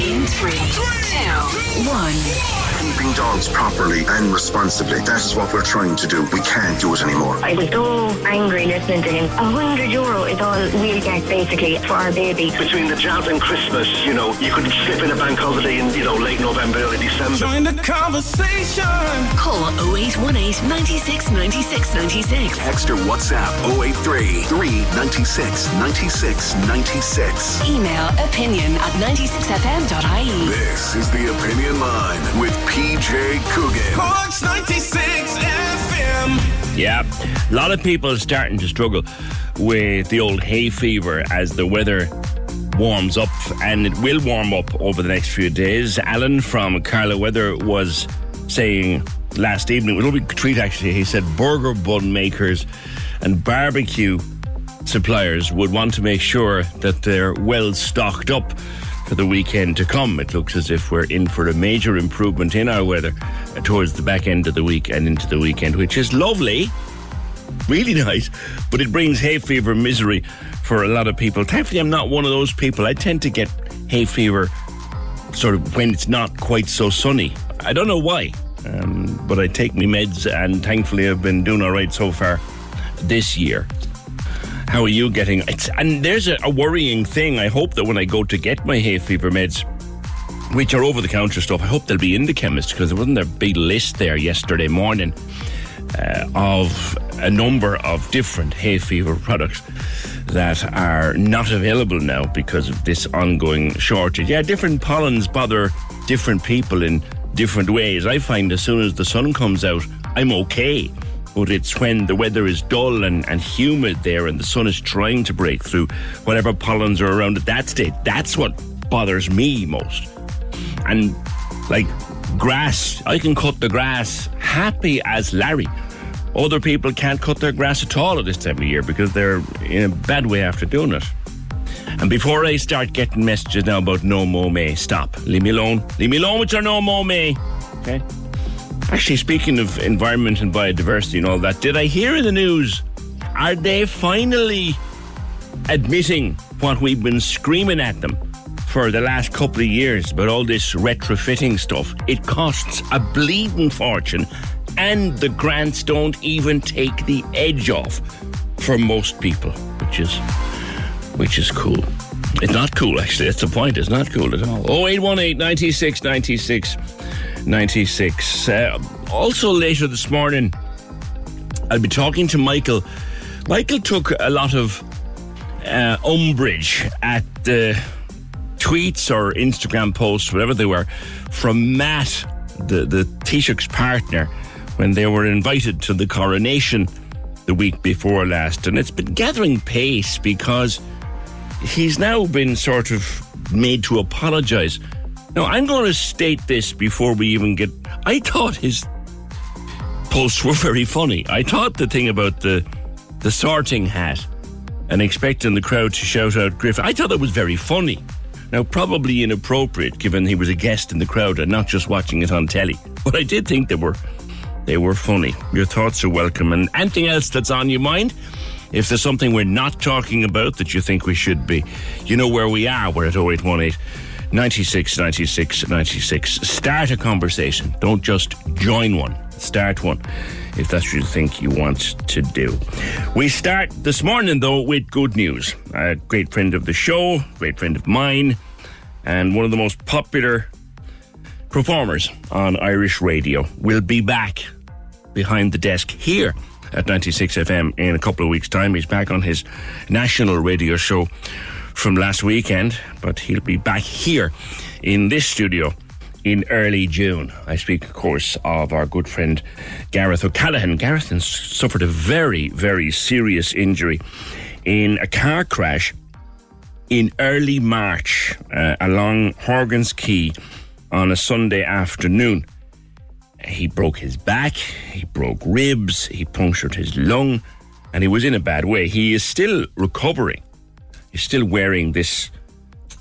In three, two, one. Keeping dogs properly and responsibly. That is what we're trying to do. We can't do it anymore. I was so angry listening to him. A hundred euro is all we'll get basically for our baby. Between the jazz and Christmas, you know, you could slip in a bank holiday in, you know, late November, early December. Join the conversation. Call 0818 96 96 96. Text or WhatsApp 083 396 96 96. Email opinion at 96fm.ie. This is the Opinion Line with PJ Coogan. Corks 96 FM. Yeah, a lot of people are starting to struggle with the old hay fever as the weather warms up, and it will warm up over the next few days. Alan from Carlow Weather was saying last evening, it was a big treat actually. He said burger bun makers and barbecue suppliers would want to make sure that they're well stocked up for the weekend to come. It looks as if we're in for a major improvement in our weather uh, towards the back end of the week and into the weekend, which is lovely, really nice, but it brings hay fever misery for a lot of people. Thankfully, I'm not one of those people. I tend to get hay fever sort of when it's not quite so sunny. I don't know why, um, but I take my meds, and thankfully, I've been doing all right so far this year. How are you getting? It's, and there's a, a worrying thing. I hope that when I go to get my hay fever meds, which are over the counter stuff, I hope they'll be in the chemist because there wasn't a big list there yesterday morning uh, of a number of different hay fever products that are not available now because of this ongoing shortage. Yeah, different pollens bother different people in different ways. I find as soon as the sun comes out, I'm okay. But it's when the weather is dull and, and humid there and the sun is trying to break through whatever pollens are around at that state. That's what bothers me most. And like grass, I can cut the grass happy as Larry. Other people can't cut their grass at all at this time of year because they're in a bad way after doing it. And before I start getting messages now about no more May, stop. Leave me alone. Leave me alone with your no more May. Okay? Actually, speaking of environment and biodiversity and all that, did I hear in the news? Are they finally admitting what we've been screaming at them for the last couple of years about all this retrofitting stuff? It costs a bleeding fortune, and the grants don't even take the edge off for most people, which is which is cool. It's not cool, actually. That's the point. It's not cool at all. 0818 96 96 96. Uh, also, later this morning, I'll be talking to Michael. Michael took a lot of uh, umbrage at the tweets or Instagram posts, whatever they were, from Matt, the, the Taoiseach's partner, when they were invited to the coronation the week before last. And it's been gathering pace because he's now been sort of made to apologise. Now, I'm going to state this before we even get. I thought his posts were very funny. I thought the thing about the the sorting hat and expecting the crowd to shout out Griffin, I thought that was very funny. Now, probably inappropriate given he was a guest in the crowd and not just watching it on telly. But I did think they were they were funny. Your thoughts are welcome. And anything else that's on your mind? If there's something we're not talking about that you think we should be, you know where we are. We're at 0818 96 96 96. Start a conversation. Don't just join one. Start one if that's what you think you want to do. We start this morning, though, with good news. A great friend of the show, great friend of mine, and one of the most popular performers on Irish radio will be back behind the desk here at 96 FM in a couple of weeks' time. He's back on his national radio show from last weekend, but he'll be back here in this studio in early June. I speak, of course, of our good friend Gareth O'Callaghan. Gareth suffered a very, very serious injury in a car crash in early March uh, along Horgan's Quay on a Sunday afternoon. He broke his back, he broke ribs, he punctured his lung, and he was in a bad way. He is still recovering. He's still wearing this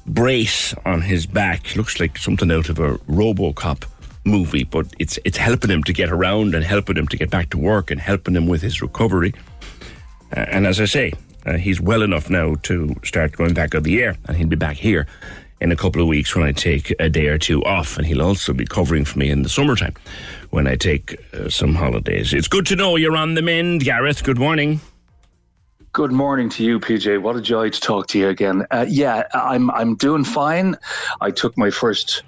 brace on his back. Looks like something out of a Robocop movie, but it's it's helping him to get around and helping him to get back to work and helping him with his recovery. Uh, and as I say, Uh, he's well enough now to start going back on the air, and he'll be back here in a couple of weeks when I take a day or two off, and he'll also be covering for me in the summertime when I take uh, some holidays. It's good to know you're on the mend, Gareth. Good morning. Good morning to you, PJ. What a joy to talk to you again. Uh, yeah, I'm I'm doing fine. I took my first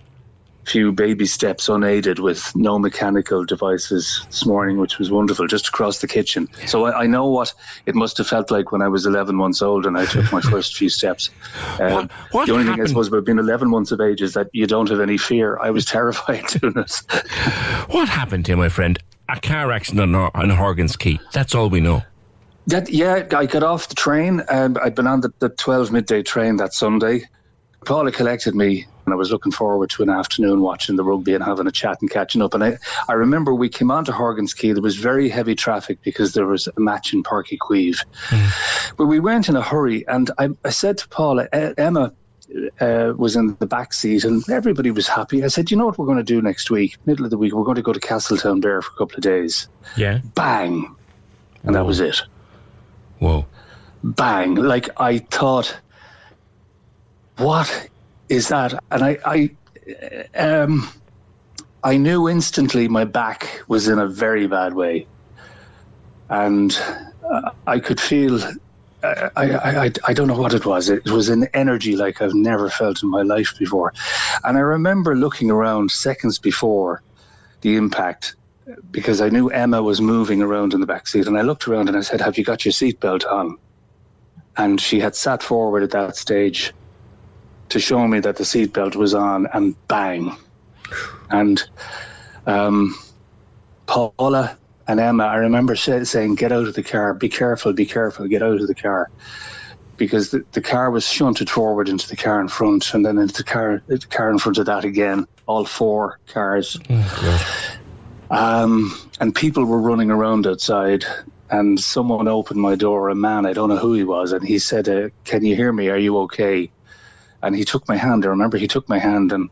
few baby steps unaided with no mechanical devices this morning, which was wonderful, just across the kitchen. So I, I know what it must have felt like when I was 11 months old and I took my first few steps. Um, What- what the only thing I suppose about being 11 months of age is that you don't have any fear. I was terrified doing it. What happened to you, my friend? A car accident on, on Horgan's Quay. That's all we know. That yeah, I got off the train. Um, I'd been on the, the twelve midday train that Sunday. Paula collected me, and I was looking forward to an afternoon watching the rugby and having a chat and catching up. And I, I remember we came onto Horgan's Quay. There was very heavy traffic because there was a match in Páirc Uí Chaoimh, but we weren't in a hurry. And I, I said to Paula, "E- Emma. Uh, was in the back seat and everybody was happy. I said, "You know what we're going to do next week, middle of the week? We're going to go to Castletownbere for a couple of days." Yeah. Bang, and that was it Whoa. bang like i thought what is that and i i um i knew instantly my back was in a very bad way and uh, i could feel I, I, I, I don't know what it was. It was an energy like I've never felt in my life before. And I remember looking around seconds before the impact because I knew Emma was moving around in the back seat. And I looked around and I said, Have you got your seatbelt on? And she had sat forward at that stage to show me that the seatbelt was on, and bang. And um, Paula and Emma, I remember say, saying, Get out of the car, be careful, be careful, get out of the car. Because the, the car was shunted forward into the car in front, and then into the car, the car in front of that again, all four cars. Um, and people were running around outside, and someone opened my door, a man, I don't know who he was, and he said, uh, Can you hear me? Are you okay? And he took my hand. I remember he took my hand and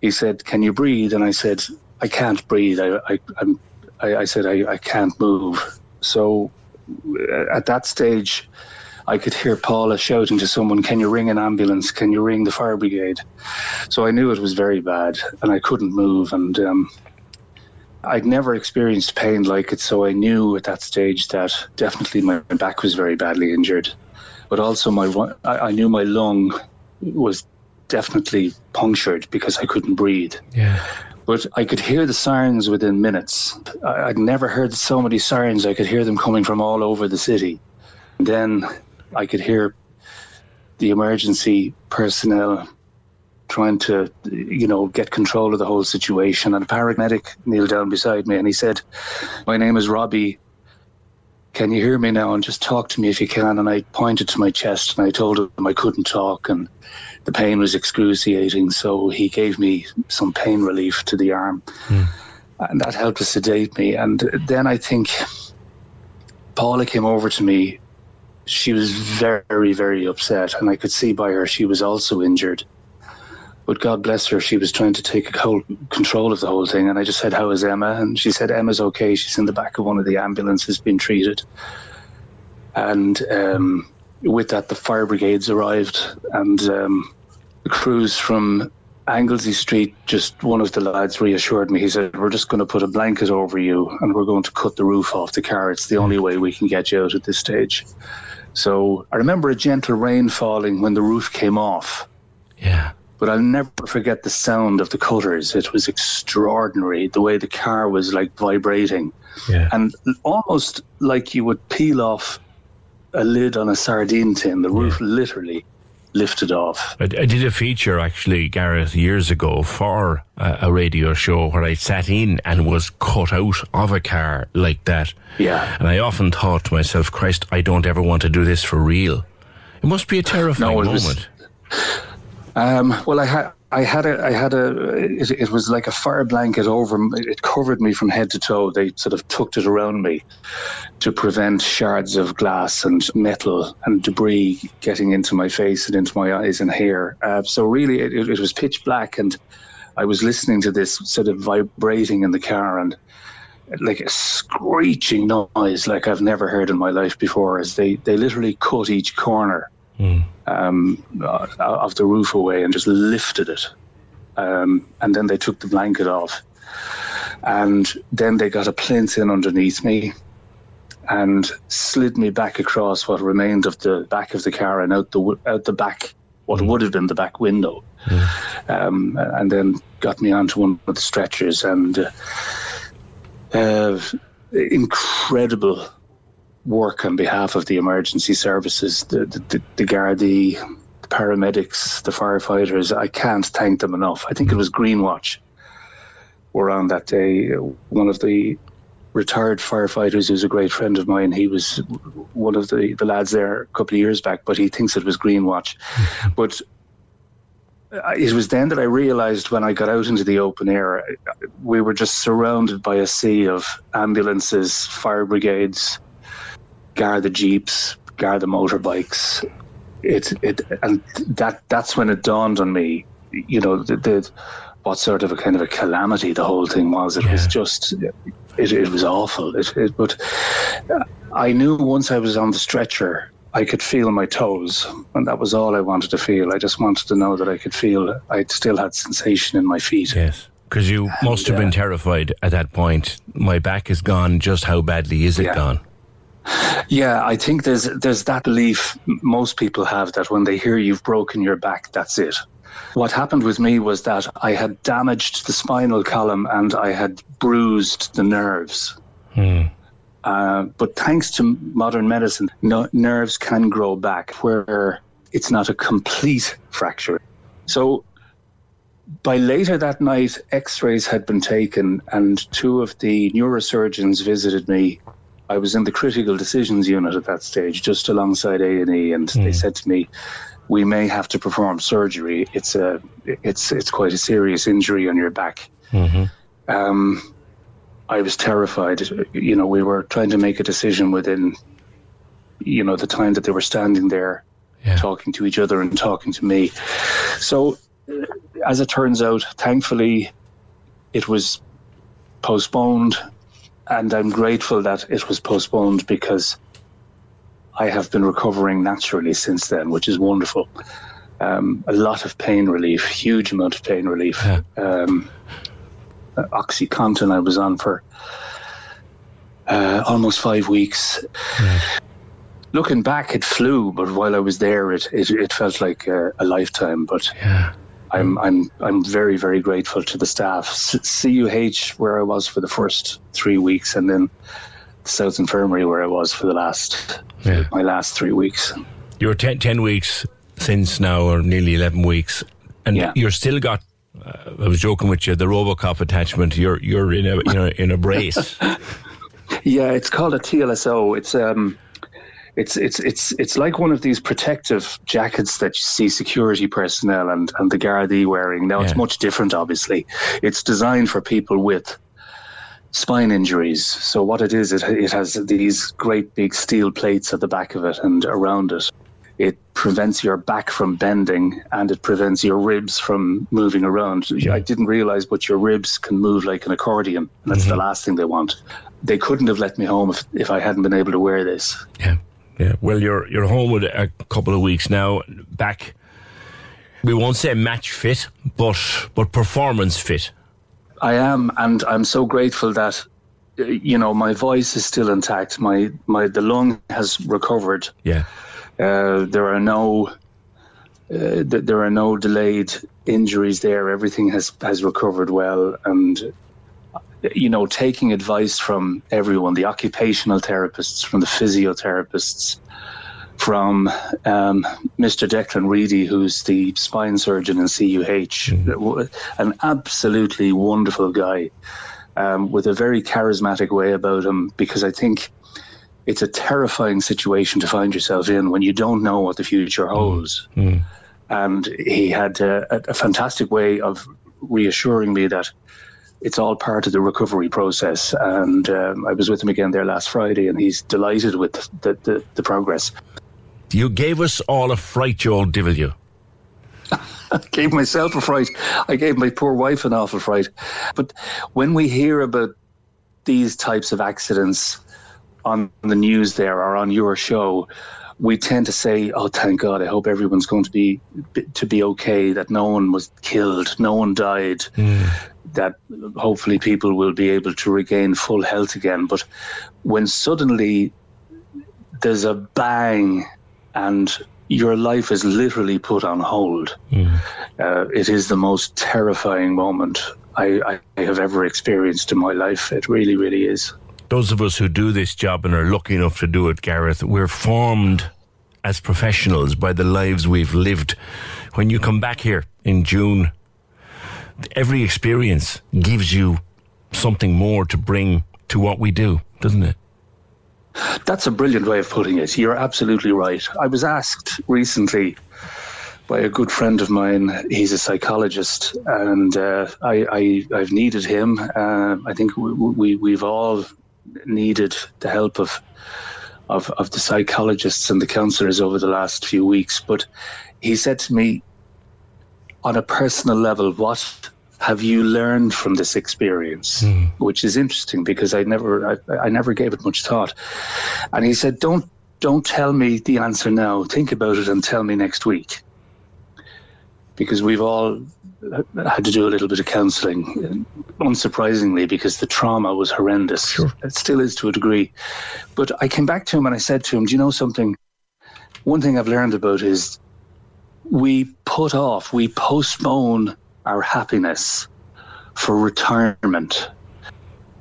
he said, Can you breathe? And I said, I can't breathe. I, I, I'm, I, I said, I, I can't move. So uh, at that stage, I could hear Paula shouting to someone, Can you ring an ambulance? Can you ring the fire brigade? So I knew it was very bad and I couldn't move. And um, I'd never experienced pain like it, so I knew at that stage that definitely my back was very badly injured. But also, my I, knew my lung was definitely punctured because I couldn't breathe. Yeah. But I could hear the sirens within minutes. I'd never heard so many sirens. I could hear them coming from all over the city. then I could hear the emergency personnel trying to, you know, get control of the whole situation. And a paramedic kneeled down beside me and he said, My name is Robbie. Can you hear me now? And just talk to me if you can. And I pointed to my chest and I told him I couldn't talk and the pain was excruciating. So he gave me some pain relief to the arm. Hmm. And that helped to sedate me. And then I think Paula came over to me. She was very, very upset. And I could see by her she was also injured. But God bless her, she was trying to take whole control of the whole thing. And I just said, How is Emma? And she said, Emma's okay. She's in the back of one of the ambulances being treated. And um, with that, the fire brigades arrived. And um, the crews from Anglesey Street, just one of the lads reassured me. He said, We're just going to put a blanket over you and we're going to cut the roof off the car. It's the only way we can get you out at this stage. So I remember a gentle rain falling when the roof came off Yeah. But I'll never forget the sound of the cutters. It was extraordinary, the way the car was like vibrating, Yeah. and almost like you would peel off a lid on a sardine tin. The roof literally lifted off. I, I did a feature actually, Gareth, years ago for a, a radio show where I sat in and was cut out of a car like that. Yeah. And I often thought to myself, Christ, I don't ever want to do this for real. It must be a terrifying No, it was- moment. Um, well, I had. I had a, I had a, it, it was like a fire blanket over, it covered me from head to toe. They sort of tucked it around me to prevent shards of glass and metal and debris getting into my face and into my eyes and hair. Uh, so really, it, it was pitch black, and I was listening to this sort of vibrating in the car, and like a screeching noise like I've never heard in my life before. As they they literally cut each corner um, uh, of the roof away and just lifted it, um, and then they took the blanket off, and then they got a plinth in underneath me. And slid me back across what remained of the back of the car and out the out the back, what would have been the back window, um, and then got me onto one of the stretchers and uh, uh, incredible work on behalf of the emergency services, the the, the, the Gardaí, the paramedics, the firefighters. I can't thank them enough. I think it was Greenwatch were on that day. One of the retired firefighters who's a great friend of mine. He was one of the, the lads there a couple of years back, but he thinks it was Greenwatch. But uh, it was then that I realised when I got out into the open air, we were just surrounded by a sea of ambulances, fire brigades, Garda jeeps, Garda motorbikes. It it and that that's when it dawned on me, you know, the, the what sort of a kind of a calamity the whole thing was. It was just it, it was awful. It, it but I knew once I was on the stretcher. I could feel my toes, and that was all I wanted to feel. I just wanted to know that I could feel I still had sensation in my feet. Yes. Because you must have been uh, terrified at that point. My back is gone. Just how badly is it Yeah. gone? Yeah, I think there's there's that belief most people have that when they hear you've broken your back, that's it. What happened with me was that I had damaged the spinal column and I had bruised the nerves. Uh, but thanks to modern medicine, no, nerves can grow back where it's not a complete fracture. So by later that night, X-rays had been taken, and two of the neurosurgeons visited me. I was in the critical decisions unit at that stage, just alongside A and E, and they said to me, "We may have to perform surgery. It's a, it's it's quite a serious injury on your back." Um, I was terrified. You know, we were trying to make a decision within, you know, the time that they were standing there, Yeah. talking to each other and talking to me. So, as it turns out, thankfully, it was postponed, and I'm grateful that it was postponed because I have been recovering naturally since then, which is wonderful. Um, a lot of pain relief, huge amount of pain relief. Um, uh, OxyContin I was on for uh, almost five weeks. Looking back, it flew, but while I was there, it it, it felt like a, a lifetime. But Yeah. I'm I'm I'm very very grateful to the staff. CUH where I was for the first three weeks, and then South Infirmary where I was for the last Yeah. my last three weeks. You're 10, 10 weeks since now, or nearly 11 weeks, and Yeah. you're still got. Uh, I was joking with you. The RoboCop attachment. You're you're in a you know in a brace. Yeah, it's called a TLSO. It's um, it's it's it's it's like one of these protective jackets that you see security personnel and and the Gardaí wearing. Now it's much different, obviously. It's designed for people with spine injuries. So what it is, it it has these great big steel plates at the back of it and around it. It prevents your back from bending and it prevents your ribs from moving around. I didn't realize, but your ribs can move like an accordion, and that's the mm-hmm. last thing they want. They couldn't have let me home if, if I hadn't been able to wear this. yeah, yeah. Well, you're you're home with a couple of weeks now. Back. We won't say match fit, but but performance fit. I am, and I'm so grateful that uh, you know my voice is still intact. My my the lung has recovered. Yeah. Uh, there are no uh, th- there are no delayed injuries there. Everything has has recovered well, and you know taking advice from everyone, the occupational therapists, from the physiotherapists, from um, Mr. Declan Reedy, who's the spine surgeon in CUH, an absolutely wonderful guy um, with a very charismatic way about him. Because I think it's a terrifying situation to find yourself in when you don't know what the future holds. And he had a, a fantastic way of reassuring me that it's all part of the recovery process. And um, I was with him again there last Friday, and he's delighted with the, the, the progress. You gave us all a fright, you old devil, you. gave myself a fright. I gave my poor wife an awful fright. But when we hear about these types of accidents on the news there or on your show, we tend to say, "Oh, thank God! I hope everyone's going to be to be okay. That no one was killed, no one died. That hopefully people will be able to regain full health again." But when suddenly there's a bang and your life is literally put on hold, uh, it is the most terrifying moment I, I have ever experienced in my life. It really, really is. Those of us who do this job and are lucky enough to do it, Gareth, we're formed as professionals by the lives we've lived. When you come back here in June, every experience gives you something more to bring to what we do, doesn't it? That's a brilliant way of putting it. You're absolutely right. I was asked recently by a good friend of mine. He's a psychologist, and uh, I, I I've needed him. Uh, I think we, we we've all needed the help of, of of the psychologists and the counselors over the last few weeks. But he said to me, on a personal level, what have you learned from this experience? Hmm. Which is interesting because I never I, I never gave it much thought. And he said, don't don't tell me the answer now. Think about it and tell me next week. Because we've all had to do a little bit of counselling, uh, unsurprisingly, because the trauma was horrendous. It still is to a degree. But I came back to him and I said to him, Do you know something? One thing I've learned about is we put off, we postpone our happiness for retirement.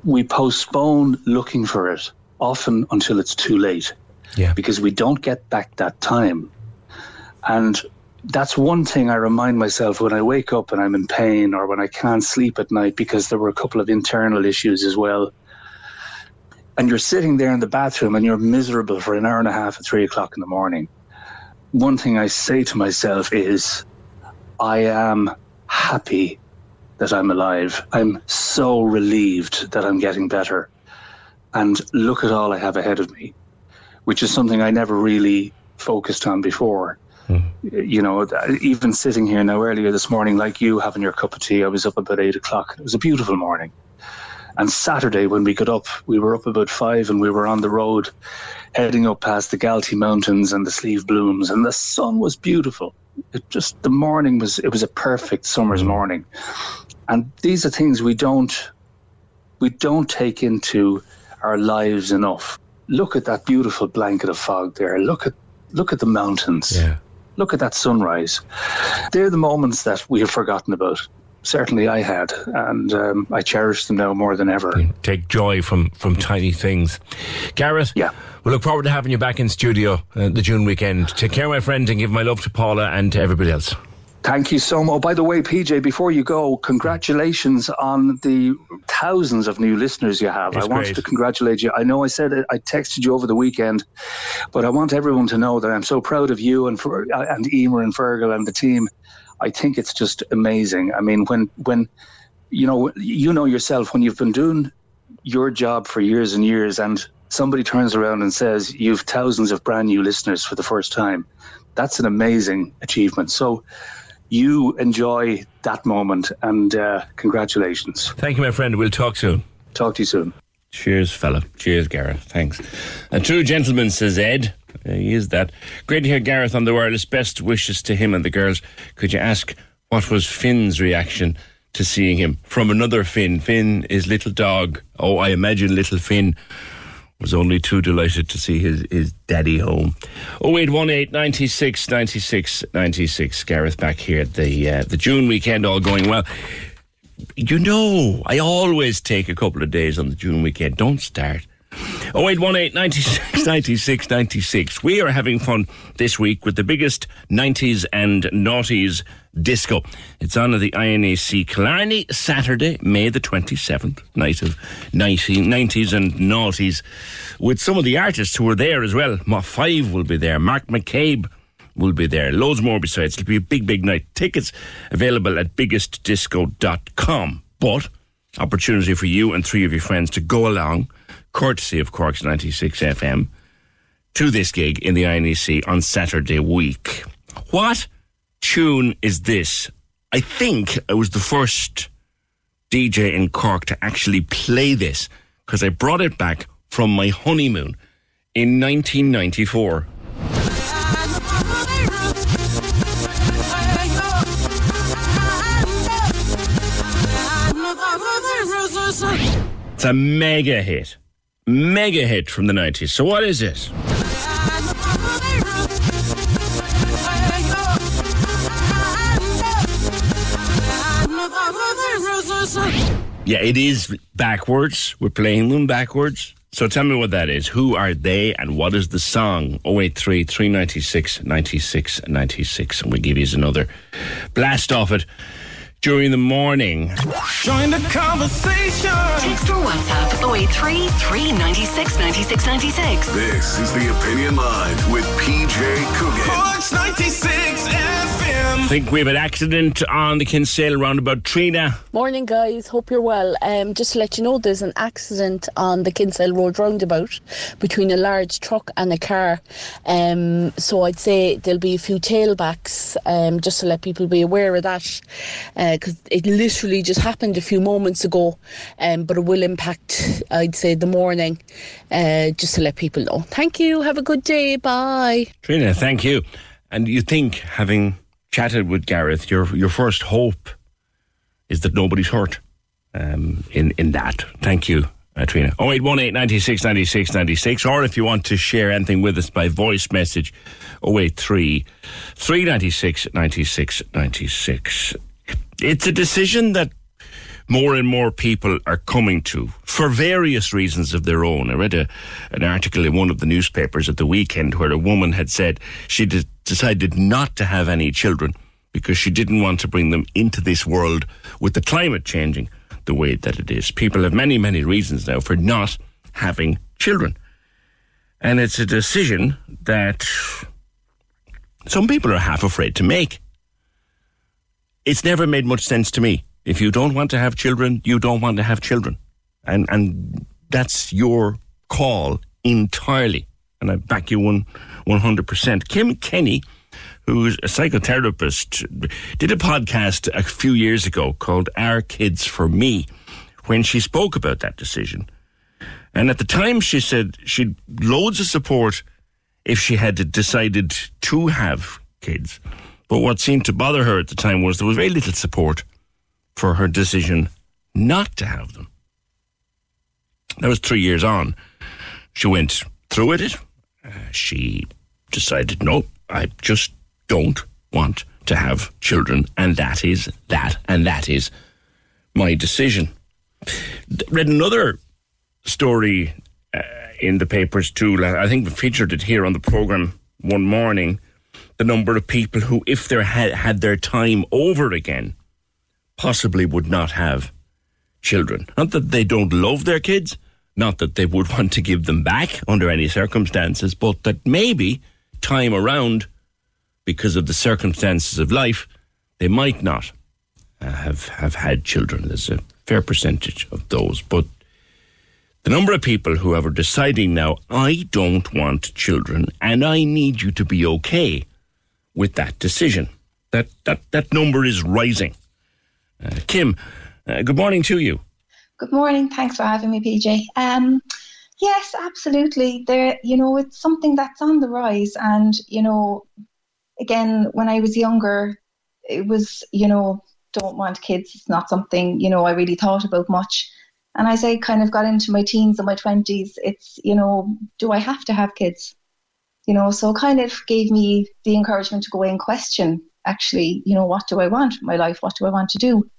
We postpone looking for it often until it's too late Yeah. because we don't get back that time. And that's one thing I remind myself when I wake up and I'm in pain or when I can't sleep at night because there were a couple of internal issues as well. And you're sitting there in the bathroom and you're miserable for an hour and a half at three o'clock in the morning. One thing I say to myself is, I am happy that I'm alive. I'm so relieved that I'm getting better. And look at all I have ahead of me, which is something I never really focused on before. You know, even sitting here now earlier this morning, like you having your cup of tea, I was up about eight o'clock. It was a beautiful morning. And Saturday, when we got up, we were up about five and we were on the road heading up past the Galtee Mountains and the Slieve Blooms, and the sun was beautiful. It just, the morning was, it was a perfect summer's mm-hmm. morning. And these are things we don't, we don't take into our lives enough. Look at that beautiful blanket of fog there. Look at, look at the mountains. Yeah. Look at that sunrise. They're the moments that we have forgotten about. Certainly I had, and um, I cherish them now more than ever. Take joy from, from tiny things. Gareth, Yeah. we look forward to having you back in studio uh, the June weekend. Take care, my friend, and give my love to Paula and to everybody else. Thank you so much. Oh, by the way, PJ, before you go, congratulations on the thousands of new listeners you have. It's I wanted great. to congratulate you. I know I said it, I texted you over the weekend, but I want everyone to know that I'm so proud of you and for, uh, and Emer and Fergal and the team. I think it's just amazing. I mean, when when you know you know yourself when you've been doing your job for years and years, and somebody turns around and says you've thousands of brand new listeners for the first time, that's an amazing achievement. So you enjoy that moment, and uh, congratulations. Thank you, my friend. We'll talk soon. Talk to you soon. Cheers, fella. Cheers, Gareth. Thanks. A true gentleman, says Ed. Uh, he is that. Great to hear Gareth on the wireless. Best wishes to him and the girls. Could you ask what was Finn's reaction to seeing him from another Finn? Finn is little dog. Oh, I imagine little Finn was only too delighted to see his, his daddy home. 0818 96 96 96. Gareth back here at the, uh, the June weekend, all going well. You know, I always take a couple of days on the June weekend. Don't start. 0818 96 96 96. We are having fun this week with the biggest 90s and noughties disco. It's on at the INEC Killarney Saturday, May the 27th, night of 90, 90s and noughties, with some of the artists who are there as well. Ma Five will be there. Mark McCabe will be there. Loads more besides. It'll be a big, big night. Tickets available at biggestdisco.com. But opportunity for you and three of your friends to go along, courtesy of Cork's 96 FM, to this gig in the INEC on Saturday week. What tune is this? I think I was the first DJ in Cork to actually play this because I brought it back from my honeymoon in 1994. It's a mega hit. Mega hit from the 90s. So, what is it? Yeah, it is backwards. We're playing them backwards. So tell me what that is. Who are they and what is the song? 083 396 96 96. And we give you another blast off it during the morning. Join the conversation. Text or WhatsApp 083 396 96 96. This is the Opinion Line with PJ Coogan. Corks 96 FM. I think we have an accident on the Kinsale roundabout. Trina. Morning, guys. Hope you're well. Um, just to let you know, there's an accident on the Kinsale Road roundabout between a large truck and a car. Um, so I'd say there'll be a few tailbacks, um, just to let people be aware of that, because it literally just happened a few moments ago. Um, but it will impact, I'd say, the morning, uh, just to let people know. Thank you. Have a good day. Bye. Trina, thank you. And you think, having chatted with Gareth, your your first hope is that nobody's hurt um, in, in that. Thank you, uh, Trina. 0818 96 96 96. Or if you want to share anything with us by voice message, 083 396 96 96. It's a decision that more and more people are coming to for various reasons of their own. I read a, an article in one of the newspapers at the weekend where a woman had said she de- decided not to have any children because she didn't want to bring them into this world with the climate changing the way that it is. People have many, many reasons now for not having children. And it's a decision that some people are half afraid to make. It's never made much sense to me. If you don't want to have children, you don't want to have children. And and that's your call entirely. And I back you one one hundred percent. Kim Kenny, who's a psychotherapist, did a podcast a few years ago called Our Kids for Me, when she spoke about that decision. And at the time she said she'd loads of support if she had decided to have kids. But what seemed to bother her at the time was there was very little support for her decision not to have them. That was three years on. She went through with it. Uh, she decided, no, I just don't want to have children, and that is that, and that is my decision. Read another story uh, in the papers too. I think we featured it here on the program one morning. The number of people who, if they had had their time over again, possibly would not have children. Not that they don't love their kids, not that they would want to give them back under any circumstances, but that maybe time around, because of the circumstances of life, they might not uh, have have had children. There's a fair percentage of those, but the number of people who are deciding now, I don't want children, and I need you to be okay with that decision. That that that number is rising. Uh, Kim, uh, good morning to you. Good morning. Thanks for having me, PJ. Um, yes, absolutely. There, you know, it's something that's on the rise, and you know, again, when I was younger, it was, you know, don't want kids. It's not something you know I really thought about much. And as I kind of got into my teens and my twenties, it's, you know, do I have to have kids? You know, so kind of gave me the encouragement to go and question actually, you know, what do I want in my life? What do I want to do?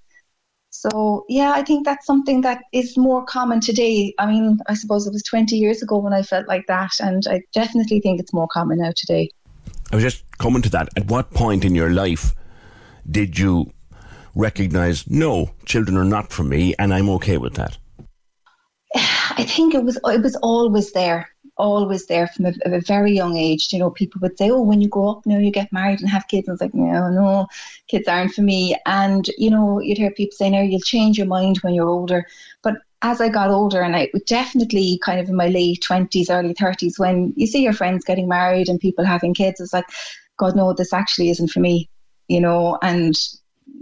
So, yeah, I think that's something that is more common today. I mean, I suppose it was 20 years ago when I felt like that, and I definitely think it's more common now today. I was just coming to that. At what point in your life did you recognize, no, children are not for me, and I'm okay with that? I think it was it was always there, always there from a, a, very young age. You know, people would say, "Oh, when you grow up, now you get married and have kids." And was like, no, no, kids aren't for me. And you know, you'd hear people say, "Now you'll change your mind when you're older." But as I got older, and I definitely kind of in my late twenties, early thirties, when you see your friends getting married and people having kids, it's like, God, no, this actually isn't for me. You know, and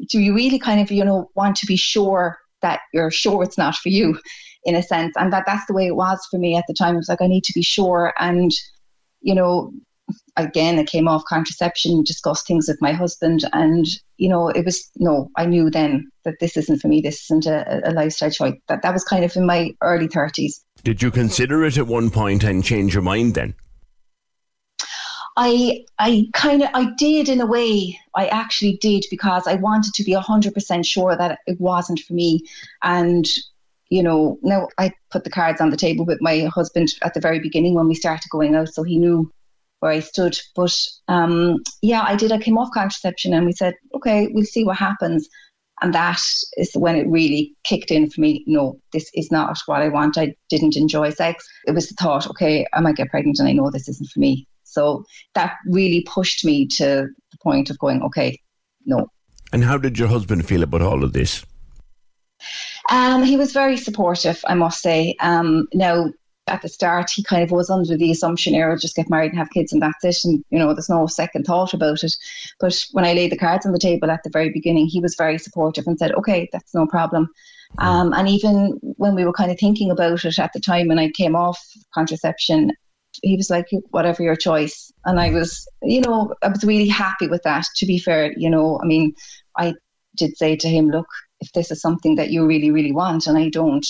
do you really kind of you know want to be sure that you're sure it's not for you? In a sense. And that that's the way it was for me at the time. It was like, I need to be sure. And, you know, again, I came off contraception, discussed things with my husband. And, you know, it was, no, I knew then that this isn't for me. This isn't a, a lifestyle choice. That, that was kind of in my early 30s. Did you consider it at one point and change your mind then? I I kind of I did in a way. I actually did because I wanted to be hundred percent sure that it wasn't for me. And you know, now I put the cards on the table with my husband at the very beginning when we started going out, so he knew where I stood. But um, yeah, I did. I came off contraception, and we said, okay, we'll see what happens. And that is when it really kicked in for me. No, this is not what I want. I didn't enjoy sex. It was the thought, okay, I might get pregnant, and I know this isn't for me. So that really pushed me to the point of going, okay, no. And how did your husband feel about all of this? Um, he was very supportive, I must say. Um, now, at the start, he kind of was under the assumption, "I'll oh, just get married and have kids, and that's it." And you know, there's no second thought about it. But when I laid the cards on the table at the very beginning, he was very supportive and said, "Okay, that's no problem." Um, and even when we were kind of thinking about it at the time, when I came off contraception, he was like, whatever your choice. And I was, you know, I was really happy with that, to be fair. You know, I mean, I did say to him, look, if this is something that you really, really want and I don't,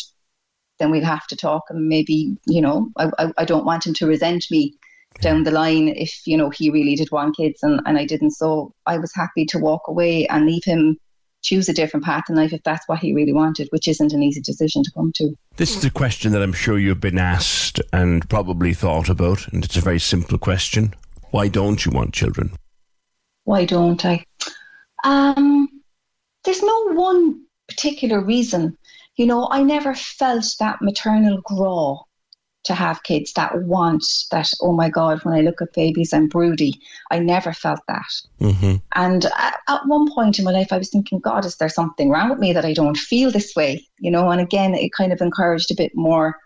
then we'll have to talk. And maybe, you know, I, I, I don't want him to resent me down the line if, you know, he really did want kids and, and I didn't. So I was happy to walk away and leave him choose a different path in life if that's what he really wanted, which isn't an easy decision to come to. This is a question that I'm sure you've been asked and probably thought about, and it's a very simple question. Why don't you want children? Why don't I? Um, there's no one particular reason. You know, I never felt that maternal grow to have kids that want that oh my god when i look at babies i'm broody i never felt that mm-hmm. and at, at, one point in my life i was thinking god is there something wrong with me that i don't feel this way you know and again it kind of encouraged a bit more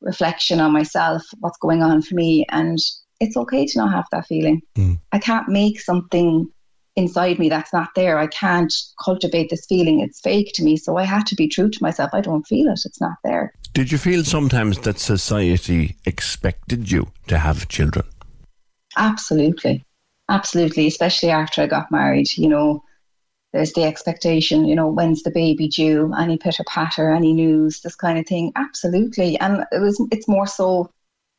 reflection on myself what's going on for me and it's okay to not have that feeling mm. i can't make something inside me that's not there. I can't cultivate this feeling. It's fake to me. So I had to be true to myself. I don't feel it. It's not there. Did you feel sometimes that society expected you to have children? Absolutely. Absolutely. Especially after I got married. You know, there's the expectation, you know, when's the baby due? Any pitter patter, any news, this kind of thing. Absolutely. And it was it's more so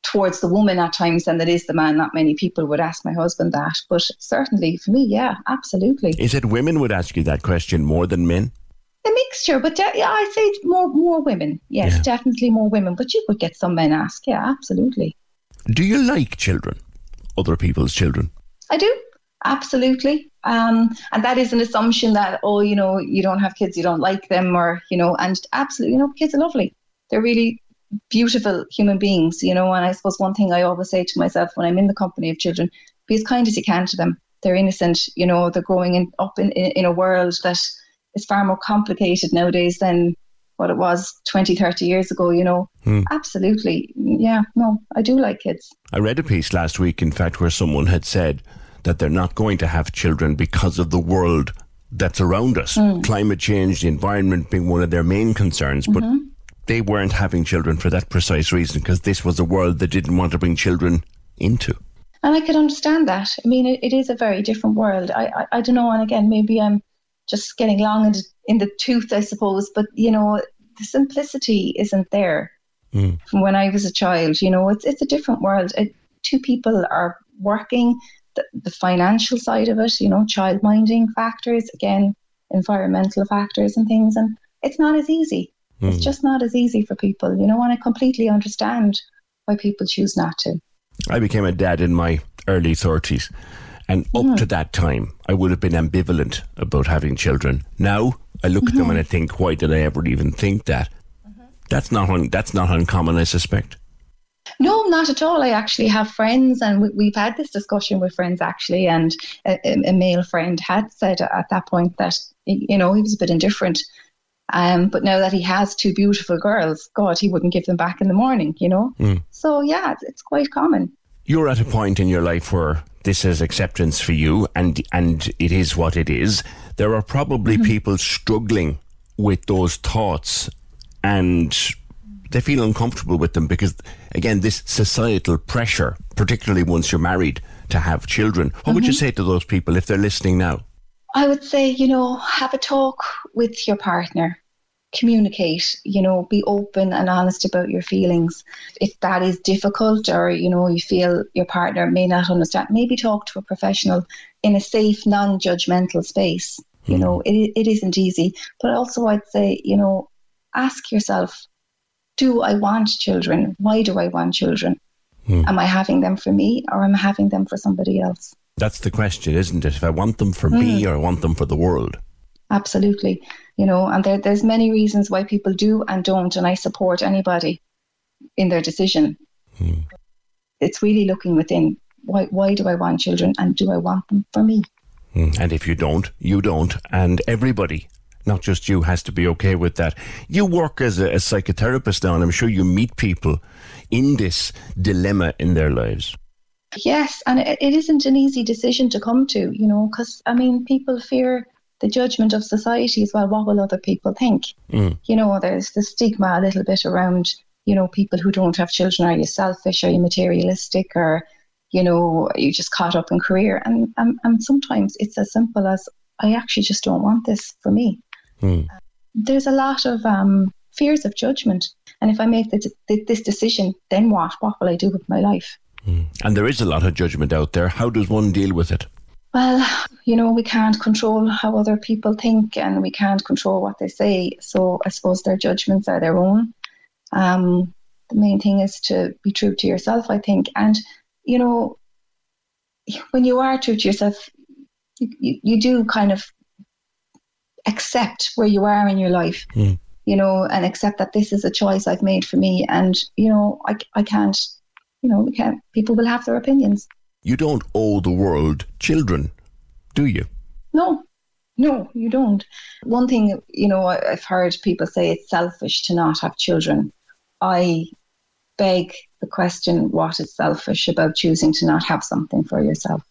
towards the woman at times than it is the man. Not many people would ask my husband that, but certainly for me, yeah, absolutely. Is it women would ask you that question more than men? A mixture, but de- yeah, I'd say more more women. Yes, yeah. definitely more women. But you could get some men ask. Yeah, absolutely. Do you like children? Other people's children? I do. Absolutely. Um, and that is an assumption that, oh, you know, you don't have kids, you don't like them, or, you know, and absolutely, you know, kids are lovely. They're really, beautiful human beings, you know. And I suppose one thing I always say to myself when I'm in the company of children, be as kind as you can to them. They're innocent, you know, they're growing in, up in, in, a world that is far more complicated nowadays than what it was 20, 30 years ago, you know. Hmm. Absolutely. Yeah, no, I do like kids. I read a piece last week, in fact, where someone had said that they're not going to have children because of the world that's around us. Mm. Climate change, the environment being one of their main concerns. But mm-hmm they weren't having children for that precise reason because this was a world they didn't want to bring children into. And I could understand that. I mean, it, it is a very different world. I, I, I don't know. And again, maybe I'm just getting long in, in the tooth, I suppose. But you know, the simplicity isn't there mm. from when I was a child. You know, it's it's a different world. It, two people are working. The, the financial side of it, you know, child minding factors, again, environmental factors and things, and it's not as easy. Mm. It's just not as easy for people, you know, and I completely understand why people choose not to. I became a dad in my early 30s. And up mm. to that time, I would have been ambivalent about having children. Now, I look mm-hmm. at them and I think, why did I ever even think that? Mm-hmm. That's not un- that's not uncommon, I suspect. No, not at all. I actually have friends, and we, have had this discussion with friends actually. And a, a, male friend had said at that point that you know he was a bit indifferent um, but now that he has two beautiful girls, God, he wouldn't give them back in the morning, you know? Mm. So, yeah, it's, it's quite common. You're at a point in your life where this is acceptance for you and, and it is what it is. There are probably mm-hmm. people struggling with those thoughts and they feel uncomfortable with them because, again, this societal pressure, particularly once you're married, to have children. What mm-hmm. would you say to those people if they're listening now? I would say, you know, have a talk with your partner communicate, you know, be open and honest about your feelings. If that is difficult or, you know, you feel your partner may not understand, maybe talk to a professional in a safe, non judgmental space. You know, hmm. it, it isn't easy. But also, I'd say, you know, ask yourself do I want children? Why do I want children? Hmm. Am I having them for me or am I having them for somebody else? That's the question, isn't it? If I want them for me hmm. or I want them for the world. Absolutely you know, and there, there's many reasons why people do and don't, and I support anybody in their decision. Hmm. It's really looking within. Why, why do I want children, and do I want them for me? Hmm. And if you don't, you don't, and everybody not just you, has to be okay with that. You work as a, a, psychotherapist now, and I'm sure you meet people in this dilemma in their lives. Yes, and it, it isn't an easy decision to come to, you know, because I mean, people fear the judgment of society as well. What will other people think? Mm. You know, there's the stigma a little bit around, you know, people who don't have children. Are you selfish? Are you materialistic? Or, you know, are you just caught up in career? And, and, and sometimes it's as simple as, I actually just don't want this for me. Mm. There's a lot of um, fears of judgment. And if I make the, the, this decision, then what? What will I do with my life? Mm. And there is a lot of judgment out there. How does one deal with it? Well, you know, we can't control how other people think and we can't control what they say. So I suppose their judgments are their own. Um, the main thing is to be true to yourself, I think. And, you know, when you are true to yourself, you, you, you do kind of accept where you are in your life, mm. you know, and accept that this is a choice I've made for me. And, you know, I, I can't, you know, we can't, people will have their opinions you don't owe the world children, do you? No, no, you don't. One thing, you know, I've heard people say it's selfish to not have children. I beg the question what is selfish about choosing to not have something for yourself?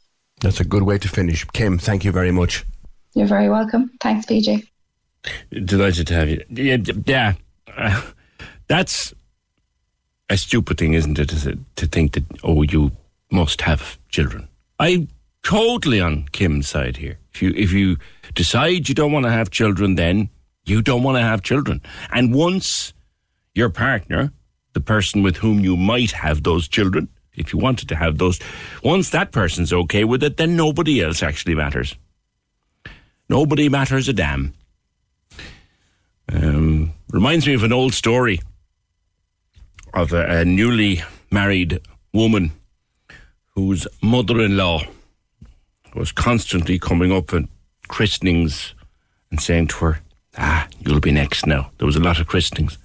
That's a good way to finish. Kim, thank you very much. You're very welcome. Thanks, PJ. Delighted to have you. Yeah, yeah. Uh, that's a stupid thing, isn't it? To, to think that, oh, you must have children. I'm totally on Kim's side here. If you if you decide you don't want to have children, then you don't want to have children. And once your partner, the person with whom you might have those children, if you wanted to have those, once that person's okay with it, then nobody else actually matters. Nobody matters a damn. Um, reminds me of an old story of a, a newly married woman whose mother in law was constantly coming up at christenings and saying to her, Ah, you'll be next now. There was a lot of christenings.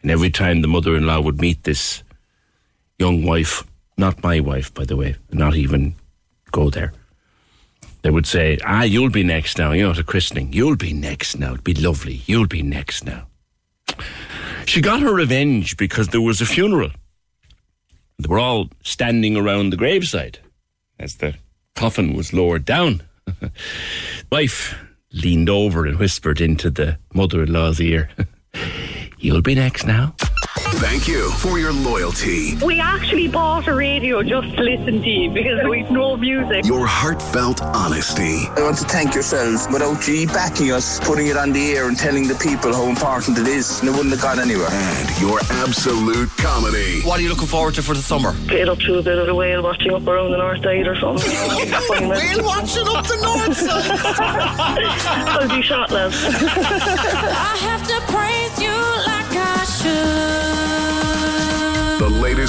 And every time the mother in law would meet this young wife, not my wife, by the way, not even go there, they would say, Ah, you'll be next now, you know, at a christening. You'll be next now. It'd be lovely. You'll be next now. She got her revenge because there was a funeral they were all standing around the graveside as the coffin was lowered down. Wife leaned over and whispered into the mother in law's ear, You'll be next now. Thank you for your loyalty. We actually bought a radio just to listen to you because we've no music. Your heartfelt honesty. I want to thank yourselves. Without you backing us, putting it on the air and telling the people how important it is, and it wouldn't have gone anywhere. And your absolute comedy. What are you looking forward to for the summer? Get up to a bit of a whale watching up around the north side or something. whale watching up the north side? I'll be shot, lads.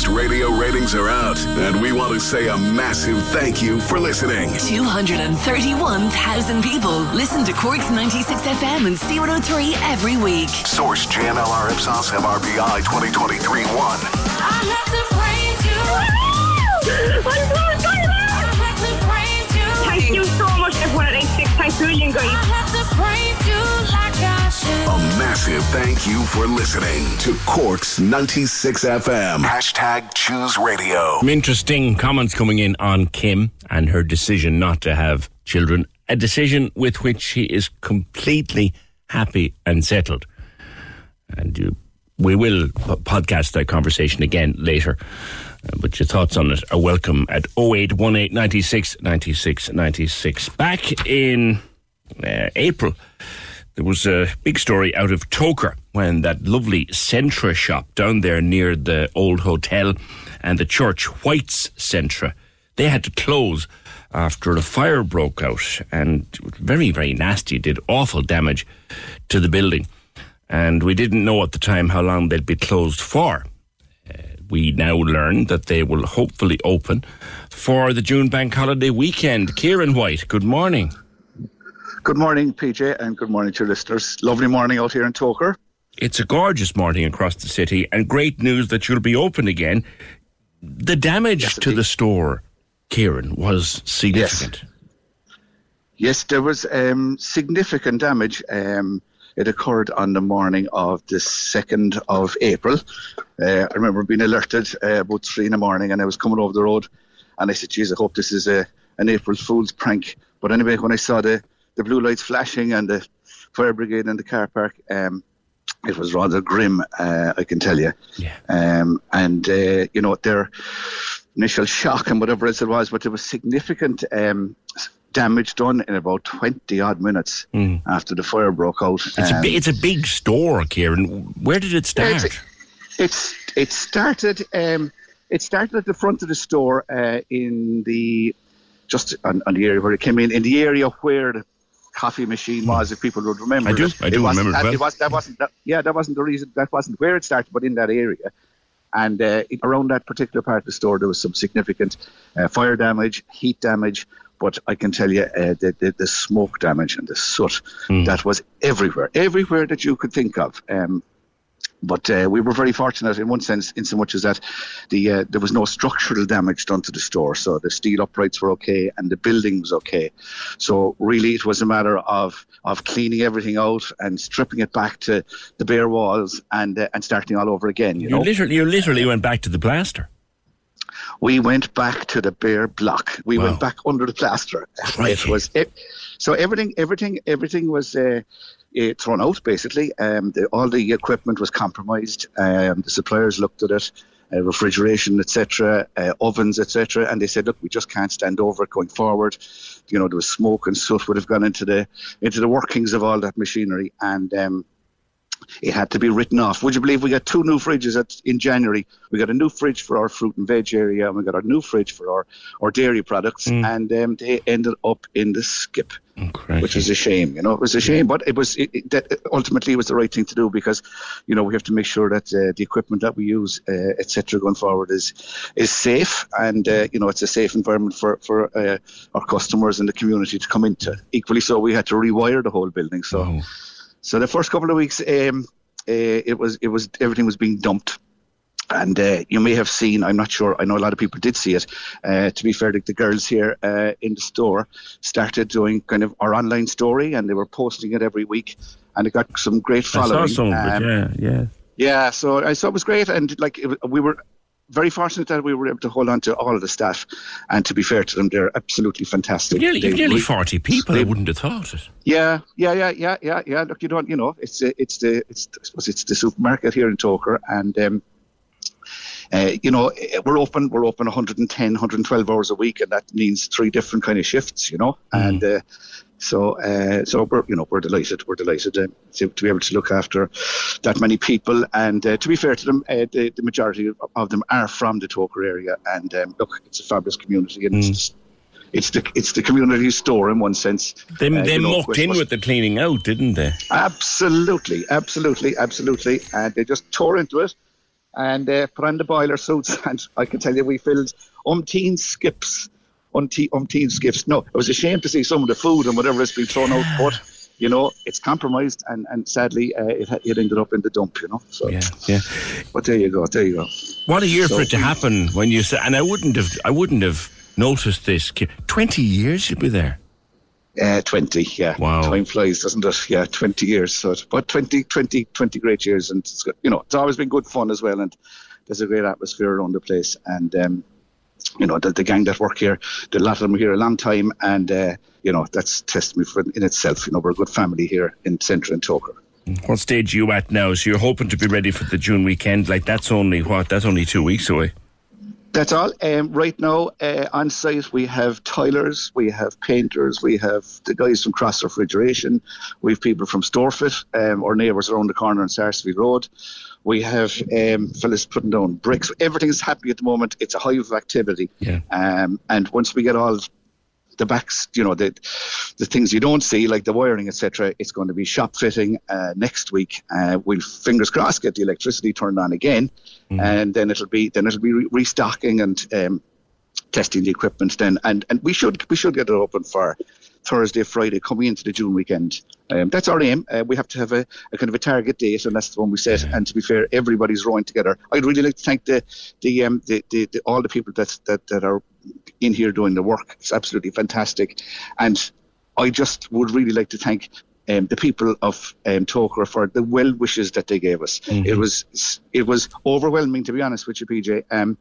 The radio ratings are out, and we want to say a massive thank you for listening. 231,000 people listen to Cork's 96 FM and C103 every week. Source JNLR Ipsos MRBI 2023 1. I have to praise you. I'm so excited. Thank you so much, everyone at 86. Thanks a million, guys. A massive thank you for listening to Cork's 96 FM. Hashtag choose radio. Some interesting comments coming in on Kim and her decision not to have children. A decision with which she is completely happy and settled. And you we will podcast that conversation again later. Uh, but your thoughts on it are welcome at 0818 96 96 96. Back in uh, April, there was a big story out of Togher when that lovely Centra shop down there near the old hotel and the church, White's Centra, they had to close after a fire broke out and very, very nasty, did awful damage to the building. And we didn't know at the time how long they'd be closed for. Uh, we now learn that they will hopefully open for the June bank holiday weekend. Kieran White, good morning. Good morning, PJ, and good morning to your listeners. Lovely morning out here in Togher. It's a gorgeous morning across the city, and great news that you'll be open again. The damage Yes, to indeed. the store, Kieran, was significant. Yes, there was um, significant damage. Um, it occurred on the morning of the 2nd of April. Uh, I remember being alerted uh, about 3 in the morning and I was coming over the road and I said, geez, I hope this is a, an April Fool's prank. But anyway, when I saw the, the blue lights flashing and the fire brigade in the car park, um, it was rather grim, uh, I can tell you. Yeah. Um, and, uh, you know, their initial shock and whatever else it was, but there was significant um, damage done in about 20 odd minutes Mm. after the fire broke out. It's, a, Um, bi- it's a big store, Kieran. Where did it start? it's- It's it started um, it started at the front of the store uh, in the just on, on the area where it came in in the area where the coffee machine was. If people would remember, I do- it. I do It wasn't- remember it well. It was, that wasn't that, yeah that wasn't the reason that wasn't where it started, but in that area. And uh, it- around that particular part of the store, there was some significant uh, fire damage, heat damage. But I can tell you, uh, the, the the smoke damage and the soot that was everywhere, everywhere that you could think of. Um, but uh, we were very fortunate in one sense, in so much as that the uh, there was no structural damage done to the store, so the steel uprights were okay and the building was okay. So really, it was a matter of of cleaning everything out and stripping it back to the bare walls and uh, and starting all over again. You You know, literally, you literally went back to the plaster. we went back to the bare block. We Wow. went back under the plaster. It was it, so everything, everything, everything was uh, uh, thrown out. Basically, um, the, all the equipment was compromised. Um, the suppliers looked at it, uh, refrigeration, etc., uh, ovens, etc., and they said, "Look, we just can't stand over it going forward." You know, there was smoke and soot would have gone into the into the workings of all that machinery, and um, it had to be written off. Would you believe we got two new fridges at, in January? We got a new fridge for our fruit and veg area, and we got a new fridge for our, our dairy products, and um, they ended up in the skip, which is a shame. You know, it was a shame, but it was it, it, that ultimately it was the right thing to do because, you know, we have to make sure that uh, the equipment that we use, uh, etc., going forward is is safe, and uh, you know, it's a safe environment for for uh, our customers and the community to come into. Equally so, we had to rewire the whole building. So. So the first couple of weeks, um, uh, it was it was everything was being dumped. And uh, you may have seen, I'm not sure, I know a lot of people did see it. Uh, to be fair, the, the girls here uh, in the store started doing kind of our online story and they were posting it every week and it got some great I following. saw some Um. Yeah, yeah. yeah, so I saw it was great, and like it, we were very fortunate that we were able to hold on to all of the staff. And to be fair to them, they're absolutely fantastic. Nearly, They nearly forty people. I they- wouldn't have thought it. Yeah, yeah, yeah, yeah, yeah, yeah. Look, you don't, you know, it's it's the, it's, I suppose it's the supermarket here in Togher, and um, uh, you know, eh, we're open, we're open 110, 112 hours a week, and that means three different kind of shifts, you know, and. Uh, so, uh, so we're you know we're delighted. We're delighted uh, to, to be able to look after that many people. And uh, to be fair to them, uh, the, the majority of- them are from the Togher area. And um, look, it's a fabulous community, and it's it's the it's the community store in one sense. They, Uh, they know, mucked in was- with the cleaning out, didn't they? Absolutely, absolutely, absolutely. And they just tore into it and uh, put on the boiler suits. And I can tell you, we filled umpteen skips, umpteen, umpteen skips. No, it was a shame to see some of the food and whatever has been thrown out, but. You know, it's compromised, and, and sadly, uh, it, it ended up in the dump. You know, so yeah, yeah. But there you go, there you go. What a year So for it to happen when you say, and I wouldn't have, I wouldn't have noticed this. Twenty years you'd be there. Uh, 20, yeah. Wow. Time flies, doesn't it? Yeah, 20 years. So, but 20, 20, 20 great years. And, it's, you know, it's always been good fun as well. And there's a great atmosphere around the place. And, um, you know, the, the gang that work here, the lot of them are here a long time. And, uh, you know, that's testimony for in itself. You know, we're a good family here in Centra and Togher. What stage are you at now? So you're hoping to be ready for the June weekend? Like that's only what? That's only two weeks away. That's all. Um, right now, uh, on site, we have tilers, we have painters, we have the guys from Cross Refrigeration, we have people from Storefit, um, our neighbours around the corner on Sarsfield Road. We have um, fellas putting down bricks. Everything's happening at the moment. It's a hive of activity. Yeah. Um, and once we get all the backs, you know, the the things you don't see, like the wiring, etc., it's going to be shop fitting uh, next week. Uh, we'll fingers crossed get the electricity turned on again, and then it'll be then it'll be re- restocking and um, testing the equipment then, and and we should we should get it open for Thursday, Friday, coming into the June weekend. Um, that's our aim. Uh, we have to have a, a kind of a target date, and that's the one we set. And to be fair, everybody's rowing together. I'd really like to thank the the, um, the, the, the all the people that, that that are in here doing the work. It's absolutely fantastic, and I just would really like to thank. Um, the people of um, Togher for the well wishes that they gave us. It was it was overwhelming to be honest with you, PJ. Um,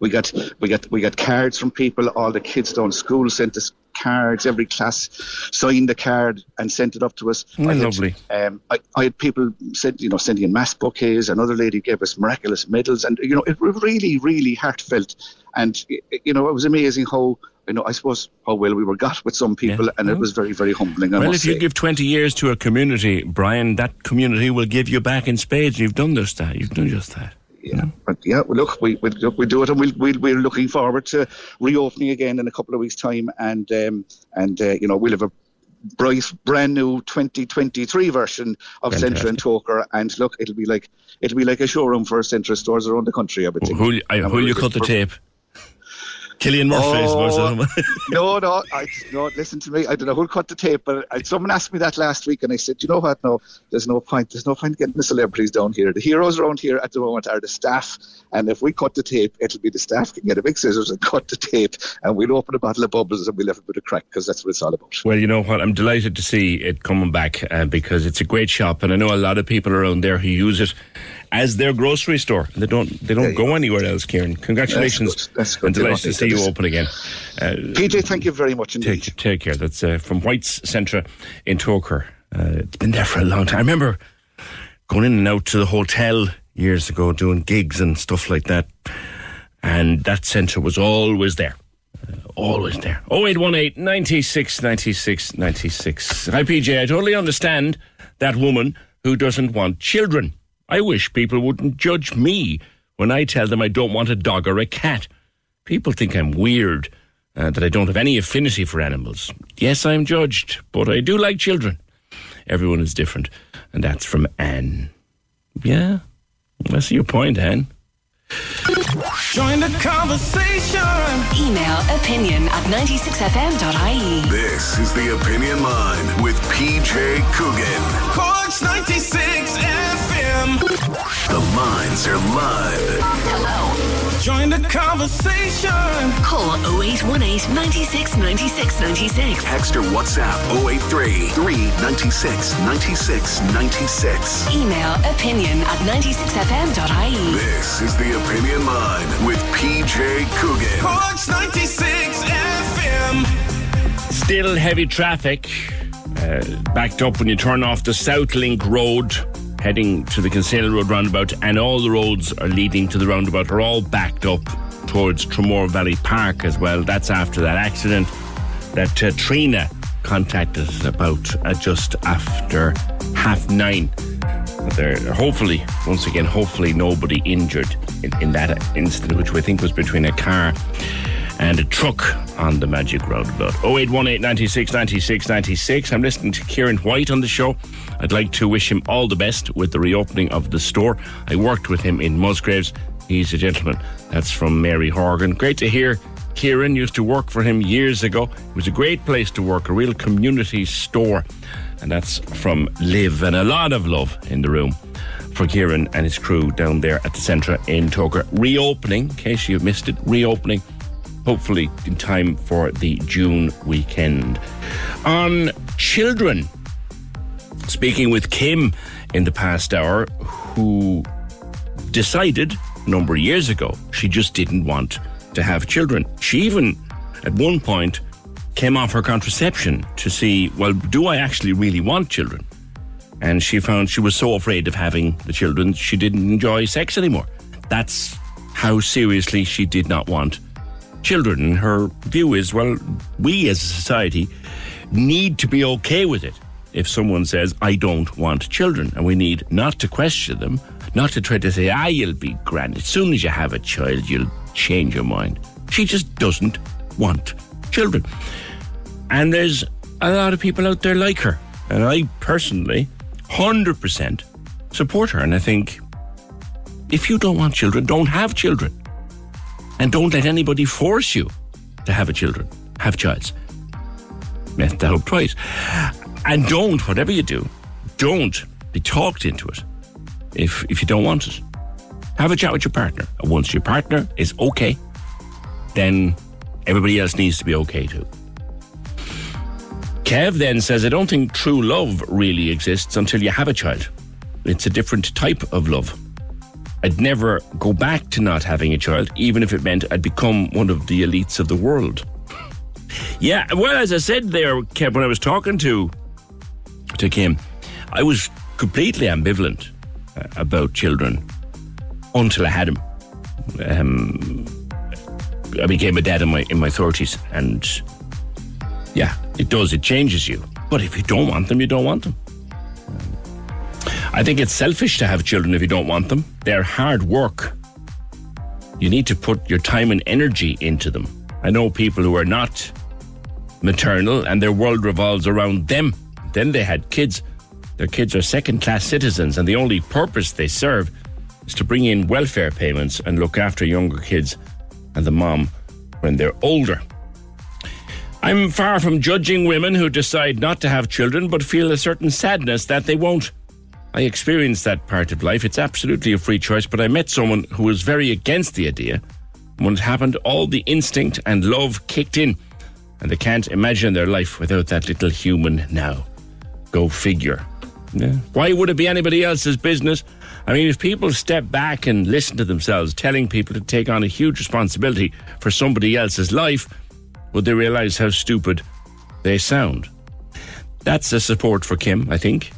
we got we got we got cards from people. All the kids down school sent us cards. Every class signed the card and sent it up to us. Oh, I had, lovely. Um, I, I had people sent you know sending in mass bouquets. Another lady gave us miraculous medals, and you know it was really really heartfelt. And you know it was amazing how. You know, I suppose how well we were got with some people, and it was very, very humbling. I well, if you say. give 20 years to a community, Brian, that community will give you back in spades. You've done this, that. You've done just that. Yeah, but yeah, well, look, we we look, we do it, and we'll, we'll we're looking forward to reopening again in a couple of weeks' time, and um, and uh, you know we'll have a bright, brand new 2023 version of Centra and Togher, and look, it'll be like it'll be like a showroom for Centra stores around the country. I would think. Who'll, I, who'll you cut the tape? Cillian Murphy, I suppose. Oh, no, no, I, no. Listen to me. I don't know who'll cut the tape, but I, someone asked me that last week, and I said, you know what? No, there's no point. There's no point getting the celebrities down here. The heroes around here at the moment are the staff, and if we cut the tape, it'll be the staff can get a big scissors and cut the tape, and we'll open a bottle of bubbles and we'll have a bit of crack because that's what it's all about. Well, you know what? I'm delighted to see it coming back uh, because it's a great shop, and I know a lot of people around there who use it as their grocery store. They don't. They don't go anywhere else. Kieran, congratulations! That's good. That's good. And delighted to see you open again. Uh, PJ, thank you very much indeed. Take, take care. That's uh, from White's Centra in Togher. Uh, it's been there for a long time. I remember going in and out to the hotel years ago doing gigs and stuff like that. And that centre was always there. Uh, always there. 0818 96 96 96. Hi, PJ. I totally understand that woman who doesn't want children. I wish people wouldn't judge me when I tell them I don't want a dog or a cat. People think I'm weird, uh, that I don't have any affinity for animals. Yes, I'm judged, but I do like children. Everyone is different. And that's from Anne. Yeah, I see your point, Anne. Join the conversation. Email opinion at 96fm.ie. This is the Opinion Line with PJ Coogan. Corks 96 FM. The lines are live. Hello. Join the conversation. Call 0818 96 96 96. Text or WhatsApp 083 396 96 96. Email opinion at 96fm.ie. This is the Opinion Line with PJ Coogan. Corks 96 FM. Still heavy traffic. Uh, backed up when you turn off the South Link Road, heading to the Kinsale Road roundabout, and all the roads are leading to the roundabout are all backed up towards Tramore Valley Park as well. That's after that accident that uh, Trina contacted us about uh, just after half nine. There, hopefully, once again, hopefully nobody injured in, in that incident, which we think was between a car and a truck on the Magic Roundabout. 0818 96 96 96. I'm listening to Kieran White on the show. I'd like to wish him all the best with the reopening of the store. I worked with him in Musgraves. He's a gentleman. That's from Mary Horgan. Great to hear. Kieran used to work for him years ago. It was a great place to work, a real community store. And that's from Liv, and a lot of love in the room for Kieran and his crew down there at the centre in Togher. Reopening, in case you've missed it, reopening hopefully in time for the June weekend. On children, speaking with Kim in the past hour, who decided a number of years ago she just didn't want to have children. She even, at one point, came off her contraception to see, well, do I actually really want children? and she found she was so afraid of having the children she didn't enjoy sex anymore. That's how seriously she did not want children. Her view is well, we as a society need to be okay with it if someone says, I don't want children. And we need not to question them, not to try to say, ah, you'll be grand. As soon as you have a child, you'll change your mind. She just doesn't want children. And there's a lot of people out there like her. And I personally, 100% support her. And I think if you don't want children, don't have children. And don't let anybody force you to have a children, have childs. Met that up twice. And don't, whatever you do, don't be talked into it if, if you don't want it. Have a chat with your partner. And once your partner is okay, then everybody else needs to be okay too. Kev then says, I don't think true love really exists until you have a child. It's a different type of love. I'd never go back to not having a child, even if it meant I'd become one of the elites of the world. yeah, well, as I said there, Kev, when I was talking to to Kim, I was completely ambivalent uh, about children until I had him. Um, I became a dad in my in my thirties, and yeah, it does. It changes you. But if you don't want them, you don't want them. I think it's selfish to have children if you don't want them. They're hard work. You need to put your time and energy into them. I know people who are not maternal and their world revolves around them. Then they had kids. Their kids are second class citizens, and the only purpose they serve is to bring in welfare payments and look after younger kids and the mom when they're older. I'm far from judging women who decide not to have children but feel a certain sadness that they won't. I experienced that part of life. It's absolutely a free choice, but I met someone who was very against the idea. When it happened, all the instinct and love kicked in, and they can't imagine their life without that little human now. Go figure. Yeah. Why would it be anybody else's business? I mean, if people step back and listen to themselves telling people to take on a huge responsibility for somebody else's life, would they realize how stupid they sound? That's a support for Kim, I think.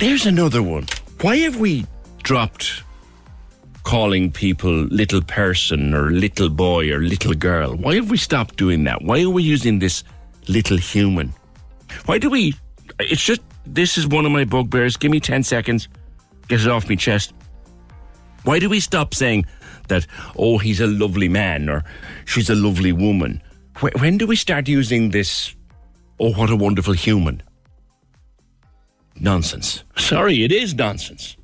There's another one. Why have we dropped calling people little person or little boy or little girl? Why have we stopped doing that? Why are we using this little human? Why do we? It's just, this is one of my bugbears. Give me 10 seconds. Get it off my chest. Why do we stop saying that, oh, he's a lovely man or she's a lovely woman? When do we start using this, oh, what a wonderful human? Nonsense. Sorry, it is nonsense.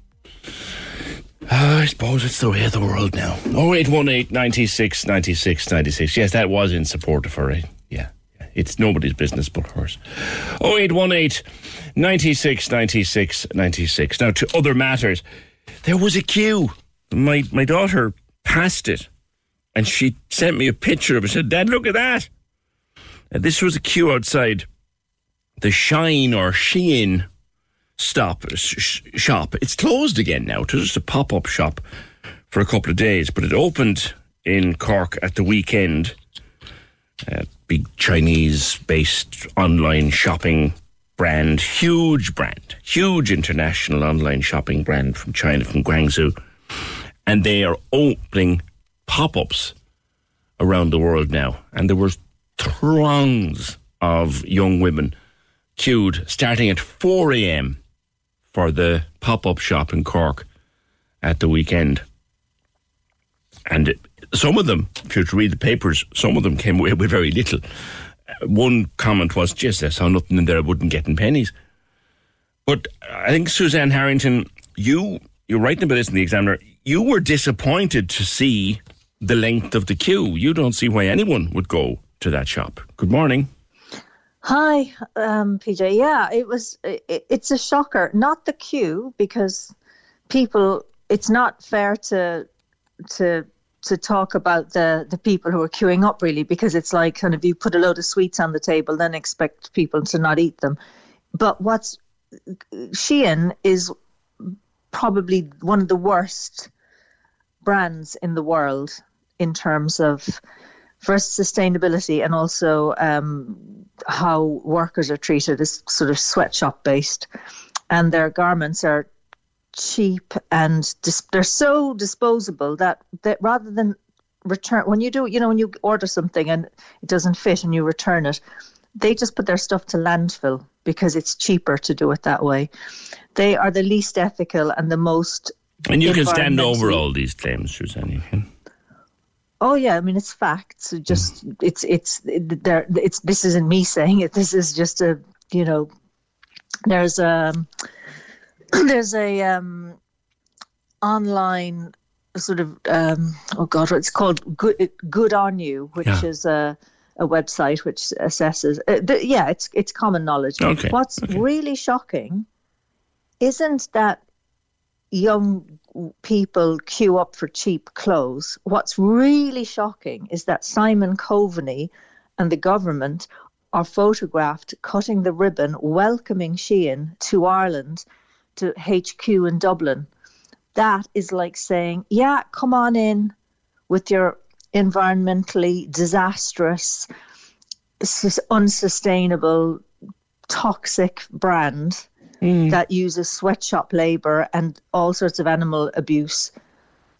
Uh, I suppose it's the way of the world now. 0818 96 96 96. Yes, that was in support of her. Yeah. It's nobody's business but hers. 0818 96 96 96. Now, to other matters, there was a queue. My, my daughter passed it and she sent me a picture of it. Said, Dad, look at that. And this was a queue outside the Shine or Shein stop sh- shop. It's closed again now. It was just a pop up shop for a couple of days, but it opened in Cork at the weekend. A big Chinese based online shopping brand, huge brand, huge international online shopping brand from China, from Guangzhou. And they are opening pop ups around the world now. And there were throngs of young women queued starting at 4 a.m. for the pop up shop in Cork at the weekend. And some of them, if you read the papers, some of them came away with very little. Uh, One comment was, just I saw nothing in there I wouldn't get in Penneys. But I think, Suzanne Harrington, you, you're writing about this in the Examiner, you were disappointed to see the length of the queue. You don't see why anyone would go to that shop. Good morning. Hi, um, PJ. Yeah, it was. It, it's a shocker. Not the queue because people. It's not fair to to to talk about the the people who are queuing up really because it's like kind of you put a load of sweets on the table then expect people to not eat them. But what's Shein is probably one of the worst brands in the world in terms of first sustainability and also um, how workers are treated is sort of sweatshop based. and their garments are cheap and dis- they're so disposable that, that rather than return when you do you know when you order something and it doesn't fit and you return it they just put their stuff to landfill because it's cheaper to do it that way they are the least ethical and the most And you can stand over all these claims, Suzanne. You can. Oh yeah, I mean it's facts. It Just it's it's there. It's this isn't me saying it. This is just a you know. There's a there's a um, online sort of um, oh god, it's called Good Good on You, which Yeah. is a a website which assesses. Uh, th- yeah, it's it's common knowledge. Okay, What's really shocking isn't that young people queue up for cheap clothes. What's really shocking is that Simon Coveney and the government are photographed cutting the ribbon, welcoming Shein to Ireland, to HQ in Dublin. That is like saying, yeah, come on in with your environmentally disastrous, unsustainable, toxic brand Mm. that uses sweatshop labor and all sorts of animal abuse.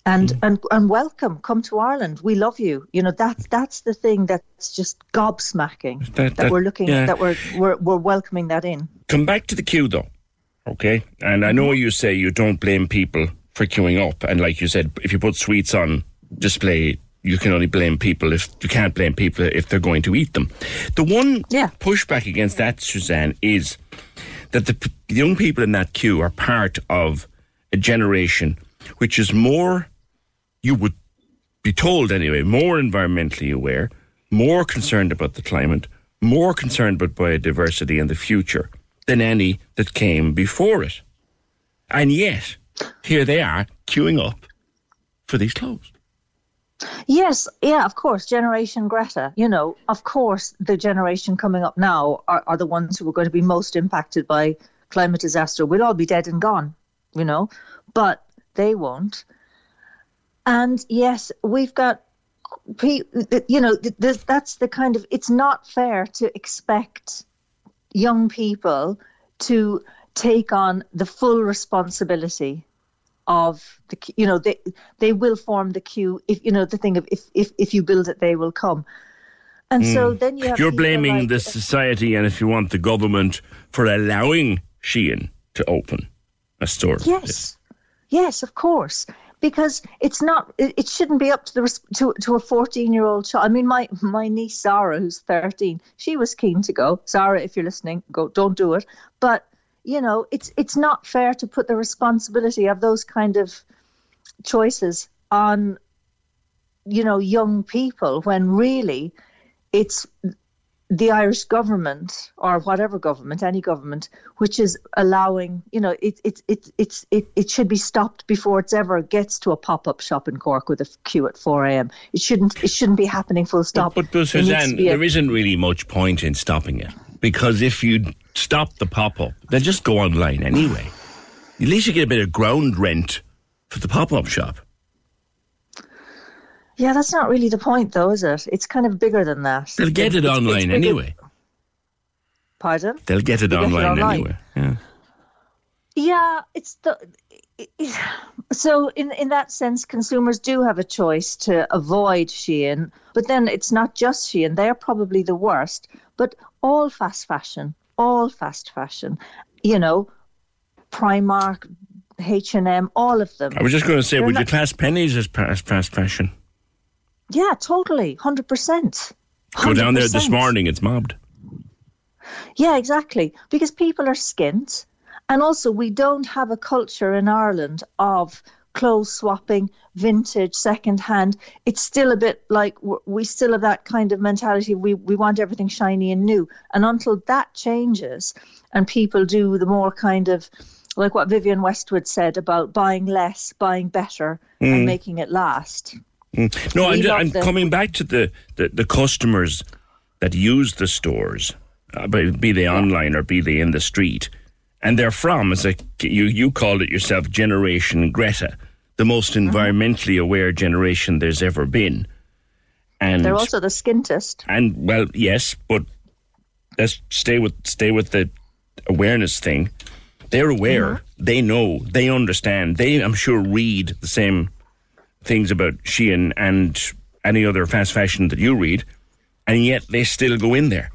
And, mm. and and welcome, come to Ireland. We love you. You know that's that's the thing that's just gobsmacking That- that, that- we're looking yeah. that we're, we're we're welcoming that in. Come back to the queue, though. Okay? And I know mm-hmm. you say you don't blame people for queuing up. And like you said, if you put sweets on display, you can only blame people if you can't blame people if they're going to eat them. The one pushback against that, Suzanne, is that the p- young people in that queue are part of a generation which is more, you would be told anyway, more environmentally aware, more concerned about the climate, more concerned about biodiversity and the future than any that came before it. And yet, here they are queuing up for these clothes. Yes, yeah, of course. Generation Greta, you know, of course, the generation coming up now are, are the ones who are going to be most impacted by climate disaster. We'll all be dead and gone, you know, but they won't. And yes, we've got, you know, th- th- that's the kind of, it's not fair to expect young people to take on the full responsibility of the you know they they will form the queue if you know the thing of if if, if you build it they will come. And so Mm. then you have You're blaming like- the society and, if you want, the government for allowing Shein to open a store. yes. Yes of course. Because it's not it, shouldn't be up to the to, to a 14 year old child. I mean my my niece sarah who's 13 she was keen to go. Sarah if you're listening go don't do it. But you know it's it's not fair to put the responsibility of those kind of choices on you know young people when really it's the Irish government or whatever government, any government, which is allowing, you know, it it it it's it, it should be stopped before it's ever gets to a pop up shop in Cork with a queue at four a.m. It shouldn't it shouldn't be happening full stop. But, but There to Suzanne, be a- there isn't really much point in stopping it because if you stop the pop up, they'll just go online anyway. At least you get a bit of ground rent for the pop up shop. yeah, that's not really the point, though, is it? It's kind of bigger than that. They'll get it It's- it's online bigger- anyway. Pardon? They'll get it They'll get it online, online. anyway. Yeah. Yeah, it's the. it- it- So in in that sense, consumers do have a choice to avoid Shein, but then it's not just Shein; they're probably the worst. But all fast fashion, all fast fashion, you know, Primark, H and M, all of them. I was just going to say, They're would you not- class Penneys as as fast fashion? Yeah, totally, hundred percent. Go down there this morning, it's mobbed. Yeah, exactly. Because people are skint. And also, we don't have a culture in Ireland of clothes swapping, vintage, second hand. It's still a bit like we still have that kind of mentality. We, we want everything shiny and new. And until that changes and people do the more kind of like what Vivienne Westwood said about buying less, buying better, Mm. and making it last. Mm. No, I'm, We I'm the- coming back to the, the, the customers that use the stores, uh, be they online or be they in the street, and they're from, as like you you called it yourself, Generation Greta, the most Mm-hmm. environmentally aware generation there's ever been, and They're also the skintest. and well, yes, but let's stay with stay with the awareness thing. They're aware. They know. They understand. They, I'm sure, read the same things about Shein and any other fast fashion that you read, and yet they still go in there.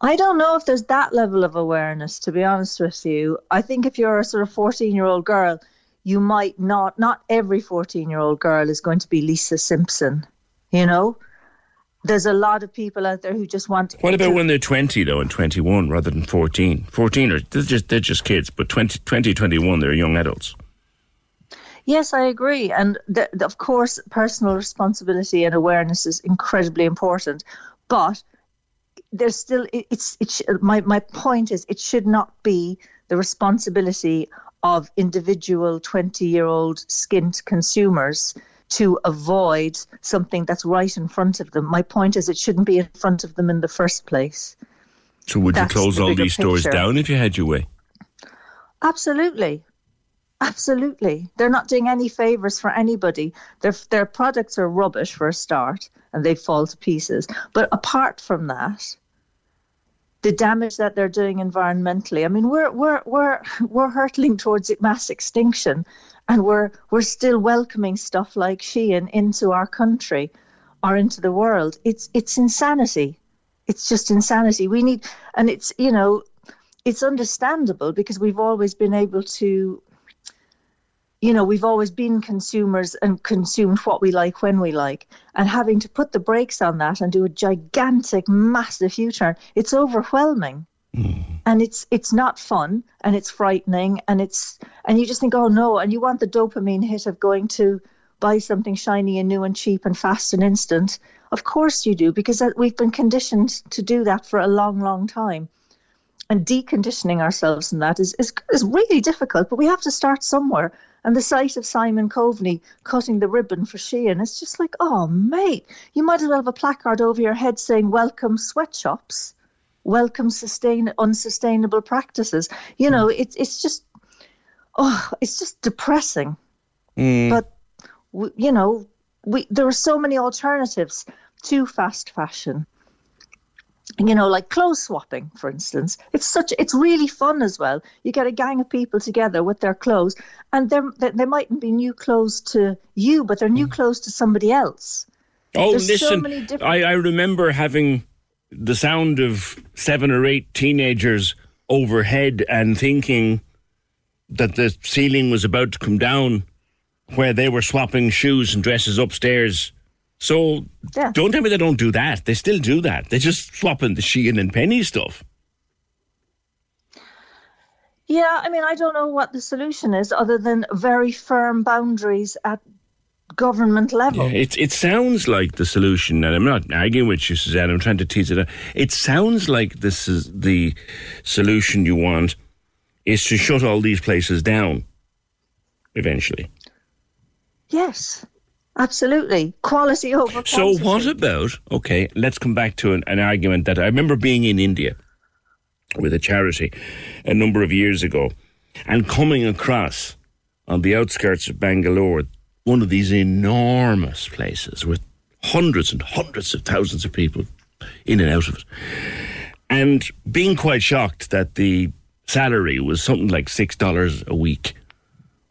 I don't know if there's that level of awareness, to be honest with you. I think if you're a sort of 14 year old girl, you might not, not every 14 year old girl is going to be Lisa Simpson, you know? There's a lot of people out there who just want. What about to- when they're 20 though and 21 rather than 14? 14 are they're just they're just kids, but 20 20 21 they're young adults. Yes, I agree. And th- of course, personal responsibility and awareness is incredibly important. But there's still, it, it's, it sh- my, my point is, it should not be the responsibility of individual 20 year old skint consumers to avoid something that's right in front of them. My point is, it shouldn't be in front of them in the first place. So would That's you close the all these stores picture. down if you had your way? Absolutely. Absolutely. They're not doing any favors for anybody. Their their products are rubbish for a start and they fall to pieces. But apart from that, the damage that they're doing environmentally, I mean we're we're we're we're hurtling towards mass extinction and we're we're still welcoming stuff like Shein into our country or into the world. It's it's insanity. It's just insanity. We need and it's you know, it's understandable because we've always been able to you know we've always been consumers and consumed what we like when we like and having to put the brakes on that and do a gigantic massive u-turn it's overwhelming mm-hmm. and it's it's not fun and it's frightening and it's and you just think oh no and you want the dopamine hit of going to buy something shiny and new and cheap and fast and instant of course you do because we've been conditioned to do that for a long long time and deconditioning ourselves from that is, is is really difficult. But we have to start somewhere. And the sight of Simon Coveney cutting the ribbon for Shein, it's just like, oh mate, you might as well have a placard over your head saying "Welcome sweatshops, welcome sustain unsustainable practices." You know, hmm. it's it's just, oh, it's just depressing. Hmm. But you know, we there are so many alternatives to fast fashion you know like clothes swapping for instance. It's such it's really fun as well. You get a gang of people together with their clothes and they're, they, they mightn't be new clothes to you but they're new mm. clothes to somebody else. Oh, There's so listen, many different- I, I remember having the sound of seven or eight teenagers overhead and thinking that the ceiling was about to come down where they were swapping shoes and dresses upstairs. So Yeah. don't tell me they don't do that. They still do that. They're just swapping the Shein and Penny stuff. yeah i mean i don't know what the solution is other than very firm boundaries at government level It it sounds like the solution, and I'm not arguing with you, Suzanne. I'm trying to tease it out. It sounds like this is the solution you want is to shut all these places down eventually. yes absolutely quality over quantity. So what about okay? Let's come back to an, an argument that I remember being in India with a charity a number of years ago, and coming across on the outskirts of Bangalore one of these enormous places with hundreds and hundreds of thousands of people in and out of it, and being quite shocked that the salary was something like six dollars a week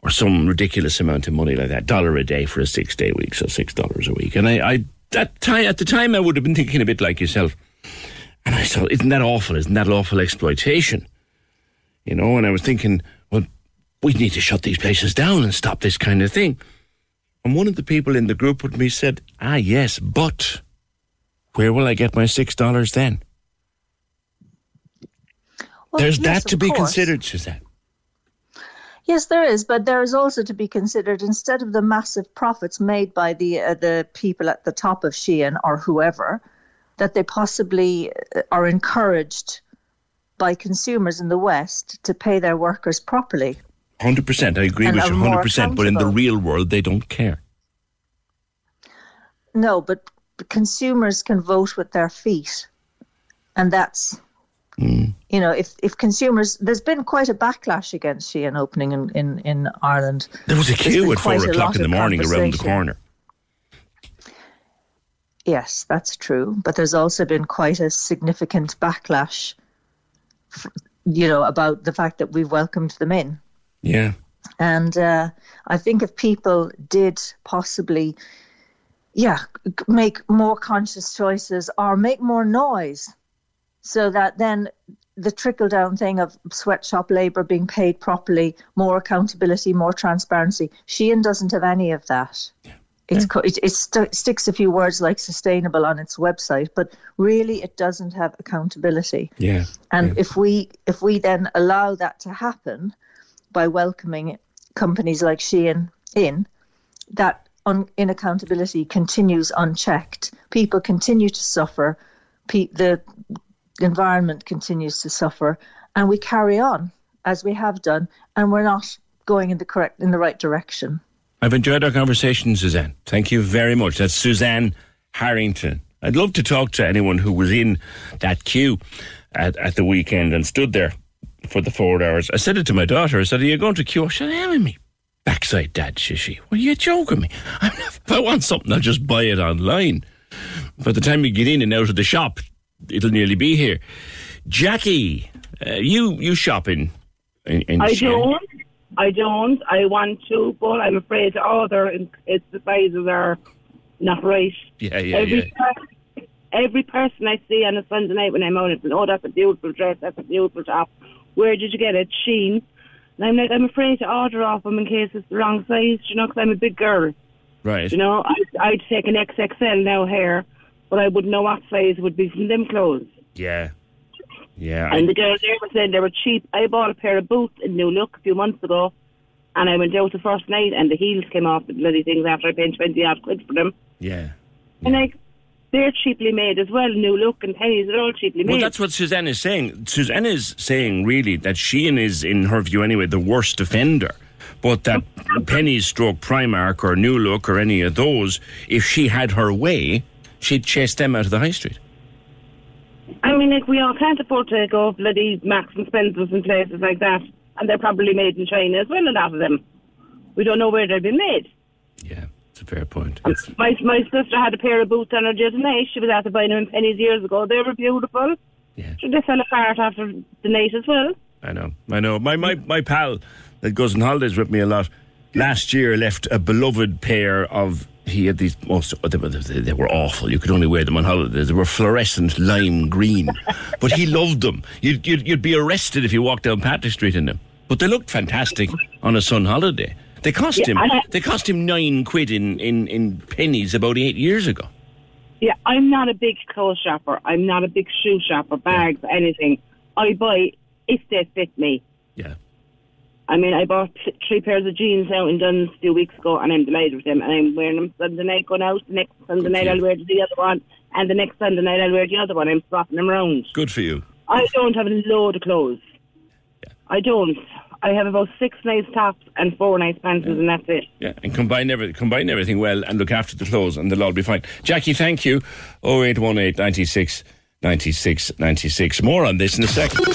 or some ridiculous amount of money like that, dollar a day for a six day week, so six dollars a week. And I, I that time at the time I would have been thinking a bit like yourself. And I thought, isn't that awful? Isn't that awful exploitation? You know, and I was thinking, well, we need to shut these places down and stop this kind of thing. And one of the people in the group with me said, Ah yes, but where will I get my six dollars then? Well, There's yes, that to be course. considered, Suzanne. Yes, there is, but there is also to be considered instead of the massive profits made by the uh, the people at the top of Shein or whoever, that they possibly uh, are encouraged by consumers in the West to pay their workers properly. Hundred percent, I agree And with you. Hundred percent, but in the real world, they don't care. No, but consumers can vote with their feet, and that's you know if if consumers there's been quite a backlash against Shein opening in in, in Ireland. There was a queue at four o'clock in the morning around the corner. Yes, that's true. But there's also been quite a significant backlash you know, about the fact that we've welcomed them in. Yeah. And uh, I think if people did possibly, yeah, make more conscious choices or make more noise, so that then the trickle down thing of sweatshop labour being paid properly, more accountability, more transparency. Shein doesn't have any of that. It's co- it, it st- sticks a few words like sustainable on its website, but really it doesn't have accountability. Yeah. And if we if we then allow that to happen by welcoming companies like Shein in, that un- inaccountability continues unchecked. People continue to suffer. Pe- the environment continues to suffer, and we carry on as we have done, and we're not going in the correct in the right direction. I've enjoyed our conversation, Suzanne. Thank you very much. That's Suzanne Harrington. I'd love to talk to anyone who was in that queue at, at the weekend and stood there for the four hours. I said it to my daughter. I said, Are you going to queue? She said, me. Backside, Dad, says she. Well, you joking me. I'm not, if I want something, I'll just buy it online. By the time you get in and out of the shop, it'll nearly be here. Jackie, uh, you you shopping in, in I Shein? don't. I don't. I want to, but I'm afraid to order. and It's the sizes are not right. Yeah, yeah, every, yeah. per- every person I see on a Sunday night when I'm out, it's oh, that's a beautiful dress, that's a beautiful top. Where did you get it? Shein. And I'm like, I'm afraid to order off them in case it's the wrong size, you know, because I'm a big girl. Right. You know, I'd, I'd take an XXL now here, but I wouldn't know what size would be from them clothes. Yeah. Yeah. And the girls there were saying they were cheap. I bought a pair of boots in New Look a few months ago, and I went out the first night, and the heels came off the bloody things after I paid twenty odd quid for them. yeah. And like, they're cheaply made as well. New Look and Penneys, they're all cheaply made. Well, that's what Suzanne is saying. Suzanne is saying, really, that Shein is, in her view anyway, the worst offender. But that Penneys stroke Primark or New Look or any of those, if she had her way, she'd chase them out of the high street. I mean, like, we all can't afford to go bloody Marks and Spencer's and places like that, and they're probably made in China as well. A lot of them, we don't know where they've been made. Yeah, it's a fair point. Um, my my sister had a pair of boots on her the other night. She was out to buy them in Penneys years ago. They were beautiful. Yeah. So they fell apart after the night as well. I know, I know. My, my, my pal that goes on holidays with me a lot last year left a beloved pair of. He had these most. Oh, they were, they were awful. You could only wear them on holidays. They were fluorescent lime green, but he loved them. You'd, you'd, you'd be arrested if you walked down Patrick Street in them. But they looked fantastic on a sun holiday. They cost Yeah, him. I- They cost him nine quid in, in, in Penneys about eight years ago. Yeah, I'm not a big clothes shopper. I'm not a big shoe shopper, bags, anything. I buy if they fit me. Yeah. I mean, I bought three pairs of jeans out in Dunnes a few weeks ago, and I'm delighted with them. And I'm wearing them Sunday night going out. The next Sunday night I'll wear the other one, and the next Sunday night I'll wear the other one. I'm swapping them around. Good for you. I don't have a load of clothes. I don't. I have about six nice tops and four nice pants, and that's it. Yeah, and combine every, combine everything well and look after the clothes, and they'll all be fine. Jackie, thank you. 0818 96 96 96. More on this in a second.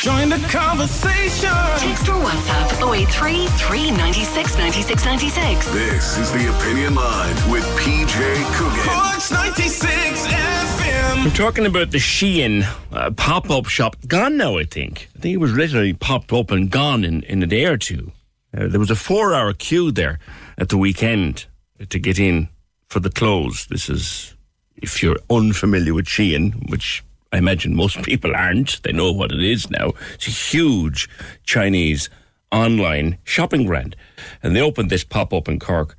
Join the conversation. Text or WhatsApp 083 396 96 96. This is the Opinion Line with PJ Coogan. Corks 96 FM. We're talking about the Shein uh, pop up shop. Gone now, I think. I think it was literally popped up and gone in, in a day or two. Uh, there was a four hour queue there at the weekend to get in for the clothes. This is, if you're unfamiliar with Shein, which I imagine most people aren't, they know what it is now. It's a huge Chinese online shopping brand. And they opened this pop up in Cork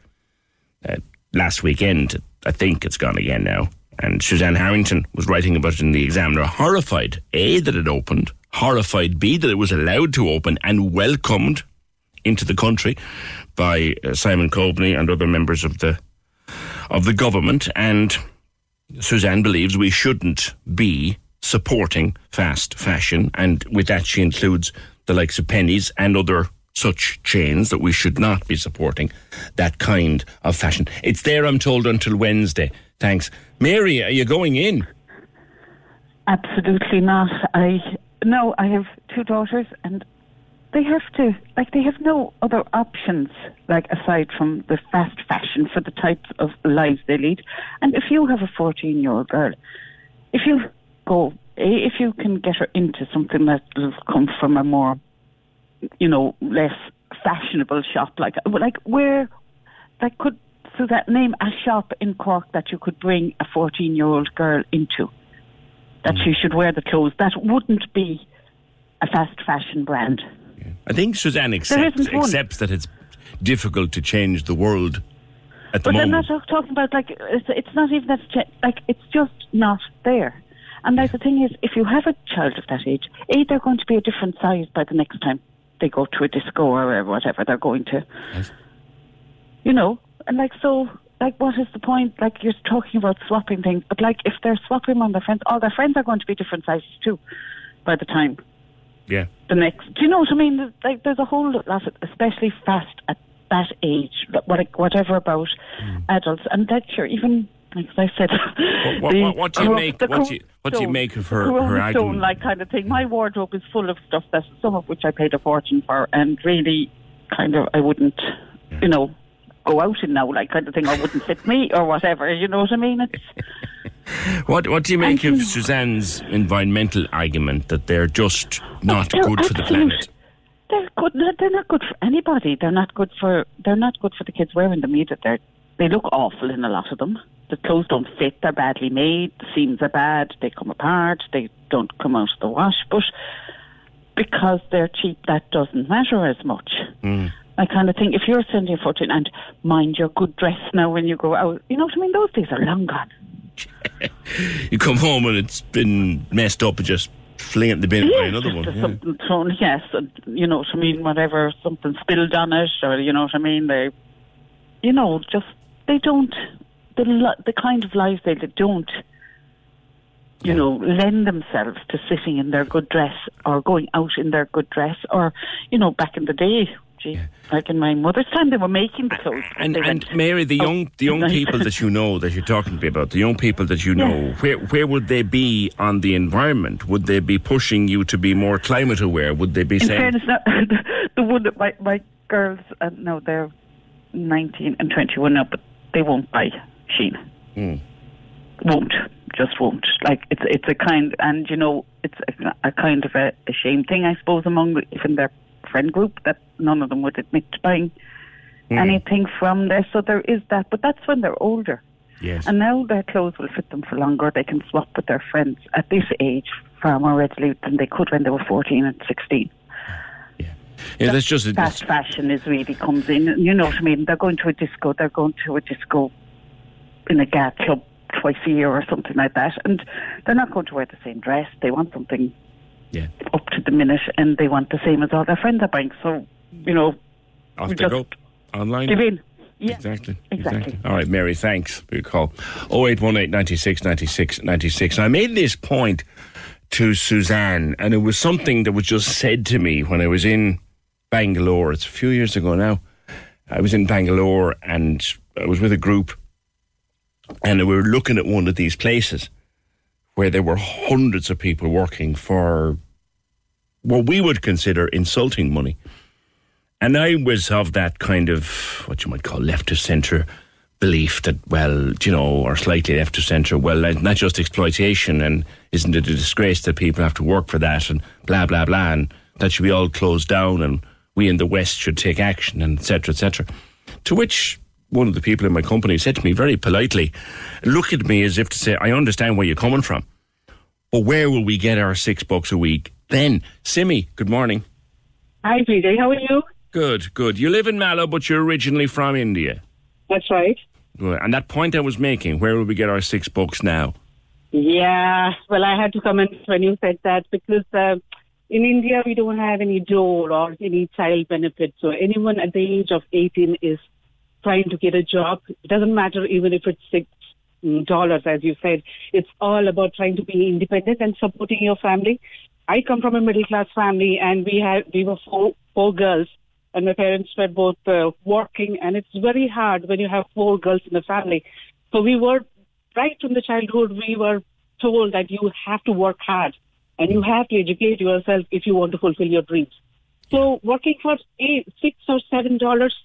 uh, last weekend. I think it's gone again now. And Suzanne Harrington was writing about it in the Examiner, horrified, A, that it opened, horrified, B, that it was allowed to open and welcomed into the country by uh, Simon Coveney and other members of the of the government. And Suzanne believes we shouldn't be supporting fast fashion. And with that, she includes the likes of Penneys and other such chains that we should not be supporting that kind of fashion. It's there, I'm told, until Wednesday. Thanks. Mary, are you going in? Absolutely not. I no, I have two daughters and they have to like they have no other options like aside from the fast fashion for the types of lives they lead. And if you have a fourteen year old girl, if you go eh, if you can get her into something that will come from a more, you know, less fashionable shop, like like where, like could so that name a shop in Cork that you could bring a fourteen-year-old girl into, that mm. she should wear the clothes. That wouldn't be a fast fashion brand. I think Suzanne accepts, accepts that it's difficult to change the world at the But I'm not talk- talking about like it's, it's not even that like it's just not there. And like the thing is, if you have a child of that age, a they're going to be a different size by the next time they go to a disco or whatever they're going to. You know, and like so, like what is the point? Like you're talking about swapping things, but like if they're swapping on their friends, all their friends are going to be different sizes too by the time Yeah. The next. Do you know what I mean? There's, Like, there's a whole lot, of, especially fast at that age, what- whatever about mm. adults, and that you're even. Like I said. What, what, what do you make? What do you, what do you make of her her argument? stone like kind of thing. My wardrobe is full of stuff that some of which I paid a fortune for, and really, kind of, I wouldn't, you know, go out in now, like kind of thing, or wouldn't fit me or whatever. You know what I mean? It's What What do you make of Suzanne's environmental argument that they're just not They're good for the planet? They're good. They're, not good for anybody. They're not good for. They're not good for the kids wearing them either. They they look awful in a lot of them. The clothes don't fit. They're badly made. The seams are bad. They come apart. They don't come out of the wash. But because they're cheap, that doesn't matter as much. Mm. I kind of think if you're sending a fortune and mind your good dress now when you go out, you know what I mean? Those days are long gone. You come home and it's been messed up and just fling it in the bin buy another one. Yeah. thrown, yes, you know what I mean, whatever, something spilled on it, or you know what I mean, they, you know, just, they don't, the, the kind of lives they live don't, you know, lend themselves to sitting in their good dress or going out in their good dress, or, you know, back in the day, like in my mother's time, they were making clothes. And, and Mary, the out young the young people that you know that you're talking to me about, the young people that you know, where where would they be on the environment? Would they be pushing you to be more climate aware? Would they be In saying, fairness, no, the one that my my girls, uh, no, they're nineteen and twenty one now, but they won't buy Shein. Hmm. Won't, just won't. Like it's it's a kind, and you know, it's a, a kind of a, a shame thing, I suppose, among even their friend group that none of them would admit to buying Hmm. anything from there. So there is that, but that's when they're older. Yes. And now their clothes will fit them for longer. They can swap with their friends at this age far more readily than they could when they were 14 and 16. yeah, that's just a, Fast fashion is really comes in. You know what I mean? They're going to a disco. They're going to a disco in a gas club twice a year or something like that, and they're not going to wear the same dress. They want something Yeah. up to the minute, and they want the same as all their friends are buying. So, you know, off they go online. give in. Yeah. Exactly. Exactly. All right, Mary, thanks for your call. 0818 96 96 96. I made this point to Suzanne, and it was something that was just said to me when I was in Bangalore. It's a few years ago now. I was in Bangalore and I was with a group, and we were looking at one of these places where there were hundreds of people working for what we would consider insulting money. And I was of that kind of what you might call left of centre belief that, well, you know, or slightly left of centre, well, not just exploitation, and isn't it a disgrace that people have to work for that, and blah blah blah, and that should be all closed down, and we in the West should take action, and etc. etc. To which one of the people in my company said to me very politely, look at me as if to say, I understand where you're coming from, but where will we get our six bucks a week then? Simi, good morning. Hi, PJ. How are you? Good, good. You live in Mallow, but you're originally from India. That's right. Good. And that point I was making, where will we get our six bucks now? Yeah. Well, I had to comment when you said that because uh, in India we don't have any dole or any child benefit. So anyone at the age of 18 is trying to get a job. It doesn't matter even if it's six mm, dollars, as you said. It's all about trying to be independent and supporting your family. I come from a middle class family, and we had we were four four girls, and my parents were both uh, working, and it's very hard when you have four girls in the family. So we were right from the childhood we were told that you have to work hard and you have to educate yourself if you want to fulfill your dreams. So working for eight, six or seven dollars,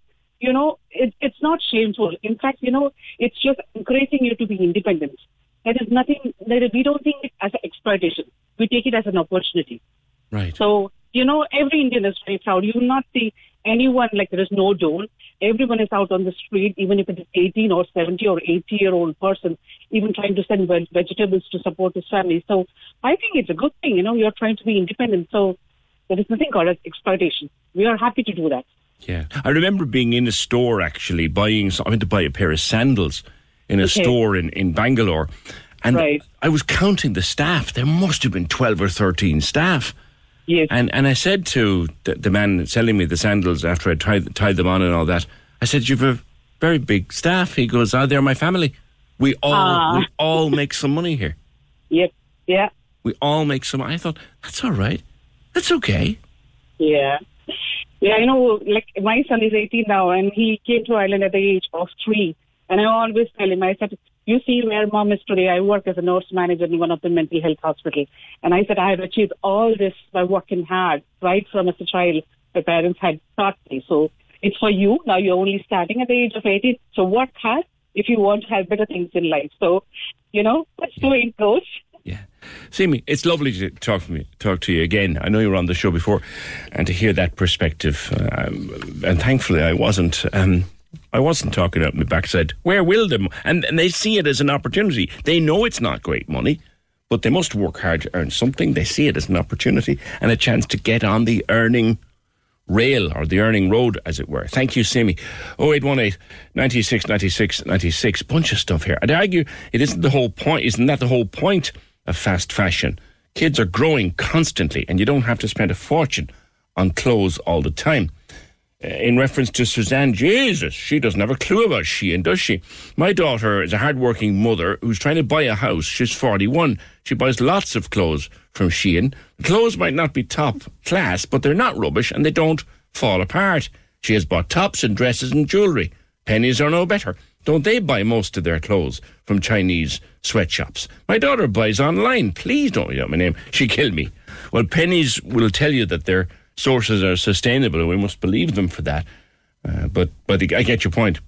you know, it, it's not shameful. In fact, you know, it's just encouraging you to be independent. There is nothing. That is, we don't think it as exploitation. We take it as an opportunity. Right. So you know, every Indian is very proud. You will not see anyone like there is no dole. Everyone is out on the street, even if it is 18 or 70 or 80 year old person, even trying to send vegetables to support his family. So I think it's a good thing. You know, you're trying to be independent. So there is nothing called as exploitation. We are happy to do that. Yeah. I remember being in a store actually buying, I went to buy a pair of sandals in a Okay. store in, in Bangalore. And Right. I was counting the staff. There must have been 12 or 13 staff. Yes. And, and I said to the, the man selling me the sandals after I tied, tied them on and all that, I said, You've a very big staff. He goes, Oh, they're my family. We all, Ah. we all make some money here. Yep. Yeah. We all make some. I thought, That's all right. That's okay. Yeah. Yeah, you know, like, my son is 18 now, and he came to Ireland at the age of three. And I always tell him, I said, you see where mom is today. I work as a nurse manager in one of the mental health hospitals. And I said, I have achieved all this by working hard, right from as a child. My parents had taught me. So it's for you. Now you're only starting at the age of 18. So work hard if you want to have better things in life. So, you know, let's do it, coach. Simi, it's lovely to talk to me, talk to you again. I know you were on the show before, and to hear that perspective. Um, and thankfully, I wasn't. Um, I wasn't talking out my backside. Where will them? And, and they see it as an opportunity. They know it's not great money, but they must work hard to earn something. They see it as an opportunity and a chance to get on the earning rail or the earning road, as it were. Thank you, Simi. 0818 96 96 96. Bunch of stuff here. I'd argue it isn't the whole point. Isn't that the whole point of fast fashion? Kids are growing constantly, and you don't have to spend a fortune on clothes all the time. Uh, In reference to Suzanne, Jesus, she doesn't have a clue about Shein, does she? My daughter is a hard-working mother who's trying to buy a house. She's 41. She buys lots of clothes from Shein. The clothes might not be top class, but they're not rubbish and they don't fall apart. She has bought tops and dresses and jewellery. Penneys are no better. Don't they buy most of their clothes from Chinese sweatshops? My daughter buys online. Please don't yell my name. She killed me. Well, Penneys will tell you that their sources are sustainable, and we must believe them for that. Uh, but but I get your point.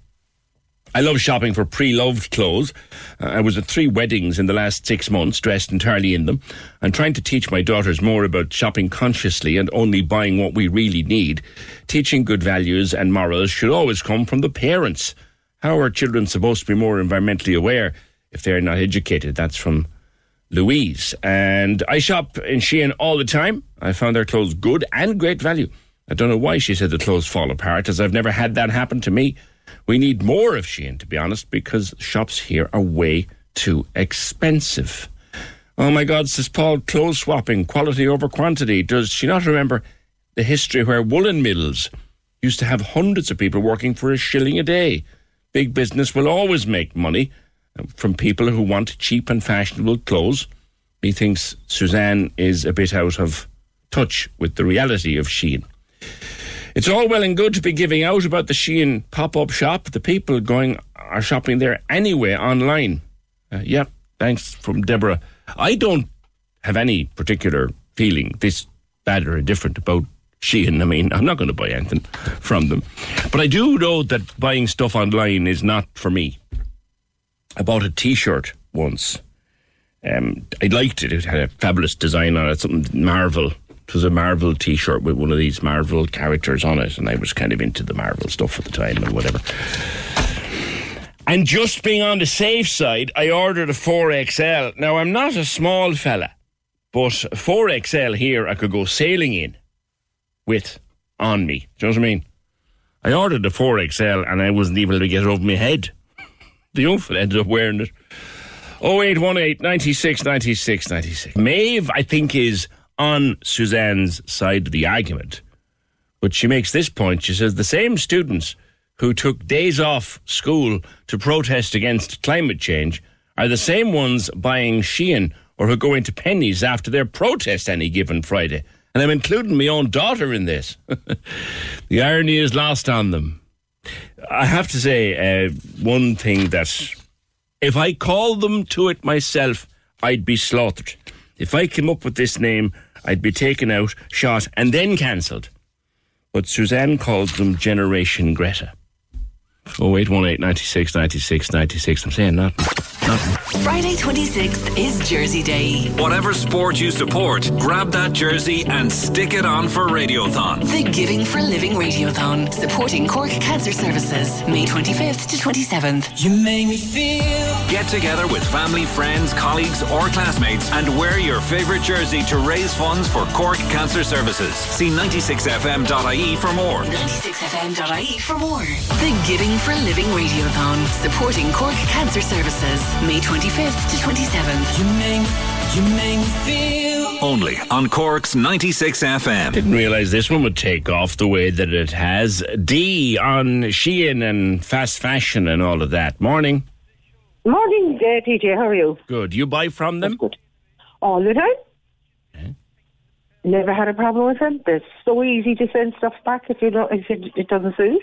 I love shopping for pre-loved clothes. Uh, I was at three weddings in the last six months, dressed entirely in them. I'm trying to teach my daughters more about shopping consciously and only buying what we really need. Teaching good values and morals should always come from the parents. How are children supposed to be more environmentally aware if they're not educated? That's from Louise. And I shop in Shein all the time. I found their clothes good and great value. I don't know why she said the clothes fall apart, as I've never had that happen to me. We need more of Shein, to be honest, because shops here are way too expensive. Oh my God, says Paul, clothes swapping, quality over quantity. Does she not remember the history where woolen mills used to have hundreds of people working for a shilling a day? Big business will always make money from people who want cheap and fashionable clothes. He thinks Suzanne is a bit out of touch with the reality of Shein. It's all well and good to be giving out about the Shein pop up shop. The people going are shopping there anyway online. Uh, yeah, thanks from Deborah. I don't have any particular feeling this bad or indifferent about Shein. I mean, I'm not going to buy anything from them. But I do know that buying stuff online is not for me. I bought a t shirt once. Um, I liked it. It had a fabulous design on it, something Marvel. It was a Marvel t shirt with one of these Marvel characters on it, and I was kind of into the Marvel stuff at the time and whatever. And just being on the safe side, I ordered a 4XL. Now, I'm not a small fella, but 4XL here I could go sailing in with on me. Do you know what I mean? I ordered the 4XL and I wasn't even able to get it over my head. The young ended up wearing it. 0818 96 96 96. Maeve, I think, is on Suzanne's side of the argument. But she makes this point. She says the same students who took days off school to protest against climate change are the same ones buying Shein or who go into Penneys after their protest any given Friday. And I'm including my own daughter in this. the irony is lost on them. I have to say, uh, one thing that if I called them to it myself, I'd be slaughtered. If I came up with this name, I'd be taken out, shot, and then cancelled. But Suzanne calls them Generation Greta. 0818 96 96 96. I'm saying nothing. Nothing. Friday 26th is Jersey Day. Whatever sport you support, grab that jersey and stick it on for Radiothon. The Giving for Living Radiothon, supporting Cork Cancer Services, May 25th to 27th. You make me feel. Get together with family, friends, colleagues, or classmates and wear your favourite jersey to raise funds for Cork Cancer Services. See 96fm.ie for more. 96fm.ie for more. The Giving for a Living Radiothon, supporting Cork Cancer Services, May 25th to 27th. You make, you make me feel. Only on Cork's 96FM. Didn't realise this one would take off the way that it has. D on Shein and fast fashion and all of that. Morning. Morning, uh, PJ. How are you? Good. You buy from them? good. All the time. Never had a problem with them. They're so easy to send stuff back if you don't if it, it doesn't suit.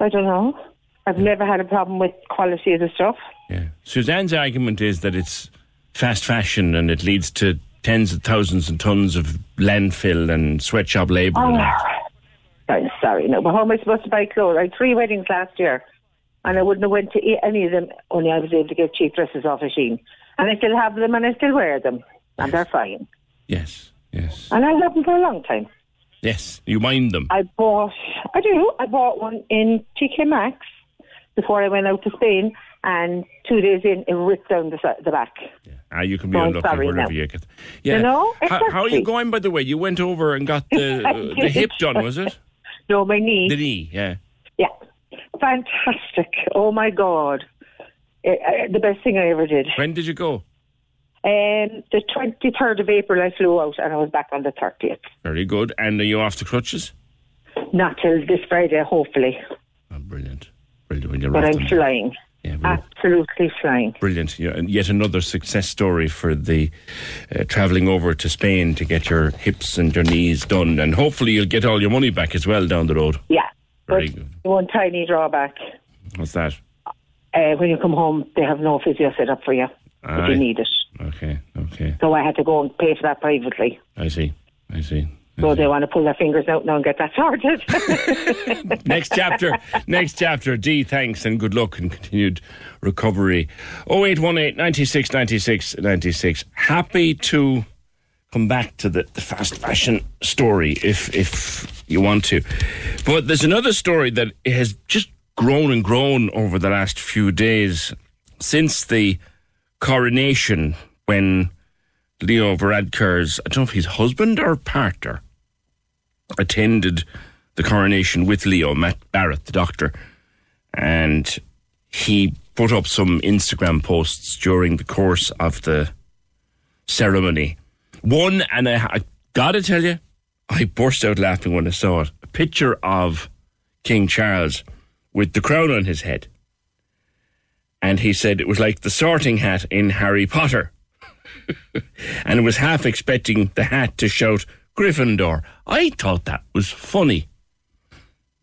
I don't know. I've never had a problem with quality of the stuff. Yeah. Suzanne's argument is that it's fast fashion and it leads to tens of thousands and tons of landfill and sweatshop labour. Oh, I'm sorry, no. But how am I supposed to buy clothes? I had three weddings last year, and I wouldn't have went to any of them. Only I was able to get cheap dresses off a Shein, and I still have them, and I still wear them, and they're fine. Yes, yes, And I have them for a long time. Yes. You mind them. I bought, I do. I bought one in TK Maxx before I went out to Spain, and two days in, it ripped down the, the back. Ah, you can be I'm unlucky wherever no. you get. You know, How, how are you going, by the way? You went over and got the the hip done, was it? No, my knee. The knee, yeah. Yeah, fantastic. Oh my god, Eh, eh, the best thing I ever did. When did you go? Um, the twenty third of April, I flew out, and I was back on the thirtieth. Very good. And are you off the crutches? Not till this Friday, hopefully. Brilliant. Brilliant. You're But I'm flying. Yeah. Absolutely flying. Brilliant. Yeah, and yet another success story for the uh, travelling over to Spain to get your hips and your knees done. And hopefully you'll get all your money back as well down the road. Yeah. Very good. one tiny drawback: What's that? uh, when you come home, they have no physio set up for you if you need it. Okay, okay. So I had to go and pay for that privately. I see. I see. So they want to pull their fingers out now and get that sorted. next chapter. Next chapter. D, thanks and good luck and continued recovery. 0818 96 96 96. Happy to come back to the, the fast fashion story if if you want to. But there's another story that has just grown and grown over the last few days since the coronation when Leo Varadkar's, I don't know if he's husband or partner, attended the coronation with Leo, Matt Barrett, the doctor, and he put up some Instagram posts during the course of the ceremony. One, and I, I gotta tell you, I burst out laughing when I saw it. A picture of King Charles with the crown on his head. And he said it was like the sorting hat in Harry Potter. And was half expecting the hat to shout Gryffindor. I thought that was funny.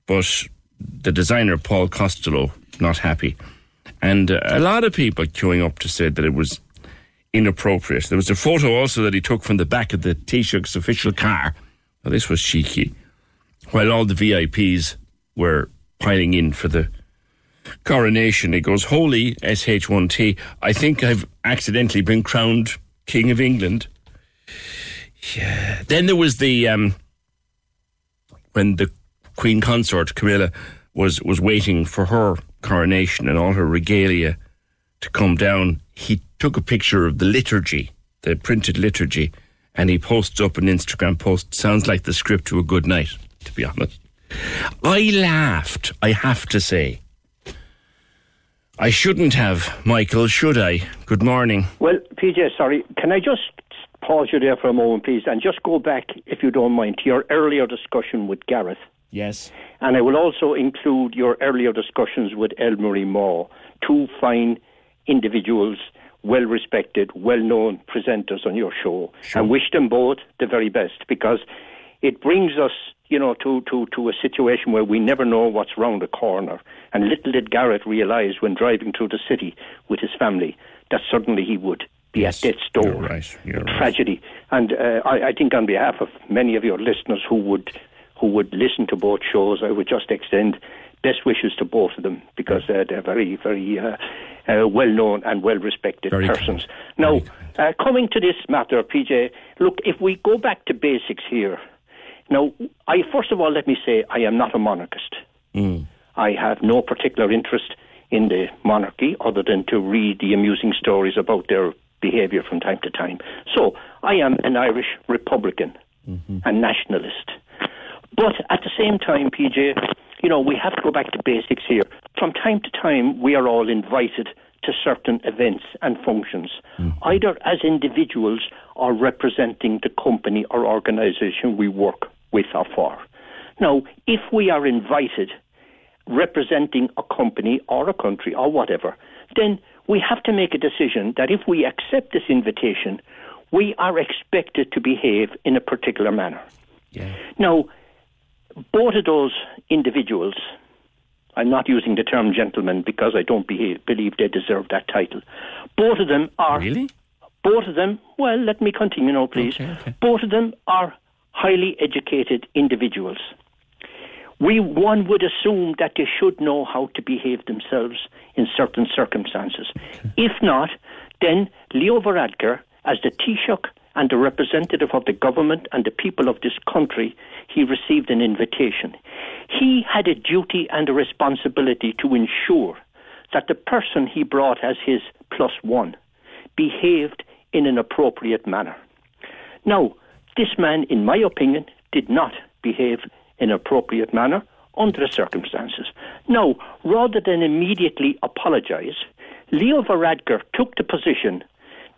But the designer, Paul Costelloe, not happy. And uh, a lot of people queuing up to say that it was inappropriate. There was a photo also that he took from the back of the Taoiseach's official car. Now, this was cheeky. While all the VIPs were piling in for the coronation, it goes, Holy SH1T, I think I've accidentally been crowned King of England. Yeah. Then there was the, um, when the Queen Consort, Camilla, was, was waiting for her coronation and all her regalia to come down, he took a picture of the liturgy, the printed liturgy, and he posted up an Instagram post. Sounds like the script to a good night, to be honest. I laughed, I have to say. I shouldn't have, Michael, should I? Good morning. Well, PJ, sorry, can I just pause you there for a moment, please, and just go back, if you don't mind, to your earlier discussion with Gareth. Yes. And I will also include your earlier discussions with Elmarie Mawe, two fine individuals, well respected, well known presenters on your show. Sure. I wish them both the very best because it brings us, you know, to, to, to a situation where we never know what's round the corner. And little did Gareth realise when driving through the city with his family that suddenly he would be at death's door. Right. You're right. Tragedy. And uh, I, I think on behalf of many of your listeners who would who would listen to both shows, I would just extend best wishes to both of them because uh, they're very, very uh, uh, well known and well respected Very persons. Now, uh, coming to this matter, PJ, look, if we go back to basics here, now, I first of all let me say I am not a monarchist. Mm. I have no particular interest in the monarchy other than to read the amusing stories about their behaviour from time to time. So I am an Irish Republican and nationalist. But at the same time, PJ, you know, we have to go back to basics here. From time to time, we are all invited to certain events and functions, either as individuals or representing the company or organisation we work with or for. Now, if we are invited representing a company or a country or whatever, then we have to make a decision that if we accept this invitation, we are expected to behave in a particular manner. Now, both of those individuals, I'm not using the term gentleman because I don't behave, believe they deserve that title. Both of them are. Really? Both of them, well, let me continue now, please. Both of them are highly educated individuals. We, one would assume that they should know how to behave themselves in certain circumstances. If not, then Leo Varadkar, as the Taoiseach and the representative of the government and the people of this country, he received an invitation. He had a duty and a responsibility to ensure that the person he brought as his plus one behaved in an appropriate manner. Now, this man, in my opinion, did not behave in an appropriate manner under the circumstances. Now, rather than immediately apologise, Leo Varadkar took the position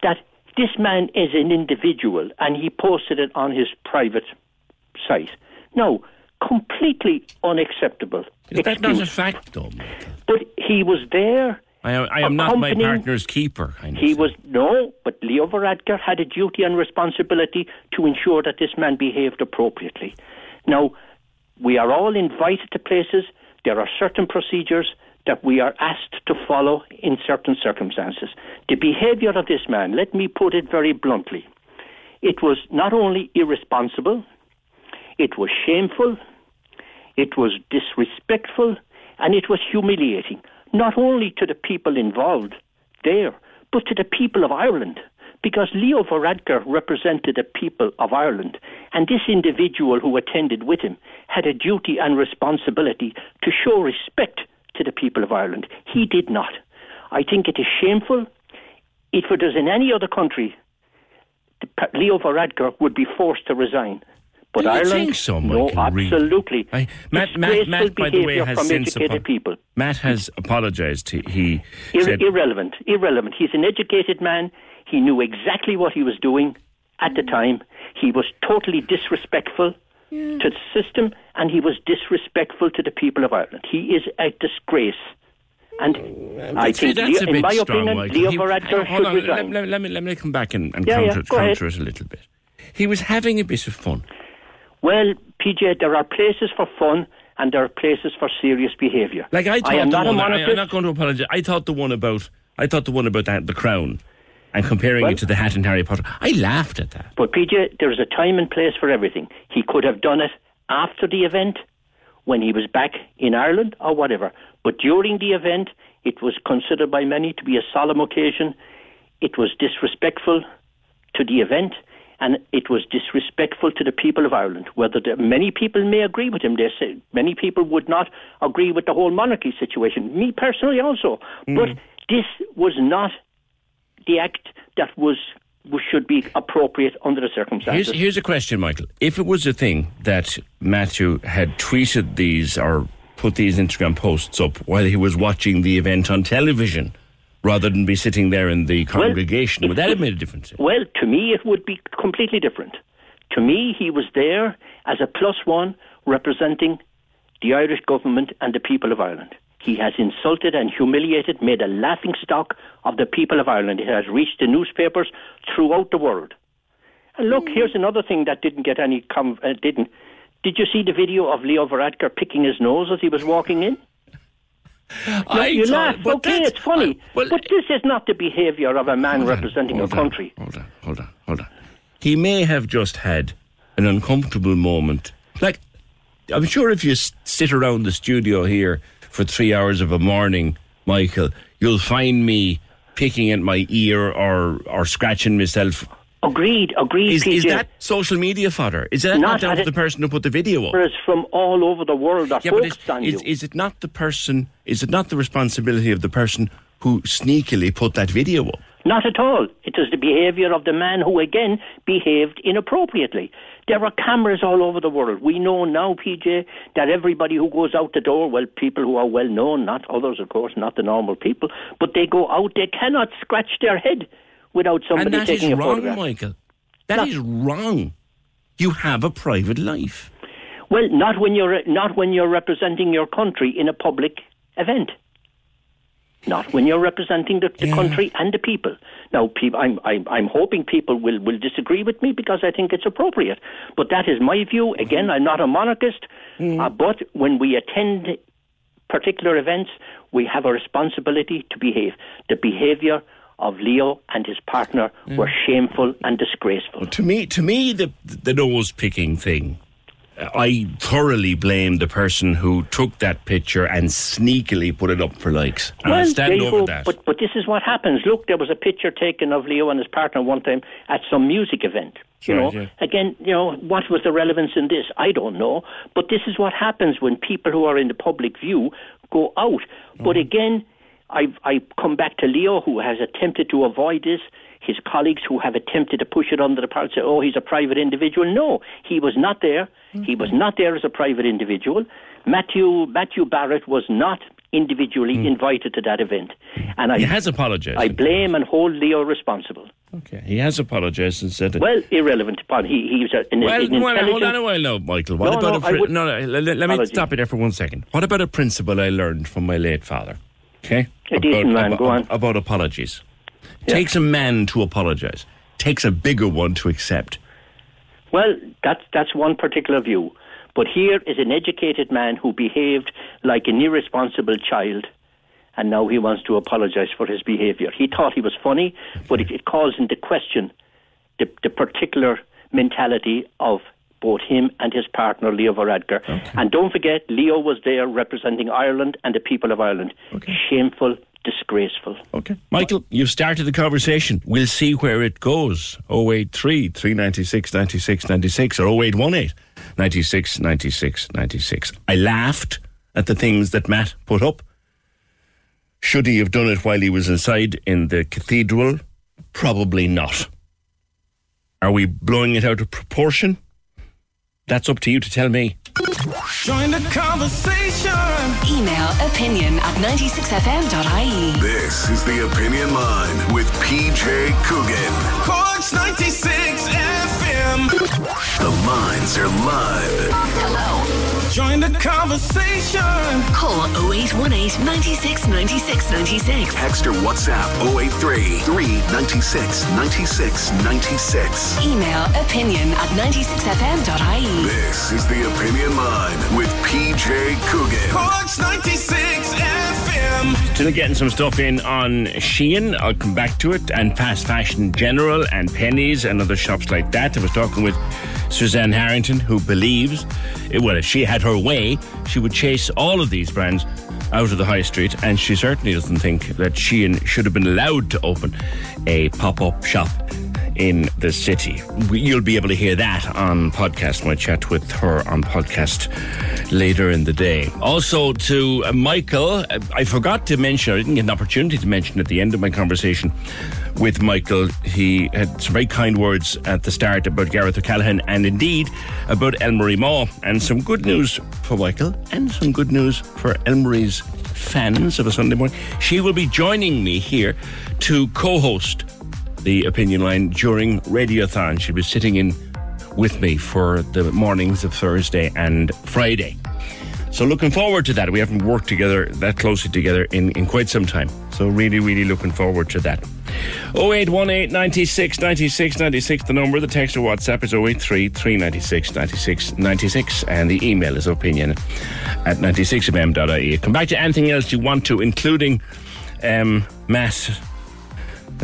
that this man is an individual and he posted it on his private site. No, completely unacceptable. Is that not a fact, though? But he was there. I, I am not my partner's keeper. I. He was no, but Leo Varadkar had a duty and responsibility to ensure that this man behaved appropriately. Now, we are all invited to places. There are certain procedures that we are asked to follow in certain circumstances. The behaviour of this man, let me put it very bluntly, it was not only irresponsible, it was shameful, it was disrespectful, and it was humiliating, not only to the people involved there, but to the people of Ireland. Because Leo Varadkar represented the people of Ireland, and this individual who attended with him had a duty and responsibility to show respect to the people of Ireland. He did not. I think it is shameful. If it was in any other country, Leo Varadkar would be forced to resign. But Do you Ireland, think so, no, Michael, really? absolutely. I, Matt, Matt, Matt, by the way, has since educated apo- people. Matt has apologised. He, he Ir- said, irrelevant, irrelevant. He's an educated man. He knew exactly what he was doing at the time. He was totally disrespectful to the system, and he was disrespectful to the people of Ireland. He is a disgrace. And mm, I I'd think, that's Leo, a in my strong, opinion, Michael. Leo He- Varadkar hold should on, resign. Let, let me, let me come back and, and Yeah, yeah, counter, go ahead. counter it a little bit. He was having a bit of fun. Well, PJ, there are places for fun and there are places for serious behaviour. Like I thought am the not one, I, am not going to apologise. I thought the one about I thought the one about that, the crown and comparing Well- it to the hat in Harry Potter. I laughed at that. But PJ, there's a time and place for everything. He could have done it after the event, when he was back in Ireland, or whatever. But during the event, it was considered by many to be a solemn occasion. It was disrespectful to the event, and it was disrespectful to the people of Ireland. Whether the, many people may agree with him, they say many people would not agree with the whole monarchy situation. Me personally, also. Hmm. But this was not the act that was, was should be appropriate under the circumstances. Here's, here's a question, Michael. If it was a thing that Matthew had tweeted these or put these Instagram posts up while he was watching the event on television, rather than be sitting there in the congregation, would that have made a difference? Well, to me, it would be completely different. To me, he was there as a plus one representing the Irish government and the people of Ireland. He has insulted and humiliated, made a laughing stock of the people of Ireland. It has reached the newspapers throughout the world. And look, here's another thing that didn't get any com- uh, didn't. Did you see the video of Leo Varadkar picking his nose as he was walking in? I you laugh. but Okay, it's funny. but this is not the behaviour of a man representing a on, country. Hold on, hold on, hold on. He may have just had an uncomfortable moment. Like, I'm sure if you sit around the studio here for three hours of a morning, Michael, you'll find me picking at my ear or or scratching myself. Agreed, agreed. Is, is that social media fodder? Is that not, Not down to the person who put the video up? Cameras from all over the world Yeah, but is, on is, you. is it not the person? Is it not the responsibility of the person who sneakily put that video up? Not at all. It is the behaviour of the man who, again, behaved inappropriately. There are cameras all over the world. We know now, PJ, that everybody who goes out the door, well, people who are well known, not others, of course, not the normal people, but they go out, they cannot scratch their head without somebody and that is taking a wrong, photograph. Michael. That is wrong. You have a private life. Well, not when you're not when you're representing your country in a public event. Not when you're representing the, the country and the people. Now, people, I'm, I'm, I'm hoping people will, will disagree with me because I think it's appropriate. But that is my view. Again, I'm not a monarchist. Uh, but when we attend particular events, we have a responsibility to behave. The behaviour of Leo and his partner were shameful and disgraceful. To me, to me, the the nose picking thing. I thoroughly blame the person who took that picture and sneakily put it up for likes. And I Well, stand over go. that. But but this is what happens. Look, there was a picture taken of Leo and his partner one time at some music event. You Right, know, yeah. again, you know, what was the relevance in this? I don't know. But this is what happens when people who are in the public view go out. But Mm-hmm. again, I I come back to Leo, who has attempted to avoid this. His colleagues who have attempted to push it under the part say, "Oh, he's a private individual." No, he was not there. He was not there as a private individual. Matthew Matthew Barrett was not individually invited to that event, and I Mm. he has apologised. I blame and hold Leo responsible. Okay, he has apologised and said that. Well, irrelevant upon he he's a, an, Well, an well, hold on a while now, Michael. What No, about no, a would- no, no, let, let me stop you there for one second. What about a principle I learned from my late father? Okay, A decent man, about, go on. about apologies. Takes a man to apologise. Takes a bigger one to accept. Well, that's that's one particular view. But here is an educated man who behaved like an irresponsible child, and now he wants to apologise for his behaviour. He thought he was funny, but it, it calls into question the, the particular mentality of both him and his partner, Leo Varadkar. And don't forget, Leo was there representing Ireland and the people of Ireland. Shameful, disgraceful. Okay. Michael, you've started the conversation. We'll see where it goes. 083 396 96 96 or 0818 96 96 96. I laughed at the things that Matt put up. Should he have done it while he was inside in the cathedral? Probably not. Are we blowing it out of proportion? That's up to you to tell me. Join the conversation. Email opinion at 96fm.ie. This is the Opinion Line with PJ Coogan. Corks 96 FM. The lines are live. Hello. Join the conversation. Call 0818 96 96 96. Text or WhatsApp 083 396 96 96. Email opinion at 96fm.ie. This is the Opinion Line with PJ Coogan. Corks 96 FM. Still getting some stuff in on Shein. I'll come back to it. And fast fashion general, and Penneys and other shops like that. I was talking with Suzanne Harrington, who believes, eh, well, if she had her way, she would chase all of these brands out of the high street. And she certainly doesn't think that Shein should have been allowed to open a pop up shop in the city. You'll be able to hear that on podcast. My chat with her on podcast later in the day. Also to uh, Michael, uh, I forgot to mention, I didn't get an opportunity to mention at the end of my conversation with Michael. He had some very kind words at the start about Gareth O'Callaghan and indeed about Elmarie Mawe. And some good news for Michael and some good news for Elmarie's fans of a Sunday morning. She will be joining me here to co host the opinion line during Radiothon. She'll be sitting in with me for the mornings of Thursday and Friday. So looking forward to that. We haven't worked together that closely together in, in quite some time. So really, really looking forward to that. 0818 96 96 96, the number. The text or WhatsApp is 083 396 96 96. And the email is opinion at 96fm.ie. Come back to anything else you want to, including um, Matt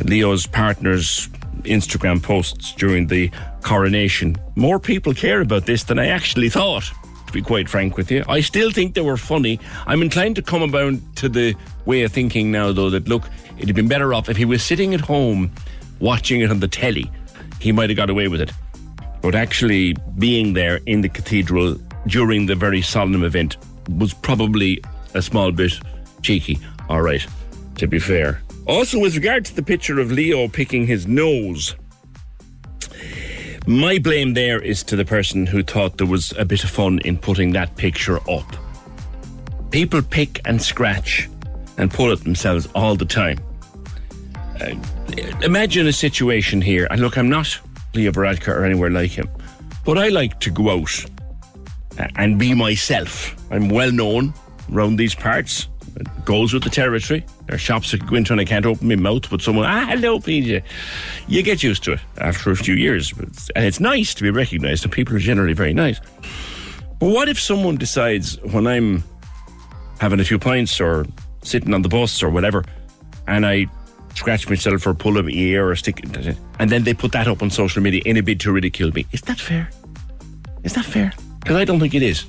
Leo's partner's Instagram posts during the coronation. More people care about this than I actually thought. to be quite frank with you. I still think they were funny. I'm inclined to come about to the way of thinking now, though, that look, it'd have been better off if he was sitting at home watching it on the telly. He might have got away with it. But actually being there in the cathedral during the very solemn event was probably a small bit cheeky. All right, to be fair. Also, with regard to the picture of Leo picking his nose, my blame there is to the person who thought there was a bit of fun in putting that picture up. People pick and scratch and pull at themselves all the time. Uh, imagine a situation here, and look, I'm not Leo Varadkar or anywhere like him, but I like to go out and be myself. I'm well known around these parts. It goes with the territory. There are shops could go into and I can't open my mouth, but someone, ah, hello, PJ. You get used to it after a few years. And it's nice to be recognised, and people are generally very nice. But what if someone decides when I'm having a few pints or sitting on the bus or whatever, and I scratch myself or pull a ear or stick, and then they put that up on social media in a bid to ridicule me? Is that fair? Is that fair? Because I don't think it is.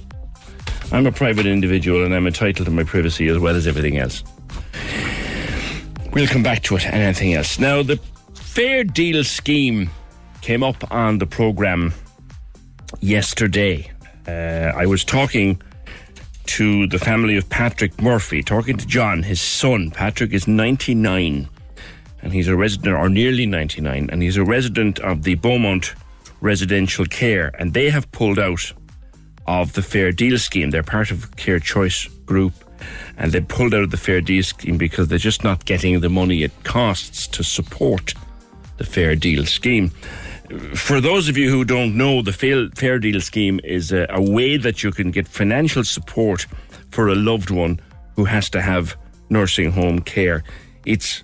I'm a private individual and I'm entitled to my privacy as well as everything else. We'll come back to it and anything else. Now, the Fair Deal scheme came up on the programme yesterday. Uh, I was talking to the family of Patrick Murphy, talking to John, his son. Patrick is 99 and he's a resident, or nearly 99, and he's a resident of the Beaumont Residential Care, and they have pulled out of the Fair Deal scheme. They're part of Care Choice Group, and they pulled out of the Fair Deal scheme because they're just not getting the money it costs to support the Fair Deal scheme. For those of you who don't know, the Fair, Deal scheme is a, a way that you can get financial support for a loved one who has to have nursing home care. It's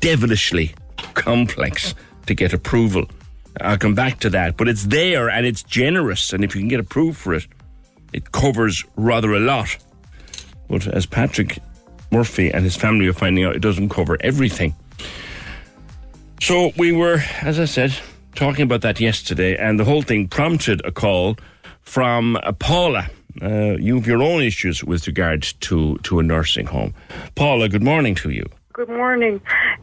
devilishly complex to get approval. I'll come back to that, but it's there and it's generous, and if you can get approved for it, it covers rather a lot. But as Patrick Murphy and his family are finding out, it doesn't cover everything. So we were, as I said, talking about that yesterday, and the whole thing prompted a call from uh, Paula. Uh, you have your own issues with regard to, to a nursing home. Paula, good morning to you. Good morning.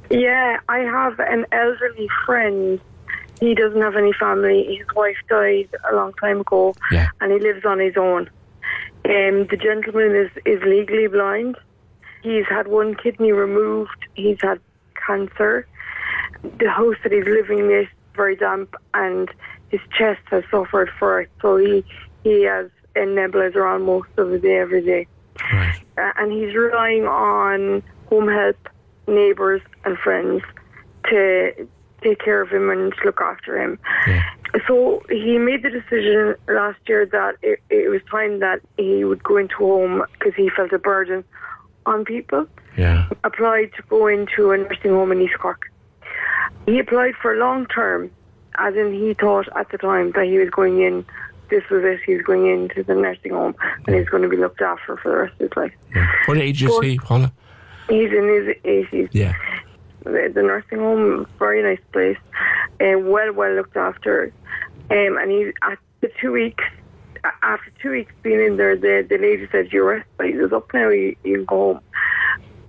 Yeah, I have an elderly friend. He doesn't have any family. His wife died a long time ago, and he lives on his own. Um, the gentleman is, is legally blind. He's had one kidney removed. He's had cancer. The house that he's living in is very damp, and his chest has suffered for it. So he he has a nebulizer on most of the day, every day. Uh, and he's relying on home help, neighbours, and friends to take care of him and look after him. So he made the decision last year that it, it was time that he would go into home because he felt a burden on people. Yeah. Applied to go into a nursing home in East Cork. He applied for long term, as in he thought at the time that he was going in. This was it. He was going into the nursing home, and he's going to be looked after for the rest of his life. What age is But- he, Paula? He's in his eighties. Yeah. The, the nursing home, very nice place, and well, well looked after. Um, and he at the two weeks, after two weeks being in there, the the lady said, "Your respite is up now. You, you can go home."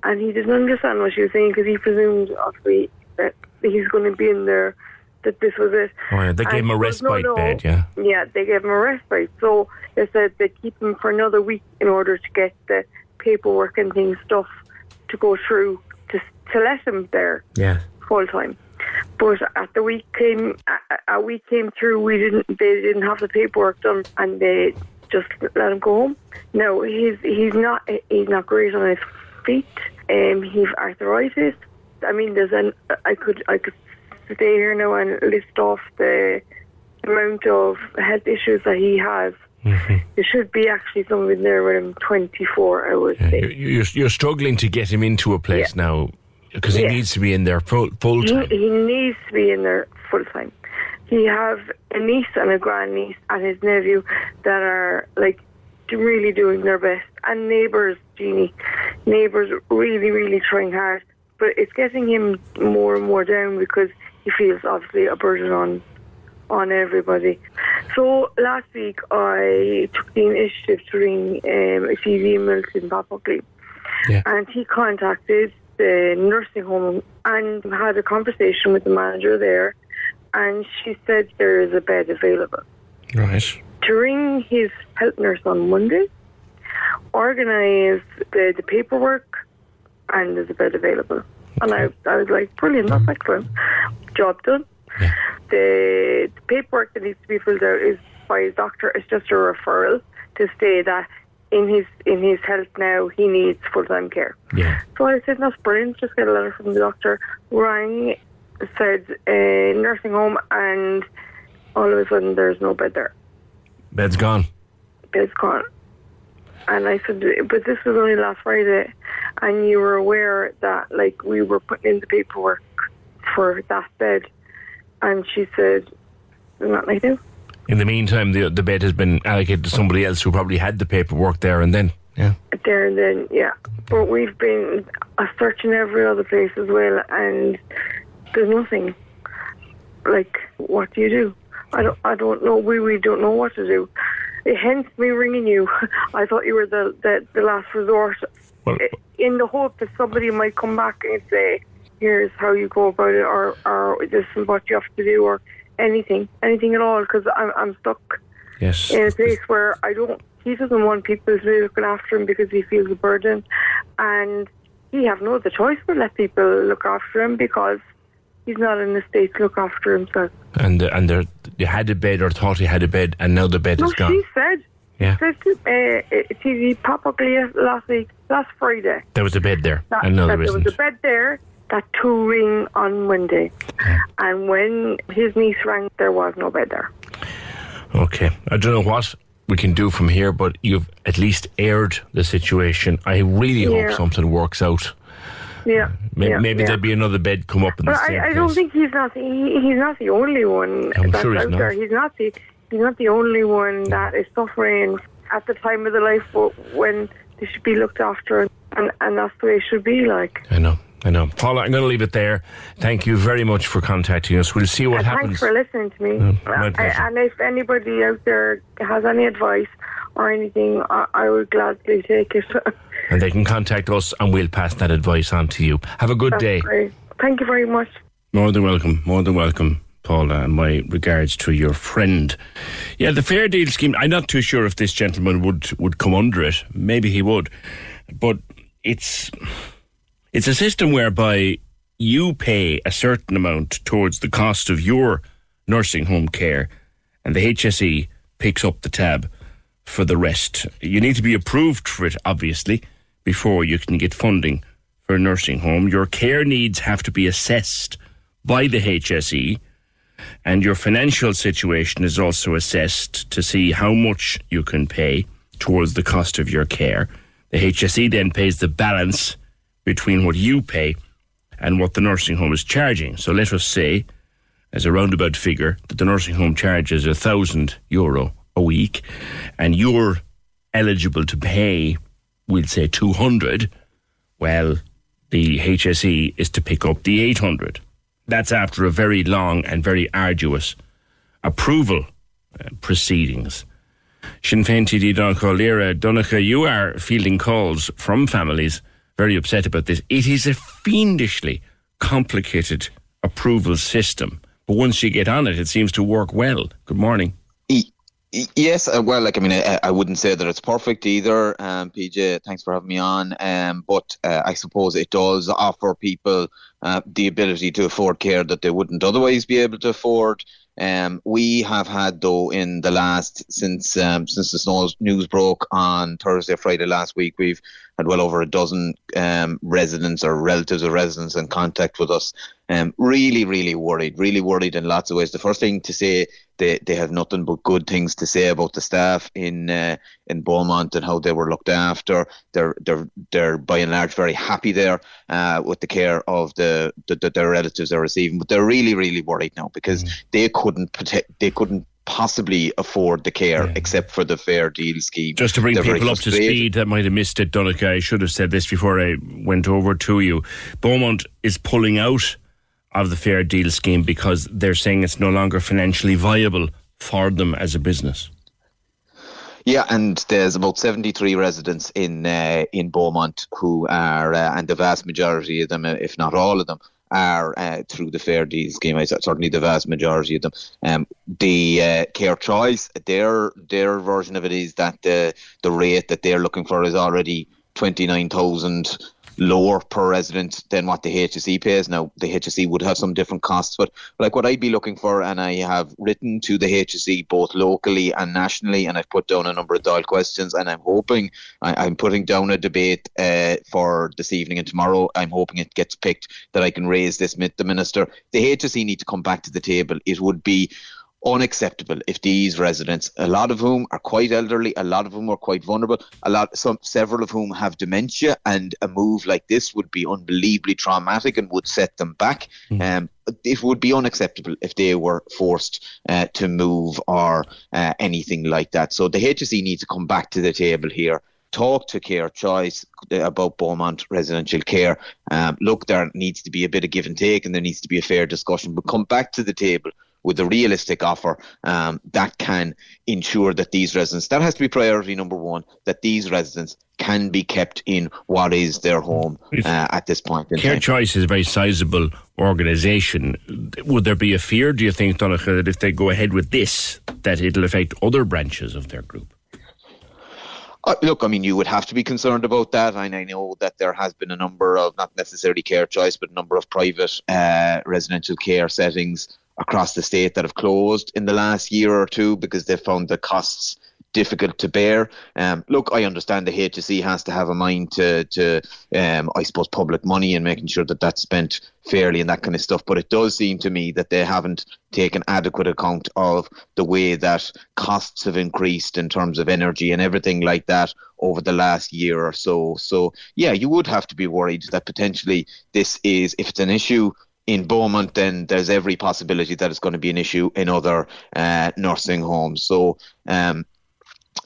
And he didn't understand what she was saying because he presumed, obviously, that he's going to be in there. That this was it. Oh, yeah, they And gave him a goes, "No, respite no." bed, yeah. Yeah, they gave him a respite. So they said they'd keep him for another week in order to get the paperwork and things stuff to go through to let him there Yeah. full time. But at the week came, a, a week came through. We didn't. They didn't have the paperwork done, and they just let him go home. No, he's he's not he's not great on his feet. Um, he's arthritis. I mean, there's an I could I could stay here now and list off the amount of health issues that he has. There should be actually someone there with him 24 hours. You- You're, you're struggling to get him into a place now because he Yeah. needs to be in there full, full time. he needs to be in there full time. He have a niece and a grandniece and his nephew that are like really doing their best, and neighbours, Jeannie, neighbours really, really trying hard. But it's getting him more and more down because he feels obviously a burden on on everybody. So last week I took the initiative to ring um, a TD in Midleton, Buckley, Yeah. and he contacted the nursing home and had a conversation with the manager there, and she said there is a bed available. Right. To ring his health nurse on Monday, organise the, the paperwork, and there's a bed available. And I, I was like, brilliant, that's mm-hmm. excellent. Job done. The, the paperwork that needs to be filled out is by his doctor. It's just a referral to say that in his in his health now he needs full time care. Yeah. So I said, that's brilliant. Just get a letter from the doctor. Rang, said uh, nursing home, and all of a sudden there's no bed there. Bed's gone. Bed's gone. And I said, but this was only last Friday, and you were aware that like we were putting in the paperwork for that bed, and she said, "There's nothing I do." In the meantime, the the bed has been allocated to somebody else who probably had the paperwork there and then. Yeah. there and then, yeah. But we've been uh, searching every other place as well, and there's nothing. Like, what do you do? I don't. I don't know. We we don't know what to do. Hence me ringing you. I thought you were the the, the last resort, Well- in the hope that somebody might come back and say, "Here's how you go about it," or "or this is what you have to do," or anything, anything at all. Because I'm I'm stuck Yes. in a place where I don't. He doesn't want people to be looking after him because he feels a burden, and he have no other choice but let people look after him because he's not in the state to look after himself. And uh, and there, you had a bed or thought you had a bed, and now the bed No, is gone. she said. Yeah. Said uh, uh, TD Pat Buckley last week, last Friday, There was a bed there, that, and now that there there was a bed there that two ring on Monday, and when his niece rang, there was no bed there. Okay. I don't know what we can do from here, but you've at least aired the situation. I really Yeah. hope something works out. Yeah, uh, Maybe, yeah, maybe yeah. there'll be another bed come up in But the same I, I don't think he's not. He, he's not the only one I'm that's sure he's out not. there. He's not the. He's not the only one that is suffering at the time of the life when they should be looked after, and and that's the way it should be. Like. I know. I know. Paula, I'm going to leave it there. Thank you very much for contacting us. We'll see what And happens. Thanks for listening to me. My Uh, and if anybody out there has any advice or anything, I, I would gladly take it. and they can contact us and we'll pass that advice on to you. Have a good That's day. great. Thank you very much. More than welcome. More than welcome, Paula. And my regards to your friend. Yeah, the fair deal scheme. I'm not too sure if this gentleman would would come under it. Maybe he would, but it's it's a system whereby you pay a certain amount towards the cost of your nursing home care, and the HSE picks up the tab for the rest. You need to be approved for it, obviously, before you can get funding for a nursing home. Your care needs have to be assessed by the HSE, and your financial situation is also assessed to see how much you can pay towards the cost of your care. The HSE then pays the balance between what you pay and what the nursing home is charging. So let us say, as a roundabout figure, that the nursing home charges a thousand euro a week, and you're eligible to pay, we'll say two hundred. Well, the HSE is to pick up the eight hundred. That's after a very long and very arduous approval uh, proceedings. Sinn Féin TD Donnchadh, you are fielding calls from families very upset about this. It is a fiendishly complicated approval system, but once you get on it, it seems to work well. Good morning. Yes, uh, well, like I mean, I, I wouldn't say that it's perfect either. Um, PJ, thanks for having me on. Um, but uh, I suppose it does offer people uh, the ability to afford care that they wouldn't otherwise be able to afford. Um, we have had though in the last since um, since the news broke on Thursday, Friday last week, we've had well over a dozen um, residents or relatives of residents in contact with us. Um, really, really worried, really worried in lots of ways. The first thing to say, they, they have nothing but good things to say about the staff in uh, in Beaumont and how they were looked after. They're they're they're by and large very happy there uh, with the care of the, the, the their relatives they're receiving. But they're really, really worried now because they couldn't protect, they couldn't possibly afford the care except for the fair deal scheme. Just to bring They're people up to speed that might have missed it, Donnchadh, I should have said this before I went over to you. Beaumont is pulling out of the Fair Deal scheme because they're saying it's no longer financially viable for them as a business. Yeah, and there's about 73 residents in uh, in Beaumont who are, uh, and the vast majority of them, uh, if not all of them, are uh, through the fair deal scheme. I certainly the vast majority of them. Um, the uh, care choice, their their version of it is that the the rate that they're looking for is already twenty nine thousand lower per resident than what the HSE pays. Now, the HSE would have some different costs, but like what I'd be looking for, and I have written to the HSE both locally and nationally, and I've put down a number of Dáil questions, and I'm hoping I, am putting down a debate uh, for this evening and tomorrow. I'm hoping it gets picked that I can raise this with the minister. The HSE need to come back to the table. It would be unacceptable if these residents, a lot of whom are quite elderly, a lot of whom are quite vulnerable, a lot, some, several of whom have dementia, and a move like this would be unbelievably traumatic and would set them back. Mm. Um, it would be unacceptable if they were forced uh, to move or uh, anything like that. So the HSE needs to come back to the table here talk to Care Choice uh, about Beaumont residential care. Um, look, there needs to be a bit of give and take and there needs to be a fair discussion, but come back to the table with a realistic offer um, that can ensure that these residents, that has to be priority number one, that these residents can be kept in what is their home uh, at this point. Care time. Choice is a very sizable organisation. Would there be a fear, do you think, Donnchadh, that if they go ahead with this, that it'll affect other branches of their group? Uh, look, I mean, you would have to be concerned about that. And I know that there has been a number of, not necessarily care choice, but a number of private uh, residential care settings across the state that have closed in the last year or two because they found the costs difficult to bear. Um, look, I understand the HSE has to have a mind to, to um, I suppose, public money and making sure that that's spent fairly and that kind of stuff. But it does seem to me that they haven't taken adequate account of the way that costs have increased in terms of energy and everything like that over the last year or so. So, yeah, you would have to be worried that potentially this is, if it's an issue in Beaumont, then there's every possibility that it's going to be an issue in other uh, nursing homes. So, um,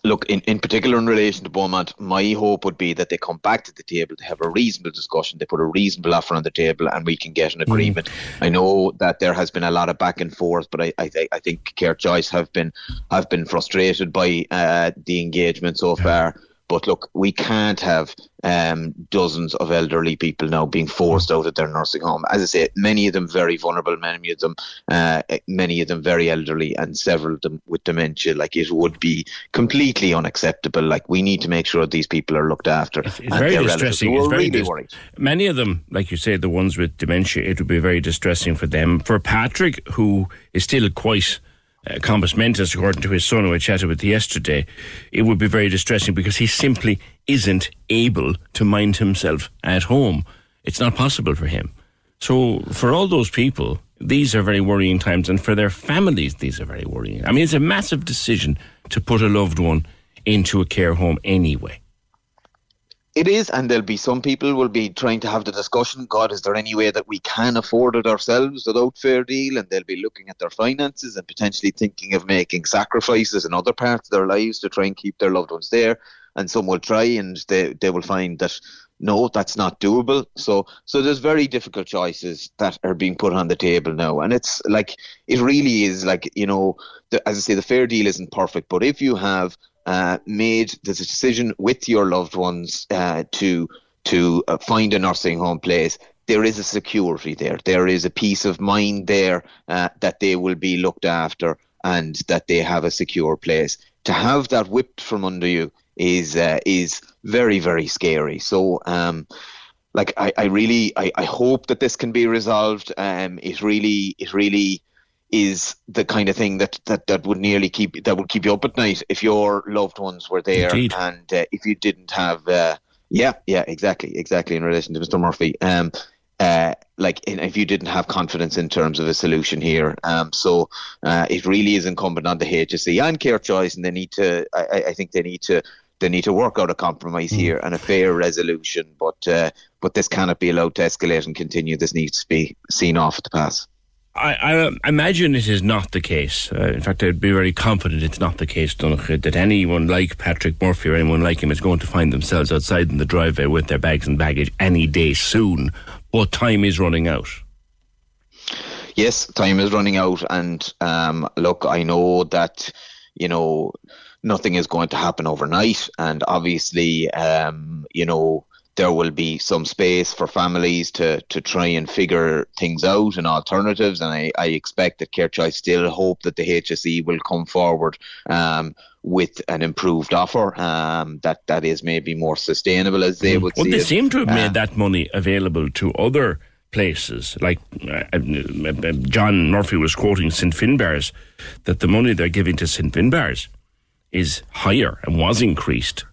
look, in, in particular in relation to Beaumont, my hope would be that they come back to the table, they have a reasonable discussion, they put a reasonable offer on the table, and we can get an mm. agreement. Mm. I know that there has been a lot of back and forth, but I I, th- I think Care Choice have been have been frustrated by uh, the engagement so far. But look, we can't have um, dozens of elderly people now being forced out of their nursing home. As I say, many of them very vulnerable, many of them, uh, many of them very elderly, and several of them with dementia. Like it would be completely unacceptable. Like we need to make sure these people are looked after. It's, it's very distressing. It's very really dis- worried. Many of them, like you say, the ones with dementia, it would be very distressing for them. For Patrick, who is still quite uh, mentis, according to his son who I chatted with yesterday, it would be very distressing because he simply isn't able to mind himself at home. It's not possible for him. So, for all those people, these are very worrying times, and for their families, these are very worrying. I mean, it's a massive decision to put a loved one into a care home anyway. It is, and there'll be some people will be trying to have the discussion. God, is there any way that we can afford it ourselves without fair deal? And they'll be looking at their finances and potentially thinking of making sacrifices in other parts of their lives to try and keep their loved ones there. And some will try, and they they will find that no, that's not doable. So so there's very difficult choices that are being put on the table now, and it's like it really is like you know, the, as I say, the fair deal isn't perfect, but if you have uh, made the decision with your loved ones uh, to to uh, find a nursing home place, there is a security there. There is a peace of mind there uh, that they will be looked after and that they have a secure place. To have that whipped from under you is uh, is very very scary. So. Um, like I, I really I, I hope that this can be resolved. Um, it really it really is the kind of thing that, that, that would nearly keep that would keep you up at night if your loved ones were there Indeed. and uh, if you didn't have uh, yeah yeah exactly exactly in relation to Mr Murphy um uh, like in, if you didn't have confidence in terms of a solution here um so uh, it really is incumbent on the HSE and Care Choice and they need to I, I think they need to they need to work out a compromise mm. here and a fair resolution but uh, but this cannot be allowed to escalate and continue this needs to be seen off at the pass I, I, imagine it is not the case. Uh, in fact, I'd be very confident it's not the case, that anyone like Patrick Murphy or anyone like him is going to find themselves outside in the driveway with their bags and baggage any day soon. But time is running out. yes, time is running out, and um, look, I know that you know nothing is going to happen overnight, and obviously, um, you know there will be some space for families to, to try and figure things out and alternatives. And I, I expect that Kerch, I still hope that the HSE will come forward um, with an improved offer um, that, that is maybe more sustainable as they would Well, they it. seem to have Uh, made that money available to other places. Like uh, uh, John Murphy was quoting St Finbarrs, that the money they're giving to St Finbarrs is higher and was increased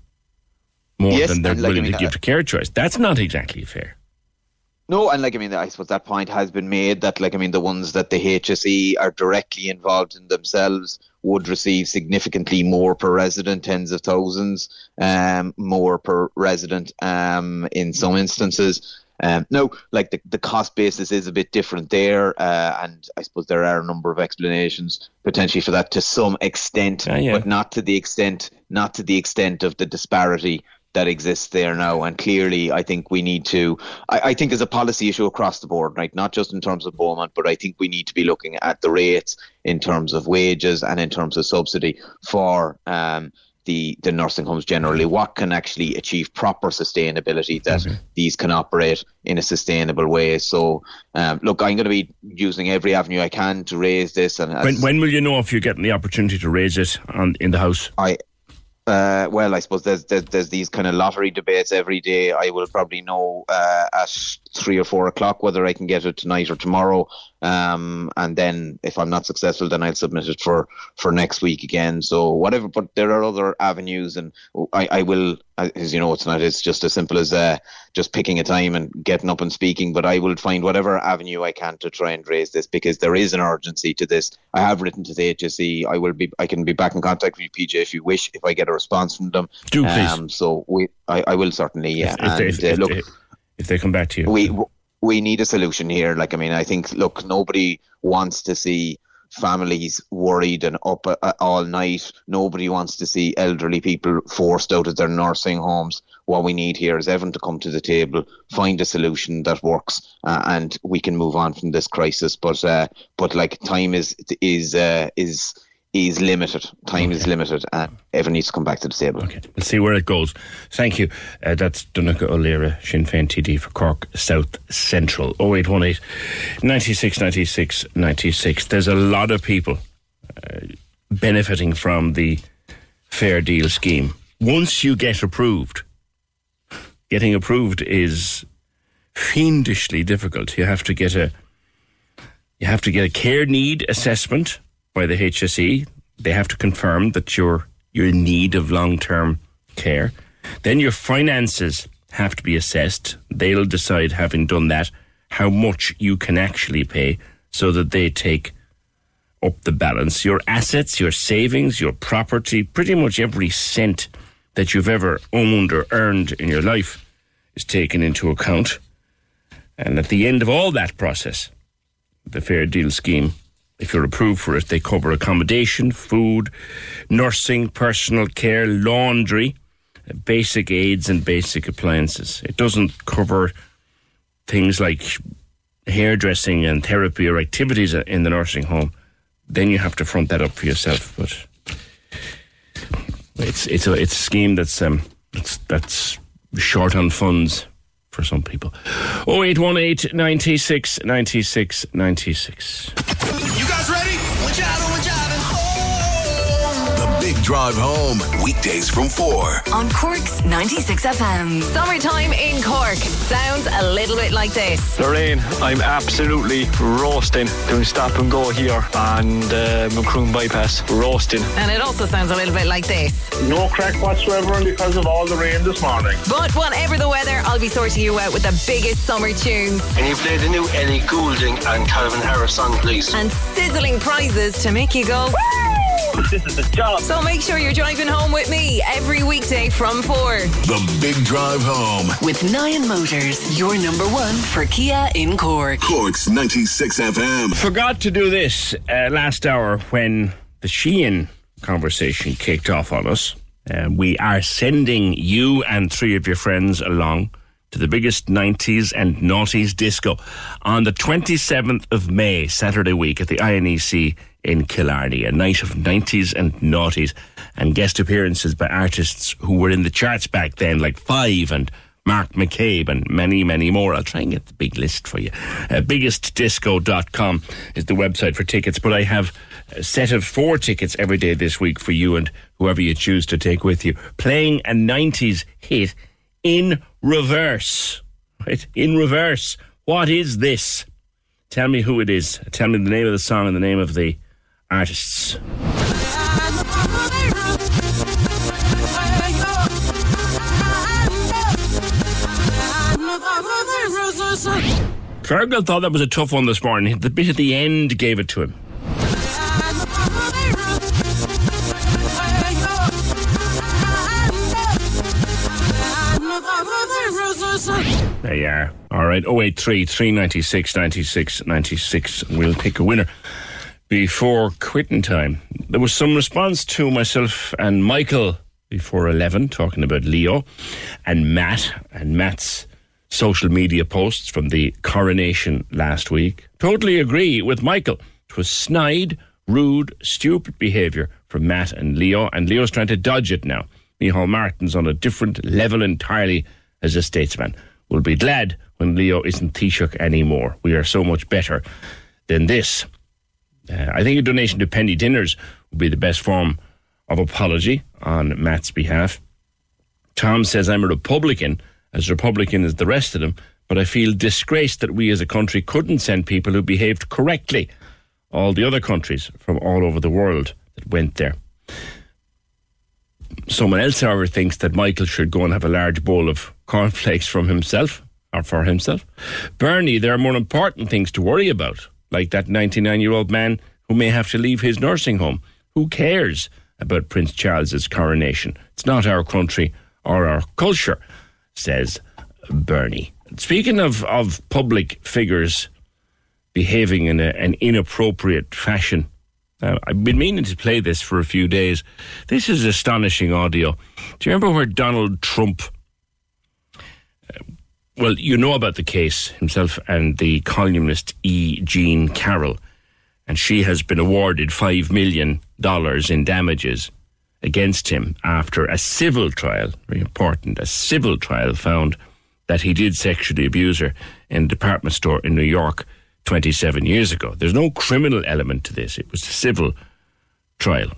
more Yes, than they're like, I willing mean, to give to Care Choice. That's not exactly fair. No, and like I mean, I suppose that point has been made that like I mean, the ones that the HSE are directly involved in themselves would receive significantly more per resident, tens of thousands, um, more per resident, um, in some instances. Um, no, like the, the cost basis is a bit different there, uh, and I suppose there are a number of explanations potentially for that to some extent, but not to the extent, not to the extent of the disparity that exists there now. And clearly, I think we need to, I, I think there's a policy issue across the board, right? Not just in terms of Beaumont, but I think we need to be looking at the rates in terms of wages and in terms of subsidy for, um, the, the nursing homes generally, what can actually achieve proper sustainability that these can operate in a sustainable way. So, um, look, I'm going to be using every avenue I can to raise this. And as, When, when will you know if you're getting the opportunity to raise it on, in the House? I, uh, well, I suppose there's, there's there's these kind of lottery debates every day. I will probably know uh, at three or four o'clock whether I can get it tonight or tomorrow. Um, and then if I'm not successful, then I'll submit it for, for next week again. So whatever, but there are other avenues, and I, I will, as you know, it's not it's just as simple as uh, just picking a time and getting up and speaking. But I will find whatever avenue I can to try and raise this because there is an urgency to this. I have written to the HSE. I will be, I can be back in contact with you, PJ, if you wish, if I get a response from them. Do, please. Um, so we, I, I will certainly, yeah. If and, if, uh, if look, they, if they come back to you. we we need a solution here. Like I mean, I think look, nobody wants to see families worried and up uh, all night. Nobody wants to see elderly people forced out of their nursing homes. What we need here is everyone to come to the table, find a solution that works, uh, and we can move on from this crisis. But uh, but like time is is uh, is is limited. Time is limited, and everyone needs to come back to the table. Okay, we'll see where it goes. Thank you. Uh, that's Donnchadh O'Leary, Sinn Féin TD for Cork South Central. 0818 96 96 96. There's a lot of people uh, benefiting from the Fair Deal scheme. Once you get approved, getting approved is fiendishly difficult. You have to get a you have to get a care need assessment by the HSE. They have to confirm that you're you're in need of long term care. Then your finances have to be assessed. They'll decide, having done that, how much you can actually pay so that they take up the balance. Your assets, your savings, your property, pretty much every cent that you've ever owned or earned in your life is taken into account. And at the end of all that process, the Fair Deal scheme, if you're approved for it, they cover accommodation, food, nursing, personal care, laundry, basic aids, and basic appliances. It doesn't cover things like hairdressing and therapy or activities in the nursing home. Then you have to front that up for yourself. But it's it's a it's a scheme that's um that's that's short on funds for some people. 0818 96 96 96. You guys ready? The Big Drive Home, weekdays from 4. On Cork's 96 FM. Summertime in Cork sounds a little bit like this. Lorraine, I'm absolutely roasting doing stop and go here and uh, Macroom bypass. Roasting. And it also sounds a little bit like this. No crack whatsoever because of all the rain this morning. But whatever the weather, I'll be sorting you out with the biggest summer tunes Can you play the new Ellie Goulding and Calvin Harris song, please? and sizzling prizes to make you go. This is the job. So make sure you're driving home with me every weekday from 4. The Big Drive Home. With Nyan Motors, your number one for Kia in Cork. Cork's 96 FM. Forgot to do this uh, last hour when the Shein conversation kicked off on us. Uh, we are sending you and three of your friends along to the biggest 90s and noughties disco on the 27th of May, Saturday week, at the INEC in Killarney. A night of 90s and noughties and guest appearances by artists who were in the charts back then, like Five and Mark McCabe and many, many more. I'll try and get the big list for you. Uh, biggestdisco.com is the website for tickets, but I have a set of four tickets every day this week for you and whoever you choose to take with you. Playing a 90s hit in reverse. Right? In reverse. What is this? Tell me who it is. Tell me the name of the song and the name of the artists. Fergal thought that was a tough one this morning. The bit at the end gave it to him. There you are. All right. 083 396 96 96. We'll pick a winner before quitting time. There was some response to myself and Michael before 11 talking about Leo and Matt and Matt's social media posts from the coronation last week. Totally agree with Michael. It was snide, rude, stupid behaviour from Matt and Leo, and Leo's trying to dodge it now. Micheál Martin's on a different level entirely as a statesman. We'll be glad when Leo isn't Taoiseach anymore. We are so much better than this. Uh, I think a donation to penny dinners would be the best form of apology on Matt's behalf. Tom says, I'm a Republican, as Republican as the rest of them, but I feel disgraced that we as a country couldn't send people who behaved correctly. All the other countries from all over the world that went there. Someone else, however, thinks that Michael should go and have a large bowl of cornflakes from himself or for himself. Bernie, there are more important things to worry about, like that 99 year old man who may have to leave his nursing home. Who cares about Prince Charles's coronation? It's not our country or our culture, says Bernie. Speaking of, of public figures behaving in a, an inappropriate fashion, uh, I've been meaning to play this for a few days. This is astonishing audio. Do you remember where Donald Trump? Well, you know about the case himself and the columnist E. Jean Carroll, and she has been awarded five million dollars in damages against him after a civil trial. Very important. A civil trial found that he did sexually abuse her in a department store in New York 27 years ago. There's no criminal element to this. It was a civil trial.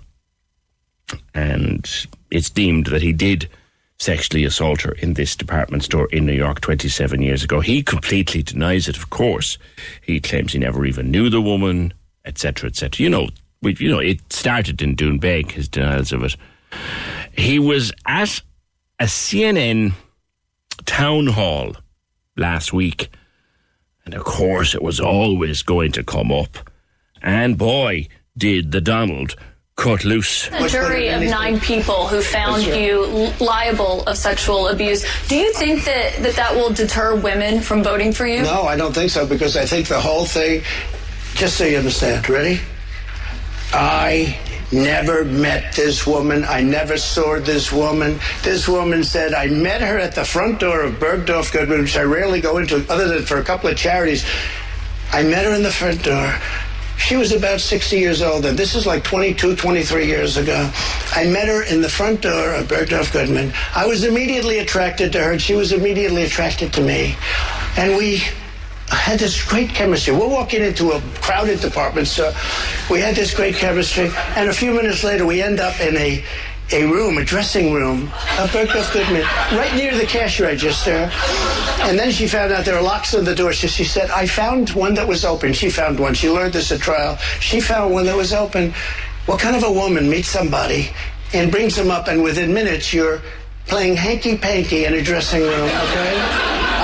And it's deemed that he did sexually assault her in this department store in New York 27 years ago. He completely denies it, of course. He claims he never even knew the woman, etc., etc. You know, we, you know, it started in Doonbeg, his denials of it. He was at a CNN town hall last week and of course, it was always going to come up. And boy, did the Donald cut loose. A jury of nine people who found you liable of sexual abuse. Do you think that, that that will deter women from voting for you? No, I don't think so because I think the whole thing, just so you understand, ready? I never met this woman. I never saw this woman. This woman said, I met her at the front door of Bergdorf Goodman, which I rarely go into other than for a couple of charities. I met her in the front door. She was about 60 years old, and this is like 22, 23 years ago. I met her in the front door of Bergdorf Goodman. I was immediately attracted to her, and she was immediately attracted to me. And we had this great chemistry. We're walking into a crowded department store. We had this great chemistry, and a few minutes later, we end up in a a room, a dressing room, a Bergdorf Goodman, right near the cash register. And then she found out there were locks on the door. So she said, I found one that was open. She found one. She learned this at trial. She found one that was open. What kind of a woman meets somebody and brings them up, and within minutes, you're playing hanky panky in a dressing room, okay?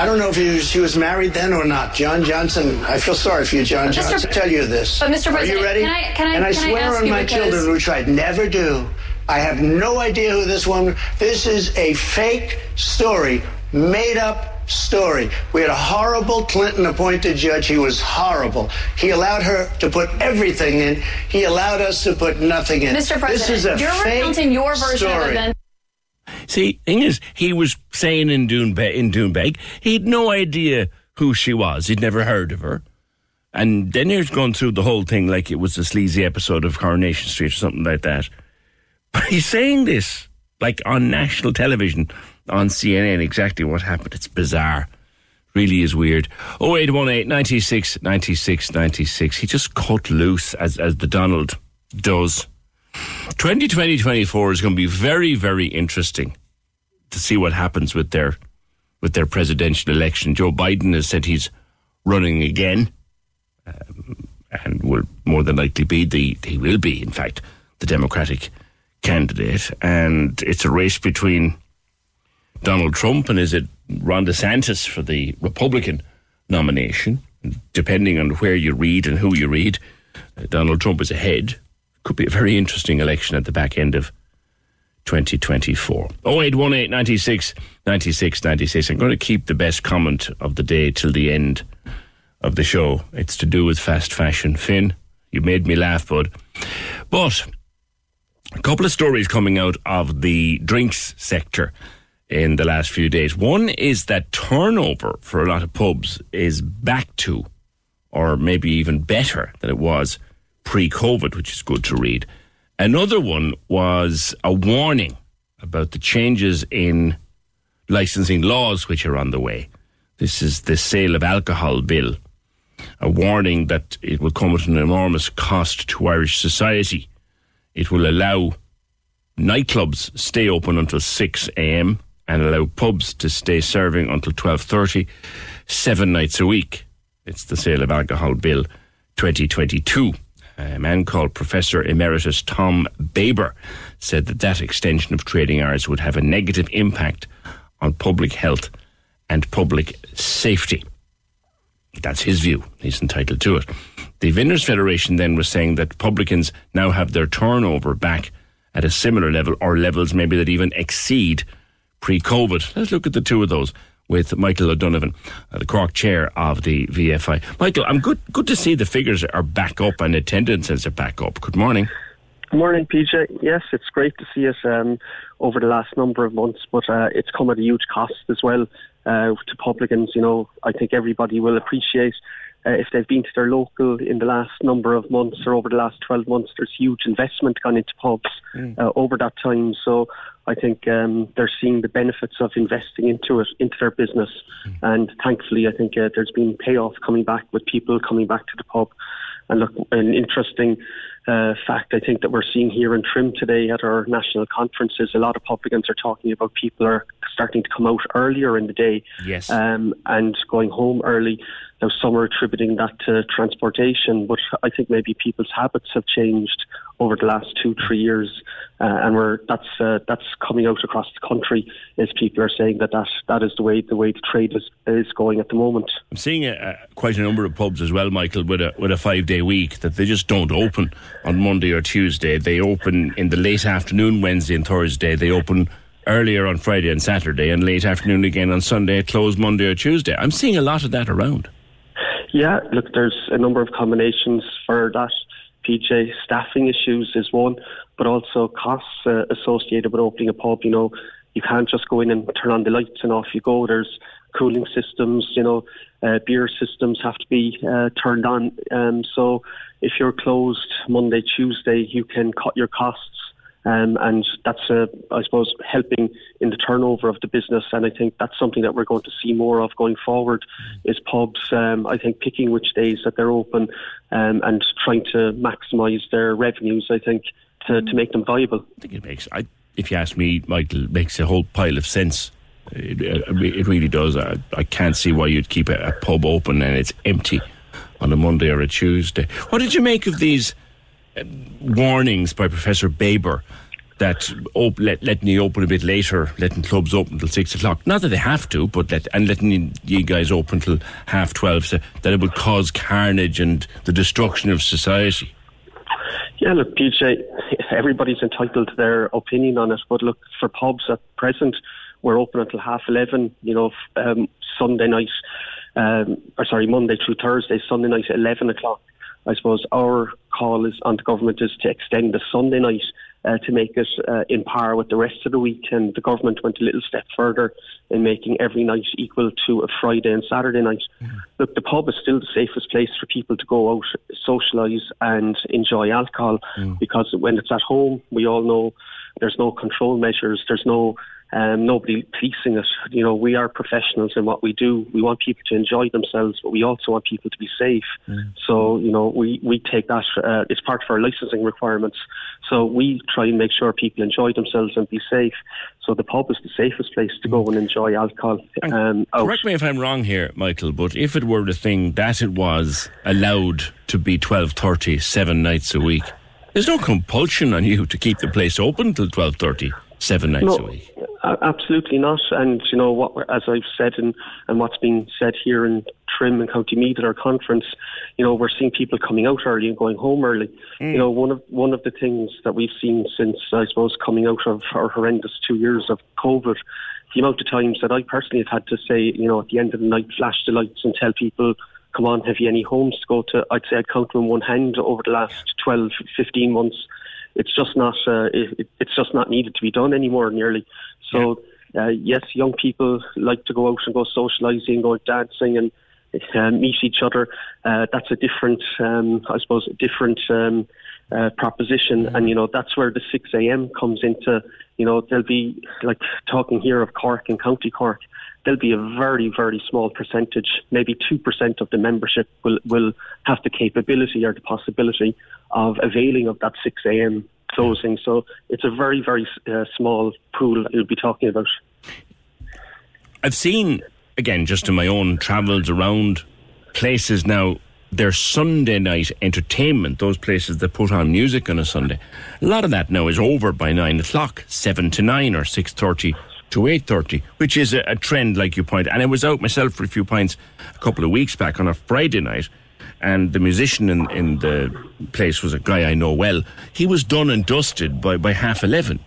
I don't know if he was, she was married then or not. John Johnson, I feel sorry for you, John Mr. Johnson. I'll tell you this. But, Mr. Are you ready? can I- can I- and I can I swear ask on my because- children, which I'd never do. I have no idea who this woman. This is a fake story, made up story. We had a horrible Clinton appointed judge. He was horrible. He allowed her to put everything in. He allowed us to put nothing in. Mr. President, this is a you're fake recounting your version of story. events. See, thing is, he was saying in Doonbeg, in Doonbeg, he had no idea who she was. He'd never heard of her. And then he's going through the whole thing like it was a sleazy episode of Coronation Street or something like that. But he's saying this like on national television on CNN exactly what happened. It's bizarre. Really is weird. 0818 96 96 96. He just cut loose as, as the Donald does. 2020 24 is going to be very, very interesting to see what happens with their with their presidential election. Joe Biden has said he's running again um, and will more than likely be the, he will be, in fact, the Democratic candidate. And it's a race between Donald Trump and is it Ron DeSantis for the Republican nomination? Depending on where you read and who you read, uh, Donald Trump is ahead. Could be a very interesting election at the back end of 2024. 0818 96 96 96. I'm going to keep the best comment of the day till the end of the show. It's to do with fast fashion. Finn, you made me laugh, bud. But a couple of stories coming out of the drinks sector in the last few days. One is that turnover for a lot of pubs is back to, or maybe even better than it was pre COVID, which is good to read. Another one was a warning about the changes in licensing laws which are on the way. This is the sale of alcohol bill. A warning that it will come at an enormous cost to Irish society. It will allow nightclubs stay open until 6 a.m and allow pubs to stay serving until 12.30, seven nights a week. It's the sale of alcohol bill 2022. A man called Professor Emeritus Tom Baber said that that extension of trading hours would have a negative impact on public health and public safety. That's his view. He's entitled to it. The Vintners Federation then was saying that publicans now have their turnover back at a similar level or levels maybe that even exceed pre-COVID. Let's look at the two of those with Michael O'Donovan, uh, the Cork chair of the VFI. Michael, I'm good. Good to see the figures are back up and attendances are back up. Good morning. Good morning, PJ. Yes, it's great to see it um, over the last number of months, but uh, it's come at a huge cost as well uh, to publicans. You know, I think everybody will appreciate uh, if they've been to their local in the last number of months or over the last 12 months, there's huge investment gone into pubs mm. uh, over that time. So I think um, they're seeing the benefits of investing into it, into their business. Mm. And thankfully, I think uh, there's been payoff coming back with people coming back to the pub. And look, an interesting uh, fact I think that we're seeing here in Trim today at our national conferences, a lot of publicans are talking about people are starting to come out earlier in the day yes. um, and going home early. Now, some are attributing that to transportation, but I think maybe people's habits have changed over the last two, three years, uh, and we're that's uh, that's coming out across the country as people are saying that that, that is the way the way the trade is, is going at the moment. I'm seeing a, a, quite a number of pubs as well, Michael, with a with a five day week that they just don't open on Monday or Tuesday. They open in the late afternoon Wednesday and Thursday. They open earlier on Friday and Saturday, and late afternoon again on Sunday. Close Monday or Tuesday. I'm seeing a lot of that around. Yeah, look, there's a number of combinations for that. PJ staffing issues is one, but also costs uh, associated with opening a pub. You know, you can't just go in and turn on the lights and off you go. There's cooling systems, you know, uh, beer systems have to be uh, turned on. Um, so if you're closed Monday, Tuesday, you can cut your costs um, and that's, uh, I suppose, helping in the turnover of the business. And I think that's something that we're going to see more of going forward is pubs, um, I think, picking which days that they're open um, and trying to maximise their revenues, I think, to, to make them viable. I think it makes, I, if you ask me, Michael, it makes a whole pile of sense. It, it really does. I, I, can't see why you'd keep a, a pub open and it's empty on a Monday or a Tuesday. What did you make of these warnings by Professor Baber that op- let, letting you open a bit later, letting clubs open until six o'clock. Not that they have to, but let, and letting you guys open until half twelve, so that it would cause carnage and the destruction of society. Yeah, look, PJ, everybody's entitled to their opinion on it, but look, for pubs at present, we're open until half eleven. You know, um, Sunday night, um, or sorry, Monday through Thursday, Sunday night at eleven o'clock. I suppose our call is on the government is to extend the Sunday night uh, to make it uh, in par with the rest of the week. And the government went a little step further in making every night equal to a Friday and Saturday night. Mm. Look, the pub is still the safest place for people to go out, socialise, and enjoy alcohol mm. because when it's at home, we all know there's no control measures, there's no um, nobody policing it. You know, we are professionals in what we do. We want people to enjoy themselves, but we also want people to be safe. Mm. So, you know, we, we take that, uh, it's part of our licensing requirements. So we try and make sure people enjoy themselves and be safe. So the pub is the safest place to go and enjoy alcohol. Um, correct me if I'm wrong here, Michael, but if it were the thing that it was allowed to be 12.30 seven nights a week, there's no compulsion on you to keep the place open till 12.30 seven nights no, a week. Absolutely not. And you know what, as I've said, and, and what's being said here in Trim and County Meath at our conference, you know, we're seeing people coming out early and going home early. Mm. You know, one of one of the things that we've seen since I suppose coming out of our horrendous two years of COVID, the amount of times that I personally have had to say, you know, at the end of the night, flash the lights and tell people come on, have you any homes to go to? I'd say I'd count them on one hand over the last 12, 15 months it's just not uh, it, it's just not needed to be done anymore nearly. So uh, yes, young people like to go out and go socialising, go dancing, and uh, meet each other. Uh, that's a different, um, I suppose, a different um, uh, proposition, and you know that's where the six a.m. comes into. You know, there'll be like talking here of Cork and County Cork. There'll be a very, very small percentage, maybe two percent of the membership will will have the capability or the possibility of availing of that 6 a.m. closing. So it's a very, very uh, small pool that you'll be talking about. I've seen, again, just in my own travels around places now, their Sunday night entertainment, those places that put on music on a Sunday, a lot of that now is over by nine o'clock, seven to nine or six thirty to eight thirty, which is a, a, trend, like you point. And I was out myself for a few pints a couple of weeks back on a Friday night, and the musician in, in the place was a guy I know well. He was done and dusted by, by half eleven.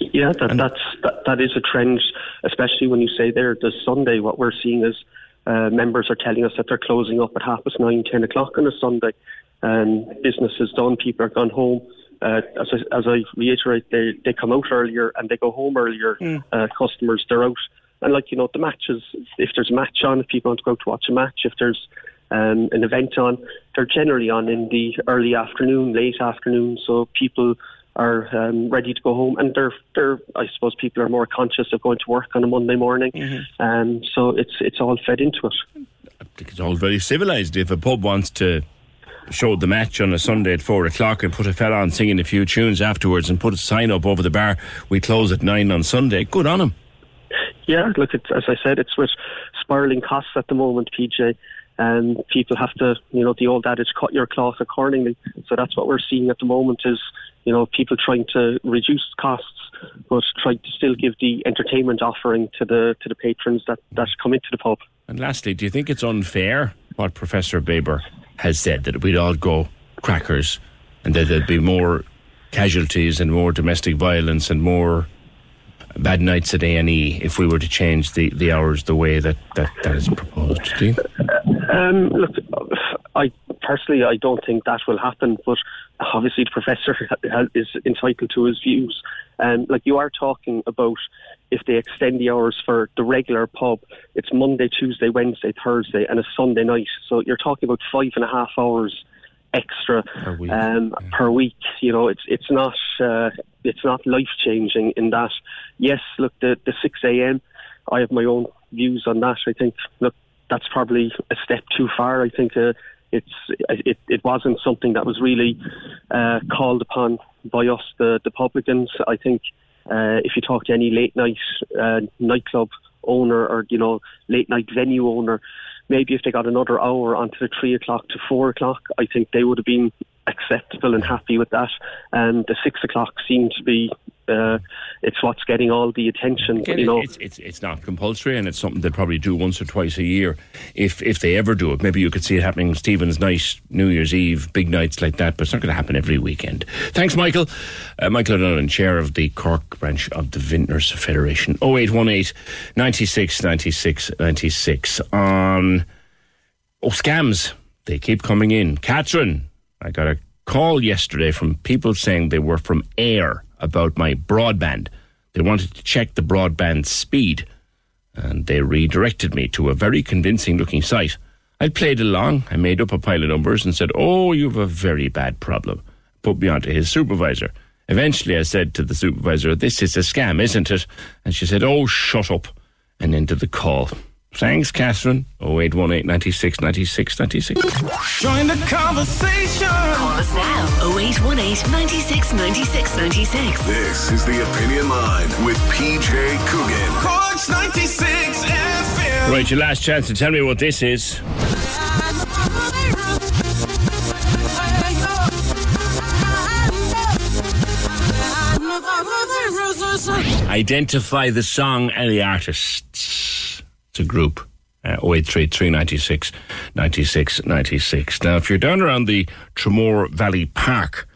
Yeah, that, that's that, that is a trend, especially when you say there the Sunday. What we're seeing is uh, members are telling us that they're closing up at half past nine, ten o'clock on a Sunday, and business is done. People are gone home. Uh, as, I, as I reiterate, they they come out earlier and they go home earlier. Mm. Uh, customers they're out, and like you know the matches. If there's a match on, if people want to go out to watch a match, if there's um, an event on. They're generally on in the early afternoon, late afternoon, so people are um, ready to go home, and they're they're I suppose people are more conscious of going to work on a Monday morning, mm-hmm. um, so it's it's all fed into it. I think it's all very civilised. If a pub wants to show the match on a Sunday at four o'clock and put a fella on singing a few tunes afterwards and put a sign up over the bar, we close at nine on Sunday. Good on him. Yeah, look, it's, as I said, it's with spiralling costs at the moment, PJ and people have to, you know, the old adage, cut your cloth accordingly. So that's what we're seeing at the moment is, you know, people trying to reduce costs, but trying to still give the entertainment offering to the to the patrons that, that come into the pub. And lastly, do you think it's unfair what Professor Baber has said that we'd all go crackers and that there'd be more casualties and more domestic violence and more bad nights at A&E if we were to change the, the hours the way that, that, that is proposed, do you? Um, look, I personally I don't think that will happen, but obviously the professor is entitled to his views. Um, like you are talking about if they extend the hours for the regular pub, it's Monday, Tuesday, Wednesday, Thursday, and a Sunday night. So you're talking about five and a half hours extra per week. Um, yeah. per week. You know, it's it's not uh, it's not life changing in that. Yes, look, the the six a.m. I have my own views on that. I think look, that's probably a step too far. I think uh, it's it, it wasn't something that was really uh, called upon by us, the the publicans. I think uh, if you talk to any late night uh, nightclub owner or you know late night venue owner, maybe if they got another hour onto the three o'clock to four o'clock, I think they would have been acceptable and happy with that. And the six o'clock seemed to be uh, it's what's getting all the attention. Again, you know, it's, it's it's not compulsory, and it's something they probably do once or twice a year, if if they ever do it. Maybe you could see it happening Stephen's Night, New Year's Eve, big nights like that, but it's not going to happen every weekend. Thanks, Michael. Uh, Michael O'Donovan, chair of the Cork branch of the Vintners Federation. 0818 96 96 96 on oh scams. They keep coming in. Catherine, I got a call yesterday from people saying they were from Ayr about my broadband. They wanted to check the broadband speed, and they redirected me to a very convincing looking site. I played along, I made up a pile of numbers and said, Oh, you've a very bad problem. Put me on to his supervisor. Eventually, I said to the supervisor, This is a scam, isn't it? And she said, Oh, shut up. And ended the call. Thanks, Catherine. 0818 96 96 96. Join the conversation. Call us now 0818 96 96 96. This is the Opinion Line with PJ Coogan. Corks 96 FM. Right, your last chance to tell me what this is. Identify the song and the artists. A group. Uh, 0833 96 96 96. Now, if you're down around the Tramore Valley Park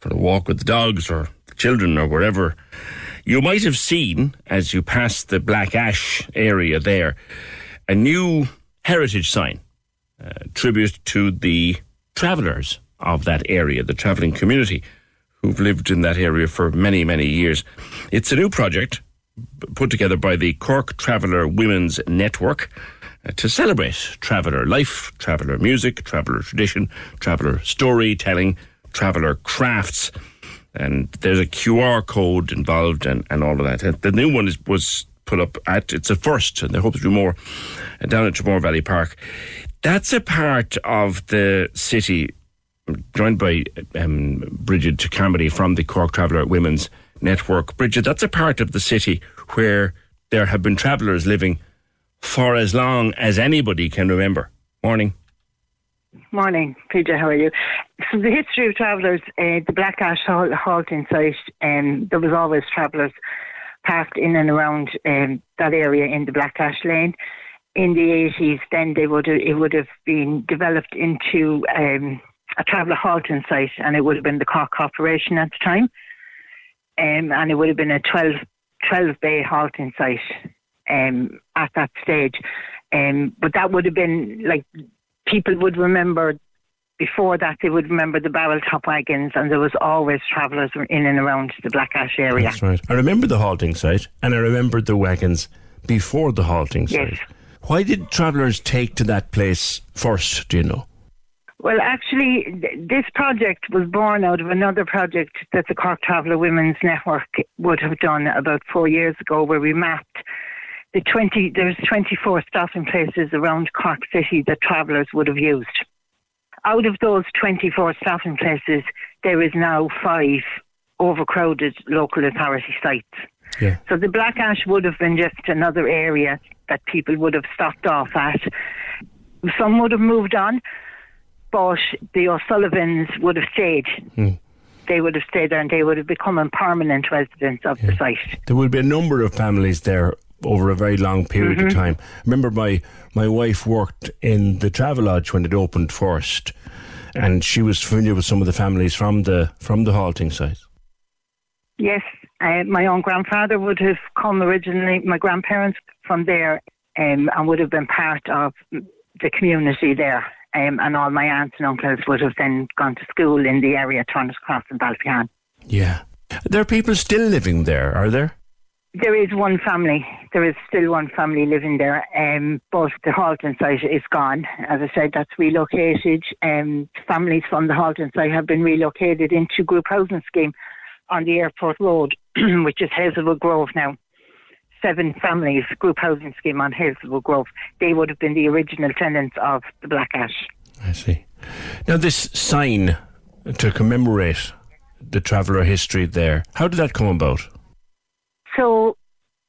for a walk with the dogs or children or wherever, you might have seen, as you pass the Black Ash area there, a new heritage sign, uh, tribute to the travellers of that area, the travelling community who've lived in that area for many, many years. It's a new project put together by the Cork Traveller Women's Network uh, to celebrate traveller life, traveller music, traveller tradition, traveller storytelling, traveller crafts. And there's a QR code involved and, and all of that. And the new one is, was put up at, it's a first, and they hope to do more uh, down at Tramore Valley Park. That's a part of the city joined by um, Bridget Carmody from the Cork Traveller Women's Network. Bridget, that's a part of the city where there have been travellers living for as long as anybody can remember. Morning. Morning, PJ. How are you? So the history of travellers, uh, the Black Ash halting site, um, there was always travellers parked in and around um, that area in the Black Ash Lane. In the 80s, then they would it would have been developed into um, a traveller halting site, and it would have been the Cork Corporation at the time, um, and it would have been a 12, 12 bay halting site um, at that stage. Um, but that would have been like people would remember before that they would remember the barrel top wagons and there was always travellers in and around the Black Ash area. That's right. I remember the halting site and I remembered the wagons before the halting site. Yes. Why did travellers take to that place first, do you know? Well, actually, th- this project was born out of another project that the Cork Traveller Women's Network would have done about four years ago, where we mapped the 20, there's 24 stopping places around Cork City that travellers would have used. Out of those 24 stopping places, there is now five overcrowded local authority sites. Yeah. So the Black Ash would have been just another area that people would have stopped off at. Some would have moved on, but the O'Sullivans would have stayed. Hmm. They would have stayed there and they would have become a permanent residents of the site. There would be a number of families there over a very long period Mhm. of time. Remember, my my wife worked in the Travelodge when it opened first, and she was familiar with some of the families from the from the halting site. Yes, uh, my own grandfather would have come originally, my grandparents from there, um, and would have been part of the community there. Um, and all my aunts and uncles would have then gone to school in the area, Turner's Cross and Ballyphehane. Yeah, there are people still living there, are there? There is one family. There is still one family living there, um, but the halting site is gone. As I said, that's relocated. Um, families from the halting site have been relocated into group housing scheme on the airport road, which is Hazelwood Grove now. Seven families, group housing scheme on Hazelwood Grove. They would have been the original tenants of the Black Ash. I see. Now, this sign to commemorate the traveller history there, how did that come about? So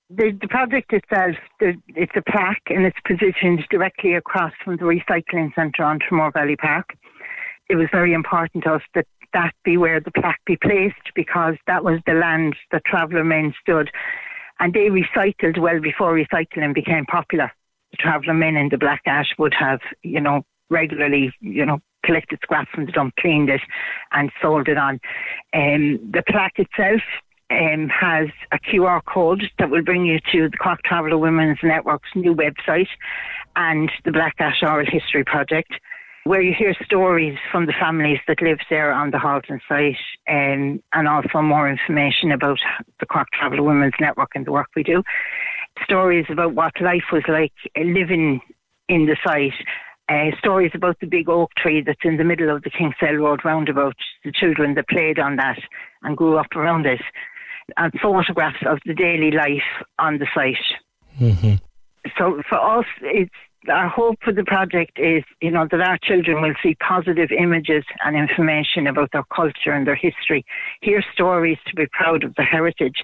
the, the project itself, the, it's a plaque and it's positioned directly across from the recycling centre on Tramore Valley Park. It was very important to us that that be where the plaque be placed because that was the land that traveller men stood and they recycled well before recycling became popular. The traveller men in the Black Ash would have, you know, regularly, you know, collected scrap from the dump, cleaned it, and sold it on. Um, the plaque itself um, has a QR code that will bring you to the Cork Traveller Women's Network's new website and the Black Ash Oral History Project. Where you hear stories from the families that live there on the halting site um, and also more information about the Cork Travel Women's Network and the work we do. Stories about what life was like living in the site. Uh, stories about the big oak tree that's in the middle of the Kinsale Road roundabout, the children that played on that and grew up around it, and photographs of the daily life on the site. Mm-hmm. So for us, it's our hope for the project is, you know, that our children will see positive images and information about their culture and their history, hear stories to be proud of their heritage.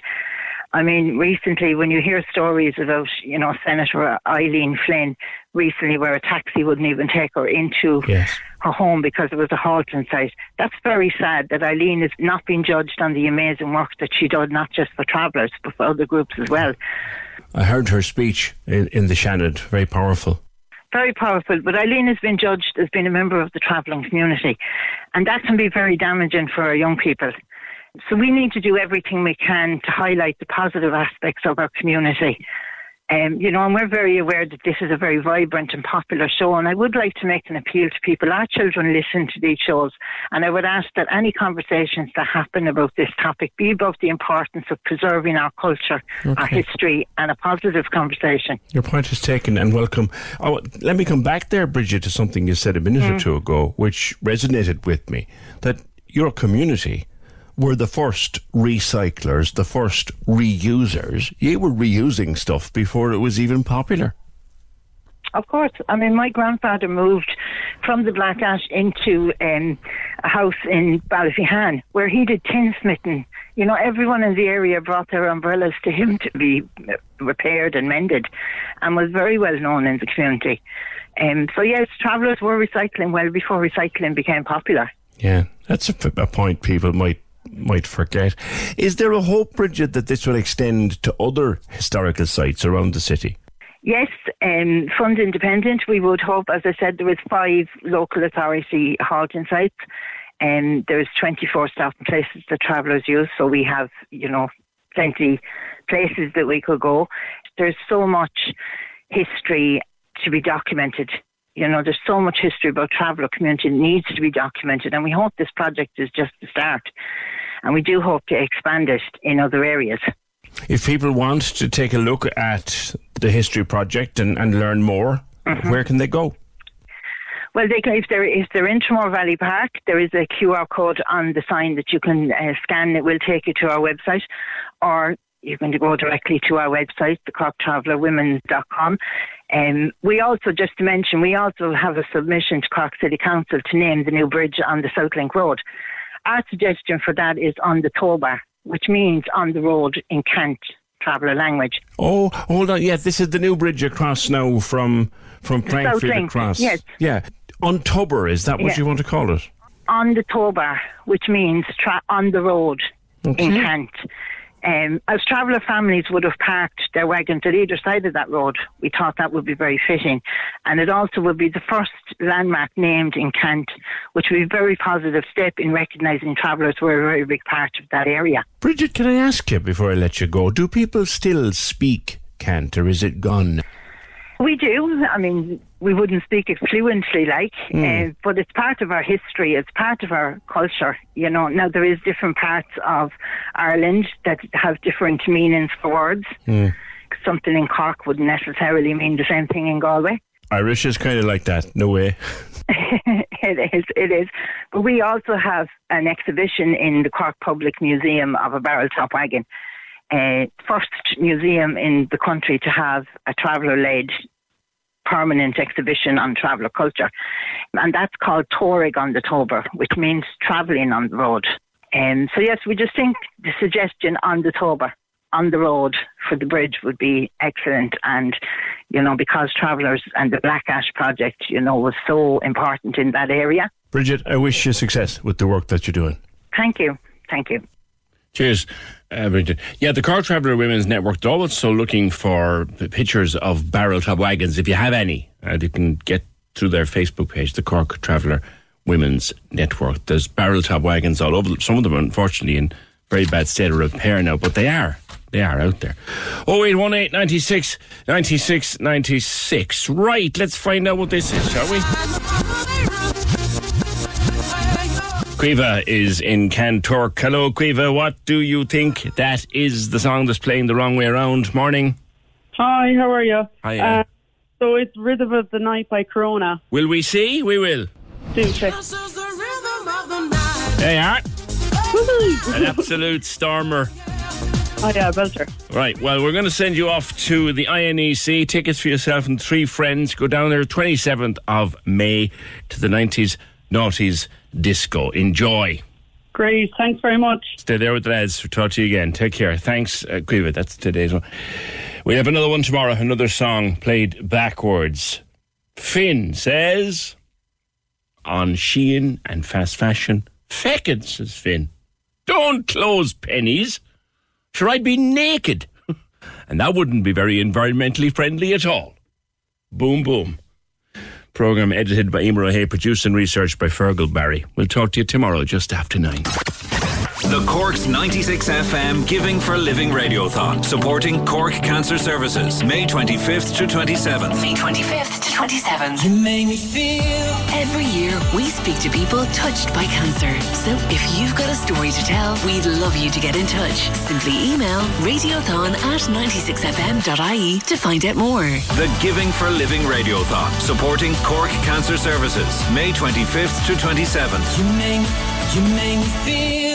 I mean, recently, when you hear stories about, you know, Senator Eileen Flynn, recently where a taxi wouldn't even take her into yes. her home because it was a halting site, that's very sad that Eileen is not being judged on the amazing work that she did, not just for travellers, but for other groups as well. I heard her speech in, in the Seanad, very powerful very powerful. But Eileen has been judged as being a member of the travelling community, and that can be very damaging for our young people. So we need to do everything we can to highlight the positive aspects of our community um, you know, and we're very aware that this is a very vibrant and popular show. And I would like to make an appeal to people. Our children listen to these shows, and I would ask that any conversations that happen about this topic be about the importance of preserving our culture, okay. our history, and a positive conversation. Your point is taken, and welcome. Oh, let me come back there, Bridget, to something you said a minute mm. or two ago, which resonated with me. That your community were the first recyclers, the first reusers. You were reusing stuff before it was even popular. Of course. I mean, my grandfather moved from the Black Ash into um, a house in Ballyphehane where he did tinsmithing. You know, everyone in the area brought their umbrellas to him to be repaired and mended and was very well known in the community. Um, so, yes, travellers were recycling well before recycling became popular. Yeah, that's a, a point people might might forget. Is there a hope, Bridget, that this will extend to other historical sites around the city? Yes, um, fund independent. We would hope, as I said, there is five local authority halting sites, and there's 24 stopping places that travellers use. So we have, you know, plenty places that we could go. There's so much history to be documented you know, there's so much history about traveller community needs to be documented, and we hope this project is just the start. And we do hope to expand it in other areas. If people want to take a look at the history project and, and learn more, mm-hmm. where can they go? Well, they can, if they're if they're in Tramore Valley Park, there is a QR code on the sign that you can uh, scan. It will take you to our website, or you can go directly to our website, thecorktravellerwomen.com. Um, we also, just to mention, we also have a submission to Cork City Council to name the new bridge on the Southlink Road. Our suggestion for that is on the Tober, which means on the road in Cant traveller language. Oh, hold on. Yeah, this is the new bridge across now from from Frankfurt across. Yes. Yeah. On Tober, is that what yeah. you want to call it? On the Tober, which means tra- on the road okay. in Cant. Um, as traveller families would have parked their wagons at either side of that road, we thought that would be very fitting. And it also would be the first landmark named in Cant, which would be a very positive step in recognising travellers were a very big part of that area. Bridget, can I ask you before I let you go, do people still speak Cant or is it gone? We do. I mean, we wouldn't speak it fluently, like, mm. uh, but it's part of our history. It's part of our culture. You know. Now there is different parts of Ireland that have different meanings for words. Mm. Something in Cork wouldn't necessarily mean the same thing in Galway. Irish is kind of like that. No way. it is. It is. But we also have an exhibition in the Cork Public Museum of a barrel top wagon uh, first museum in the country to have a traveller led permanent exhibition on traveller culture. And that's called Touring on the Tober, which means travelling on the road. And um, so, yes, we just think the suggestion on the Tober, on the road for the bridge would be excellent. And, you know, because travellers and the Black Ash project, you know, was so important in that area. Bridget, I wish you success with the work that you're doing. Thank you. Thank you. Cheers. Uh, Yeah, the Cork Traveller Women's Network, they're also looking for pictures of barrel top wagons, if you have any. Uh, you can get through their Facebook page, the Cork Traveller Women's Network. There's barrel top wagons all over. Some of them, unfortunately, in very bad state of repair now, but they are. They are out there. 0818 96 96 96. Right, let's find out what this is, shall we? Caoimhe is in Kanturk. Hello, Caoimhe. What do you think that is the song that's playing the wrong way around? Morning. Hi, how are you? Hi. Uh, so it's Rhythm of the Night by Corona. Will we see? We will. Do check. There you are. An absolute stormer. Oh yeah, belter. Right, well, we're going to send you off to the INEC. Tickets for yourself and three friends. Go down there 27th of May to the 90s, noughties disco. Enjoy. Great, thanks very much. Stay there with the lads. We'll talk to you again. Take care. Thanks, uh, Caoimhe. That's today's one. We have another one tomorrow, another song played backwards. Finn says on Shein and fast fashion. Feckin', says Finn. Don't close Penneys. Sure, I'd be naked. and that wouldn't be very environmentally friendly at all. Boom, boom. Program edited by Emer O'Hay, produced and researched by Fergal Barry. We'll talk to you tomorrow just after nine. The Cork's 96 FM Giving for Living Radiothon, supporting Cork Cancer Services, May 25th to 27th. May 25th to 27th. You make me feel. Every year, we speak to people touched by cancer. So if you've got a story to tell, we'd love you to get in touch. Simply email radiothon at 96fm.ie to find out more. The Giving for Living Radiothon, supporting Cork Cancer Services, May 25th to 27th. You make, you make me feel.